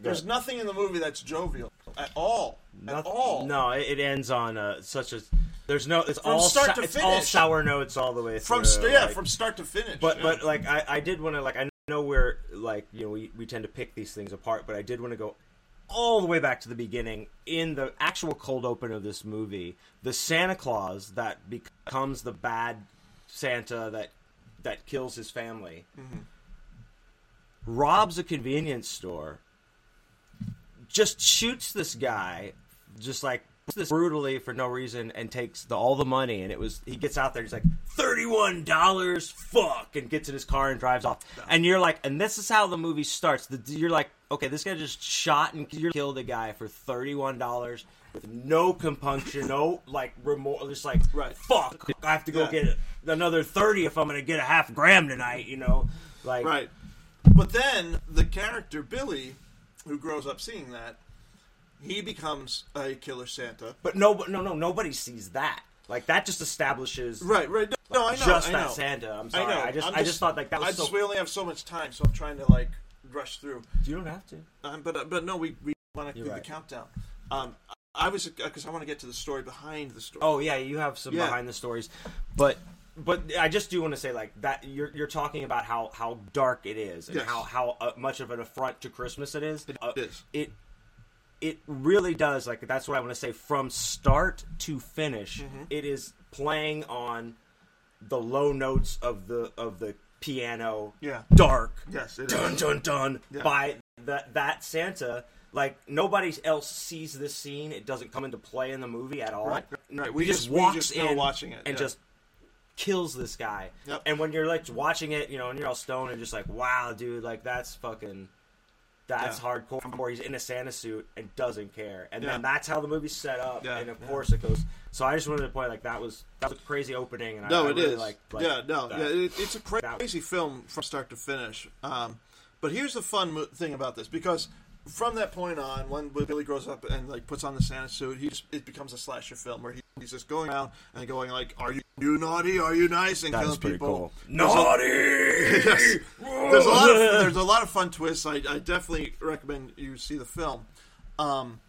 There's nothing in the movie that's jovial at all. At all. No, it, ends on uh, such a. There's no. It's From all start to it's all sour notes all the way through. From st- yeah, like- from start to finish. But yeah. but like I, I did want to like I know we're like you know we, we tend to pick these things apart, but I did want to go all the way back to the beginning in the actual cold open of this movie. The Santa Claus that becomes the bad Santa that that kills his family mm-hmm. robs a convenience store, just shoots this guy, just like this brutally for no reason, and takes the, all the money. And it was he gets out there, he's like thirty one dollars, fuck, and gets in his car and drives off. And you're like, and this is how the movie starts. The, you're like, okay, this guy just shot and killed a guy for thirty one dollars. With no compunction, no like remorse, just like Right. fuck. I have to go Yeah. get another thirty if I'm gonna get a half gram tonight. You know, like Right. But then the character Billy, who grows up seeing that, he becomes a killer Santa. But no, but no, no, nobody sees that. Like that just establishes Right, right. No, I know. just I that know. Santa. I'm I sorry. know. I, just, I'm I just thought like that was I so. we only have so much time, so I'm trying to like rush through. You don't have to. Um, but uh, but no, we we want to do You're the countdown. Um, I was because I want to get to the story behind the story. Oh yeah, you have some Yeah. behind the stories, but but I just do want to say like that you're you're talking about how how dark it is and Yes. how how uh, much of an affront to Christmas it is. It Uh, is. It it really does like that's what I want to say from start to finish. Mm-hmm. it is playing on the low notes of the of the piano. Yeah. dark. Yes, it dun is. dun dun Yeah. by that that Santa. Like nobody else sees this scene. It doesn't come into play in the movie at all. Right, right. He We just just- walks just know in watching it, and yeah. just kills this guy. Yep. And when you're like watching it, you know, and you're all stoned and just like, wow, dude, like that's fucking. That's Yeah. hardcore. Where he's in a Santa suit and doesn't care, and then that's how the movie's set up, Yeah, and of yeah. course it goes. So I just wanted to point like that was that was a crazy opening, and No, I, I it really is. Like, like yeah, no, that. yeah, it, it's a crazy film from start to finish. Um, but here's the fun mo- thing about this because from that point on, when Billy grows up and like puts on the Santa suit, he just, it becomes a slasher film where he, he's just going around and going like, "Are you, you naughty? Are you nice?" and That killing pretty people. cool. Naughty. *laughs* Yes. There's a lot of there's a lot of fun twists. I, I definitely recommend you see the film. Um,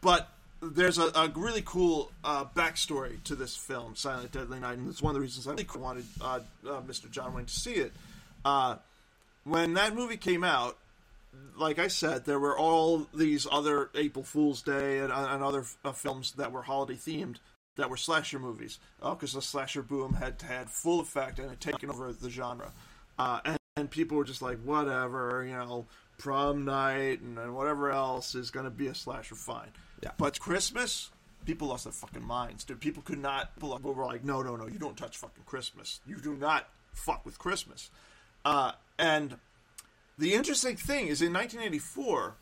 but there's a, a really cool uh, backstory to this film, Silent Deadly Night, and it's one of the reasons I really wanted uh, uh, Mr. John Wayne to see it. Uh, when that movie came out, like I said, there were all these other April Fool's Day and, and other uh, films that were holiday themed that were slasher movies because the slasher boom had had full effect and had taken over the genre. Uh, and, and people were just like, whatever, you know, prom night and, and whatever else is going to be a slasher, fine. Yeah. But Christmas, people lost their fucking minds, dude. People could not. People were like, no, no, no, you don't touch fucking Christmas. You do not fuck with Christmas. Uh, and the interesting thing is, in 1984,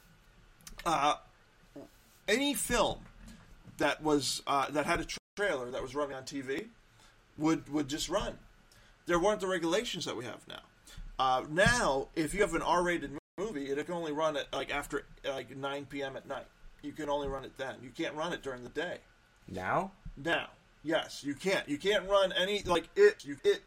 uh, any film that was uh, that had a tra- trailer that was running on TV would would just run. There weren't the regulations that we have now. Uh, now, if you have an R-rated movie, it can only run at like after like 9 p.m. at night. You can only run it then. You can't run it during the day. Now? Now, yes, you can't. You can't run any like it. You it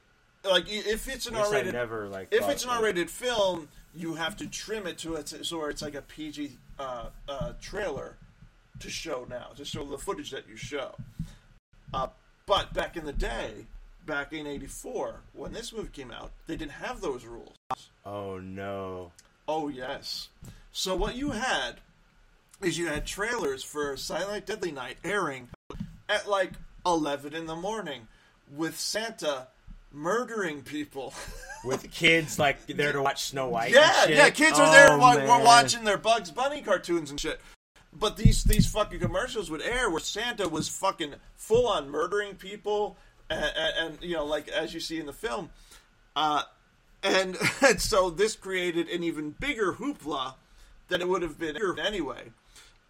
like if it's an I guess I R-rated. never, like, if it's an. R-rated film, you have to trim it to it so it's like a PG uh, uh, trailer to show now, to show the footage that you show. Uh, but back in the day, back in '84, when this movie came out, they didn't have those rules. Oh no. Oh yes. So what you had is you had trailers for Silent Night Deadly Night airing at like eleven in the morning with Santa murdering people. *laughs* With kids like there to watch Snow White. yeah, yeah, kids are there Oh, while we're watching their Bugs Bunny cartoons and shit. But these these fucking commercials would air where Santa was fucking full on murdering people, and, and, and you know, like as you see in the film, uh, and, *laughs* and so this created an even bigger hoopla than it would have been anyway.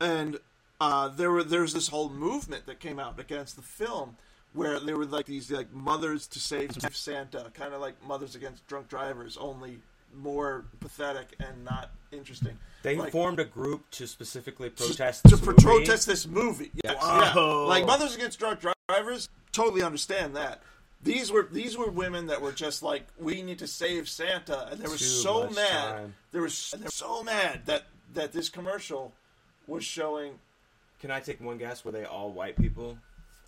And uh, there were there's this whole movement that came out against the film where there were like these like mothers to save Santa, kind of like mothers against drunk drivers, only more pathetic and not interesting. They Like, formed a group to specifically protest to, this pro- movie. protest this movie. Yes, yeah. Like Mothers Against Drunk Drivers, totally understand that. These were these were women that were just like, we need to save Santa, and they were Too so mad. time. They were so, they were so mad that that this commercial was showing. Can I take one guess? Were they all white people?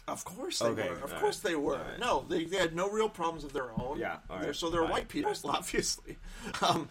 Of course they Okay, were. Of course right, they were. right. No, they, they had no real problems of their own. Yeah, all They're- so they're all right. white people, *laughs* obviously. Um,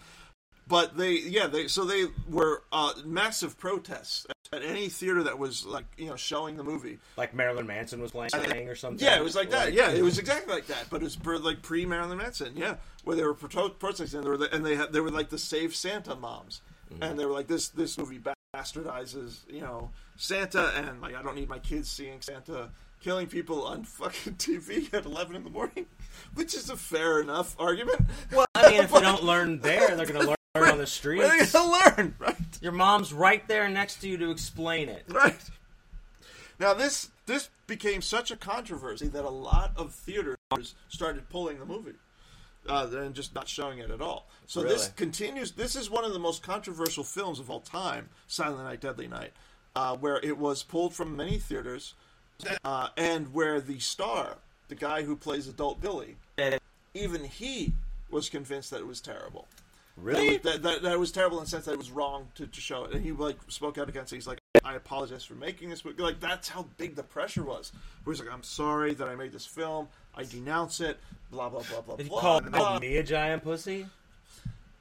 but they, yeah, they so they were uh, massive protests at any theater that was like you know showing the movie. Like Marilyn Manson was playing or something? Yeah, it was like that. Like- Yeah, it was exactly like that. But it was per, like pre Marilyn Manson. Yeah, where they were pro- protesting, and they were the, and they had they were like the Save Santa moms, Mm-hmm. and they were like this this movie bastardizes you know Santa, and like I don't need my kids seeing Santa killing people on fucking *laughs* TV at eleven in the morning, which is a fair enough argument. Well, I mean, if they don't learn there, they're going to learn *laughs* on the streets. Where are they gonna learn? Right. Your mom's right there next to you to explain it. Right. Now this this became such a controversy that a lot of theaters started pulling the movie. Uh, and just not showing it at all. So this continues. This is one of the most controversial films of all time, Silent Night, Deadly Night, uh, where it was pulled from many theaters, uh, and where the star, the guy who plays Adult Billy, even he was convinced that it was terrible. Really? That, that, that it was terrible in the sense that it was wrong to, to show it. And he like spoke out against it. He's like, I apologize for making this movie. Like that's how big the pressure was. Where he's like, I'm sorry that I made this film. I denounce it. Blah blah blah blah Did blah. call, blah. me a giant pussy?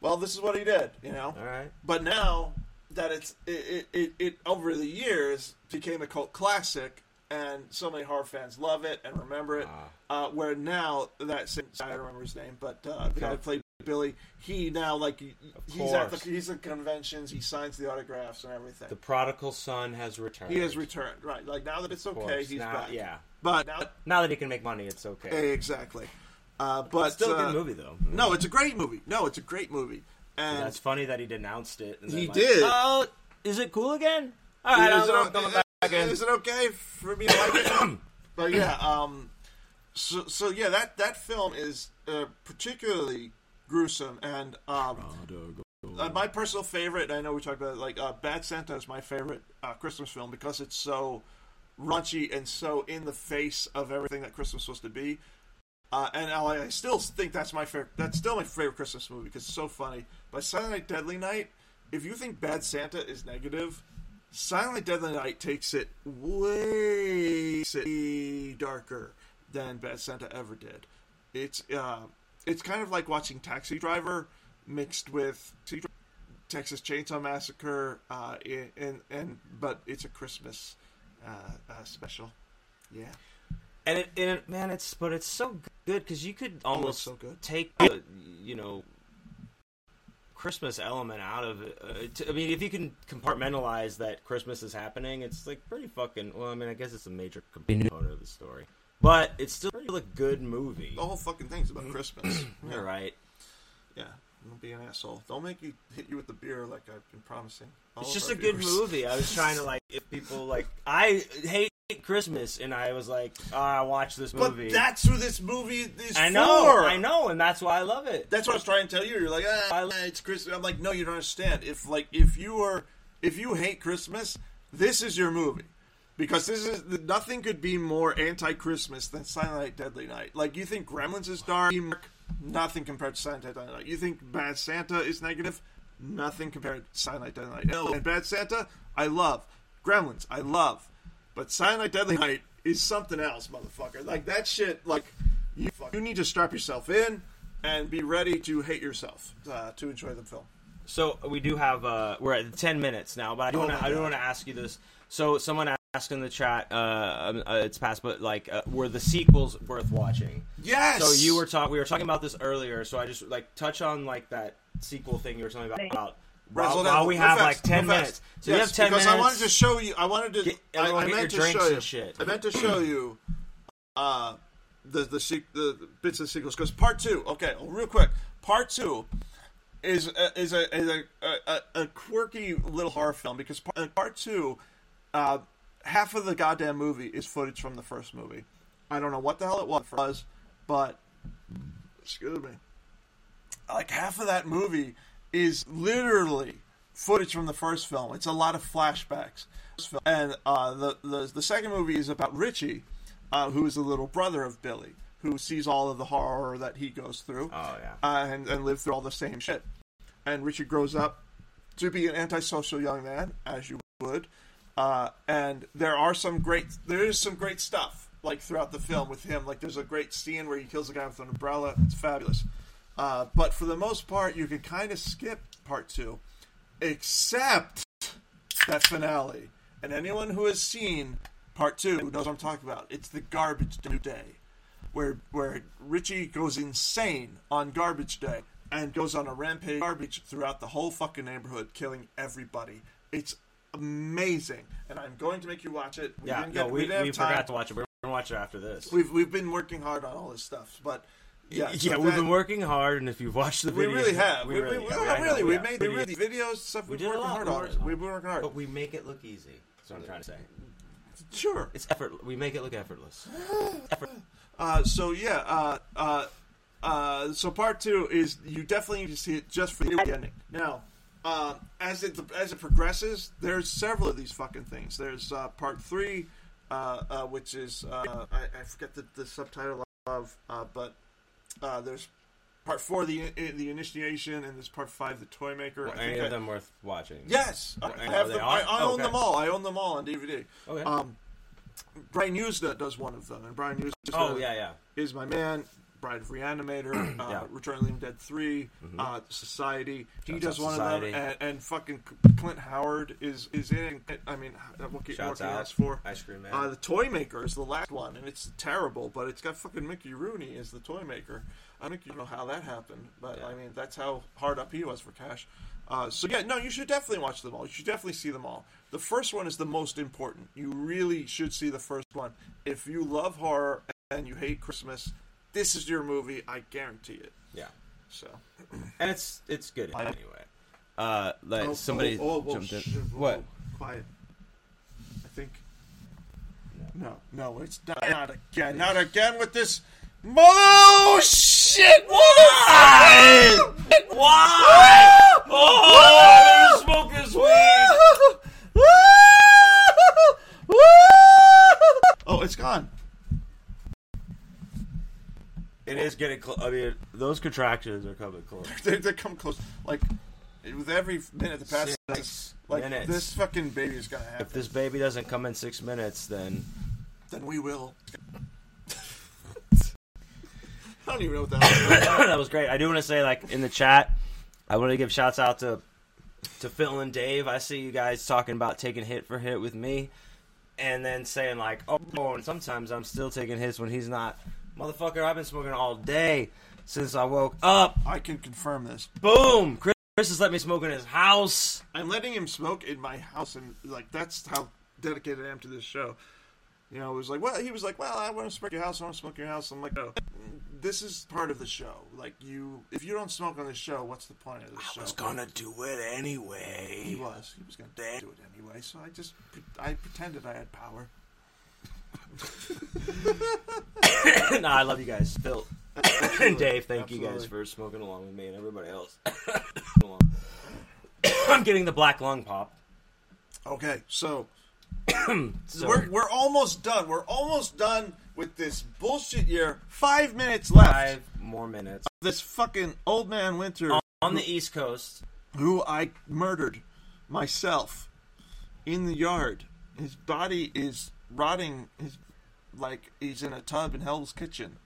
Well, this is what he did. You know. All right. But now that it's it, it, it, it over the years became a cult classic, and so many horror fans love it and remember it. Uh, where now that same, I don't remember his name, but uh, the guy who played Billy, he now like he- he's at the he's at conventions, he signs the autographs and everything. The prodigal son has returned. he has returned, right? Like now that it's Of okay, course. he's Now- back. Yeah. But now, Now that he can make money, it's okay. exactly. Uh, but Still a good uh, movie, though. No, it's a great movie. No, it's a great movie. And That's funny that he denounced it. And then, He like, did. Oh, is it cool again? All right, is, I'll it, go- back in. Is it okay for me to like it? *coughs* but yeah, um, so so yeah, that that film is uh, particularly gruesome, and um, uh, my personal favorite. I know we talked about it, like uh, Bad Santa is my favorite uh, Christmas film because it's so raunchy and so in the face of everything that Christmas is supposed to be. Uh, and I, I still think that's my favorite. That's still my favorite Christmas movie because it's so funny. But Silent Night, Deadly Night. If you think Bad Santa is negative, Silent Night, Deadly Night takes it way, way darker than Bad Santa ever did. It's uh, it's kind of like watching Taxi Driver mixed with Texas Chainsaw Massacre, uh, and and but it's a Christmas uh, uh, special. Yeah. And it, and it, man, it's but it's so good because you could almost so good. take you know Christmas element out of it. Uh, t- I mean, if you can compartmentalize that Christmas is happening, it's like pretty fucking. Well, I mean, I guess it's a major component of the story, but it's still a good movie. The whole fucking thing's about Christmas. *clears throat* You're right. Yeah. Don't be an asshole. Don't make you *laughs* hit you with the beer like I've been promising. all It's just a good movie. I was trying to like *laughs* if people like I hate Christmas, and I was like, oh, I watched this movie. But that's who this movie is I know, for. I know, and that's why I love it. That's what I was trying to tell you. You're like, ah, it's Christmas. I'm like, no, you don't understand. If like if you are if you hate Christmas, this is your movie. Because this is nothing could be more anti-Christmas than Silent Night, Deadly Night. Like you think Gremlins is dark, nothing compared to Silent Night, Deadly Night. You think Bad Santa is negative, nothing compared to Silent Night, Deadly Night. No, And Bad Santa, I love. Gremlins, I love. But Silent Night, Deadly Night is something else, motherfucker. Like that shit. Like you, you need to strap yourself in and be ready to hate yourself uh, to enjoy the film. So we do have uh we're at ten minutes now, but I do Oh want to I do want to ask you this. So someone asked in the chat, uh, um, uh it's past, but like, uh, were the sequels worth watching? Yes! So you were talking, we were talking about this earlier. So I just like touch on like that sequel thing you were talking about. about Right, while, slow while we have fast, like ten minutes, so yes, you have ten because minutes. I wanted to show you. I wanted to. Get- I, everyone I get meant your to drinks show you. and shit. I meant to show you uh, the the, se- the the bits of the sequels because part two. Okay, real quick. Part two is a, is a is a, a, a quirky little horror film because part, uh, part two, uh, half of the goddamn movie is footage from the first movie. I don't know what the hell it was, but excuse me like half of that movie is literally footage from the first film. It's a lot of flashbacks, and uh, the, the the second movie is about Richie, uh, who is the little brother of Billy, who sees all of the horror that he goes through, Oh yeah. uh, and and lives through all the same shit. And Richie grows up to be an antisocial young man, as you would. Uh, and there are some great, there is some great stuff like throughout the film with him. Like there's a great scene where he kills a guy with an umbrella. It's fabulous. Uh, but for the most part, you can kind of skip part two, except that finale. And anyone who has seen part two who knows what I'm talking about. It's the garbage day where where Richie goes insane on garbage day and goes on a rampage garbage throughout the whole fucking neighborhood, killing everybody. It's amazing, and I'm going to make you watch it. We Yeah, didn't no, get- we, didn't we time. forgot to watch it. We're gonna watch it after this. We've we've been working hard on all this stuff, but yeah, yeah, so we've that- been working hard, and if you've watched the video, we really have. We, we, really, we, yeah, I know. We yeah. made we really videos stuff. We We've been working hard We on it. We've been working hard. But we make it look easy. That's what I'm trying to say. Sure. It's effort. We make it look effortless. *sighs* Effort. Uh, so yeah, uh, uh, uh, so part two is you definitely need to see it just for the ending. Now, uh, as it as it progresses, there's several of these fucking things. There's uh, part three, uh, uh, which is uh, I, I forget the, the subtitle of, uh, but uh, there's part four, the the initiation, and there's part five, the toy maker. I any think of I- them worth watching? Yes, I, have them. I, I Oh, own okay. them all. I own them all on DVD. Okay. Um, Brian Yuzna does one of them, and Brian Yuzna Oh, yeah, yeah. is my man. Bride of Reanimator, *clears throat* uh, Yeah. Return of the Living Dead 3, uh, Society. He Shouts does one Society. of them, and, and fucking Clint Howard is is in. I mean, what can, Shouts what can you ask for? Ice Cream Man. Uh, the Toy Maker is the last one, and it's terrible, but it's got fucking Mickey Rooney as the Toy Maker. I don't know how that happened, but I mean, that's how hard up he was for cash. Uh, so yeah, no, you should definitely watch them all. You should definitely see them all. The first one is the most important. You really should see the first one. If you love horror and you hate Christmas, this is your movie. I guarantee it. Yeah. So. *clears throat* And it's it's good anyway. Uh, like Oh, somebody oh, oh, whoa, jumped in. shit, what? Quiet. I think. No, no, it's not, not again. Not again with this. Oh shit! Why? Why? Oh, you smoke his weed. Oh, it's gone. It is getting close. I mean, those contractions are coming close. They, they come close. Like with every minute that passes, Six like minutes. this fucking baby is gonna happen. If this baby doesn't come in six minutes, then then we will. *laughs* I don't even know what that. was. *coughs* that was great. I do want to say, like in the chat, I want to give shouts out to to Phil and Dave. I see you guys talking about taking hit for hit with me, and then saying like, "Oh, and sometimes I'm still taking hits when he's not." Motherfucker, I've been smoking all day since I woke up. I can confirm this. Boom, Chris Chris has let me smoke in his house. I'm letting him smoke in my house, and like that's how dedicated I am to this show. You know, it was like, well, he was like, well, I want to smoke your house. I want to smoke your house. I'm like, no, this is part of the show. Like you, if you don't smoke on the show, what's the point of the show? I was gonna do it anyway. He was. He was gonna do it anyway. So I just, I pretended I had power. *laughs* nah, I love you guys, Phil and *laughs* Dave. Thank you guys for smoking along with me and everybody else. *coughs* *coughs* I'm getting the black lung pop. Okay, so *coughs* So- we're we're almost done. We're almost done with this bullshit year. Five minutes left. Five more minutes. This fucking old man Winter On the East Coast, who I murdered myself in the yard. His body is rotting. His like he's in a tub in Hell's Kitchen.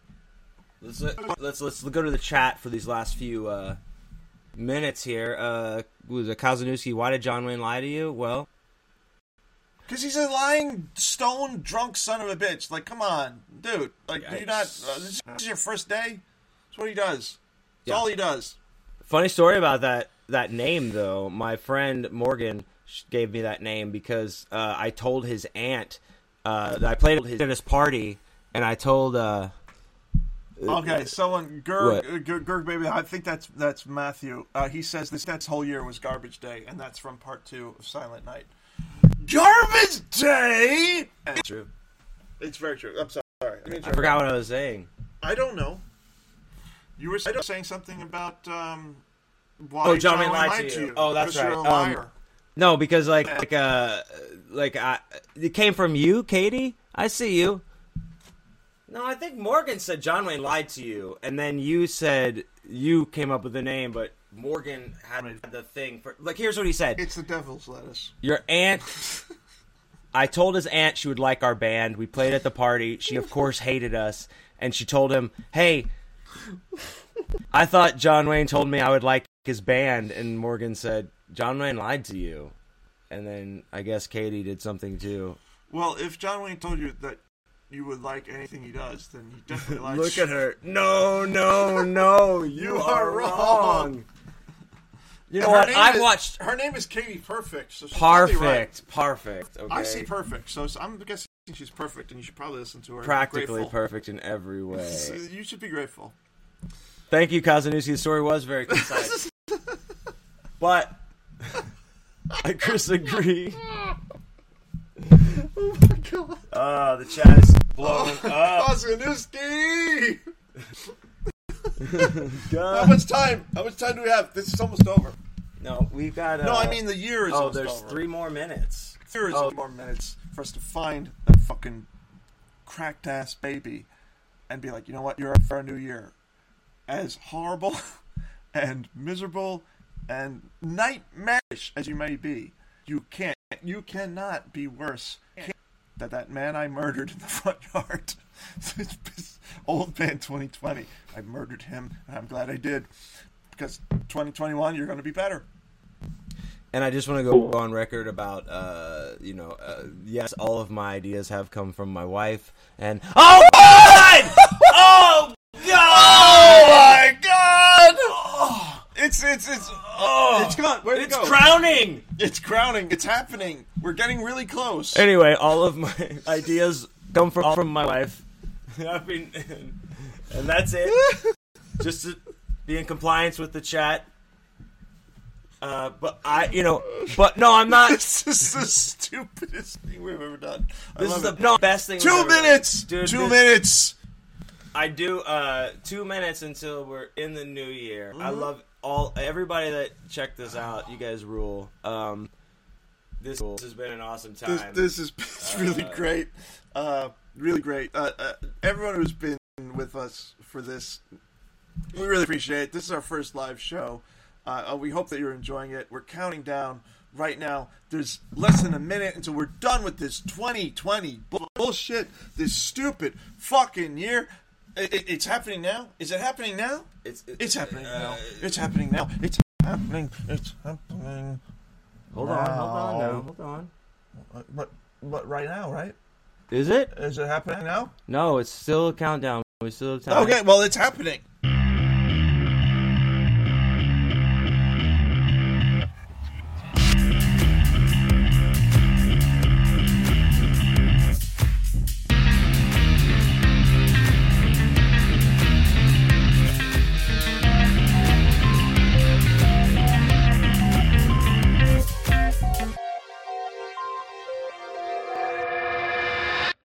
let's let's let's go to the chat for these last few uh, minutes here. Uh, was it? Why did John Wayne lie to you? Well, Because he's a lying, stone drunk son of a bitch. Like, come on, dude. Like, Yikes. you're not. Uh, this is your first day. That's what he does. That's Yeah. all he does. Funny story about that that name though. My friend Morgan gave me that name because uh, I told his aunt uh, I played at his party, and I told. Uh, Okay, someone What? Gerg, uh, Gerg, Gerg baby. I think that's that's Matthew. Uh, he says this next whole year was garbage day, and that's from part two of Silent Night. Garbage day. And True. It's very true. I'm sorry. I, I forgot what I was saying. I don't know. You were saying something about um, why Oh, John Wayne Wayne lied to you. Oh, that's because You're a right. Um. No, because like like uh like I it came from you, Katie. I see you. No, I think Morgan said John Wayne lied to you, and then you said you came up with the name, but Morgan had the thing for like. Here's what he said: It's the devil's lettuce. Your aunt. I told his aunt she would like our band. We played at the party. She, of course, hated us, and she told him, "Hey, I thought John Wayne told me I would like his band." And Morgan said, "John Wayne lied to you." And then I guess Katie did something too. Well, if John Wayne told you that you would like anything he does, then he definitely *laughs* likes. Look at her. No, no, no. *laughs* You, You are are wrong. wrong. You know what? I've is- watched Her name is Katie Perfect. So she's Perfect. right. Perfect. Okay. I see perfect, so I'm guessing she's perfect, and you should probably listen to her. Practically perfect in every way. *laughs* You should be grateful. Thank you, Kazanowski. The story was very concise. but *laughs* I Chris agree. *laughs* Oh my god! Uh, the chat is blowing Oh, up. Ozanuski! *laughs* How God. much time? How much time do we have? This is almost over. No, we've got. Uh, no, I mean the year is. Oh, almost there's over. three more minutes. There is Oh. more minutes for us to find that fucking cracked ass baby and be like, you know what, you're up for a new year. As horrible and miserable and nightmarish as you may be, you can't, you cannot be worse than that man I murdered in the *laughs* front yard. Old man 2020. I murdered him, and I'm glad I did. Because 2021, you're going to be better. And I just want to go on record about, uh, you know, uh, yes, all of my ideas have come from my wife. And oh God! oh God! Oh my god! It's it's it's Oh, it's gone. Where'd it it's go? crowning. It's crowning. It's happening. We're getting really close. Anyway, all of my *laughs* ideas come from from my wife. *laughs* I mean, and that's it. *laughs* Just to be in compliance with the chat. Uh, but I, you know, but no, I'm not. this is the stupidest thing we've ever done. I This is the no, best thing. we've two ever done. minutes. Dude, two this- minutes. I do uh two minutes until we're in the new year. I Mm-hmm. love all everybody that checked this out. You guys rule. Um, this, this has been an awesome time. This, this is *laughs* really Uh, great. Uh, really great. Uh, uh, everyone who's been with us for this, we really appreciate it. This is our first live show. Uh, uh, we hope that you're enjoying it. We're counting down right now. There's less than a minute until we're done with this 2020 bull- bullshit. This stupid fucking year. It, it- it's happening now. Is it happening now? It's It's happening now. uh, It's happening now. It's happening. It's happening. hold on, hold on, now. now, hold on. But but right now, right? Is it? Is it happening now? No, it's still a countdown. We still have time. Okay, well, it's happening.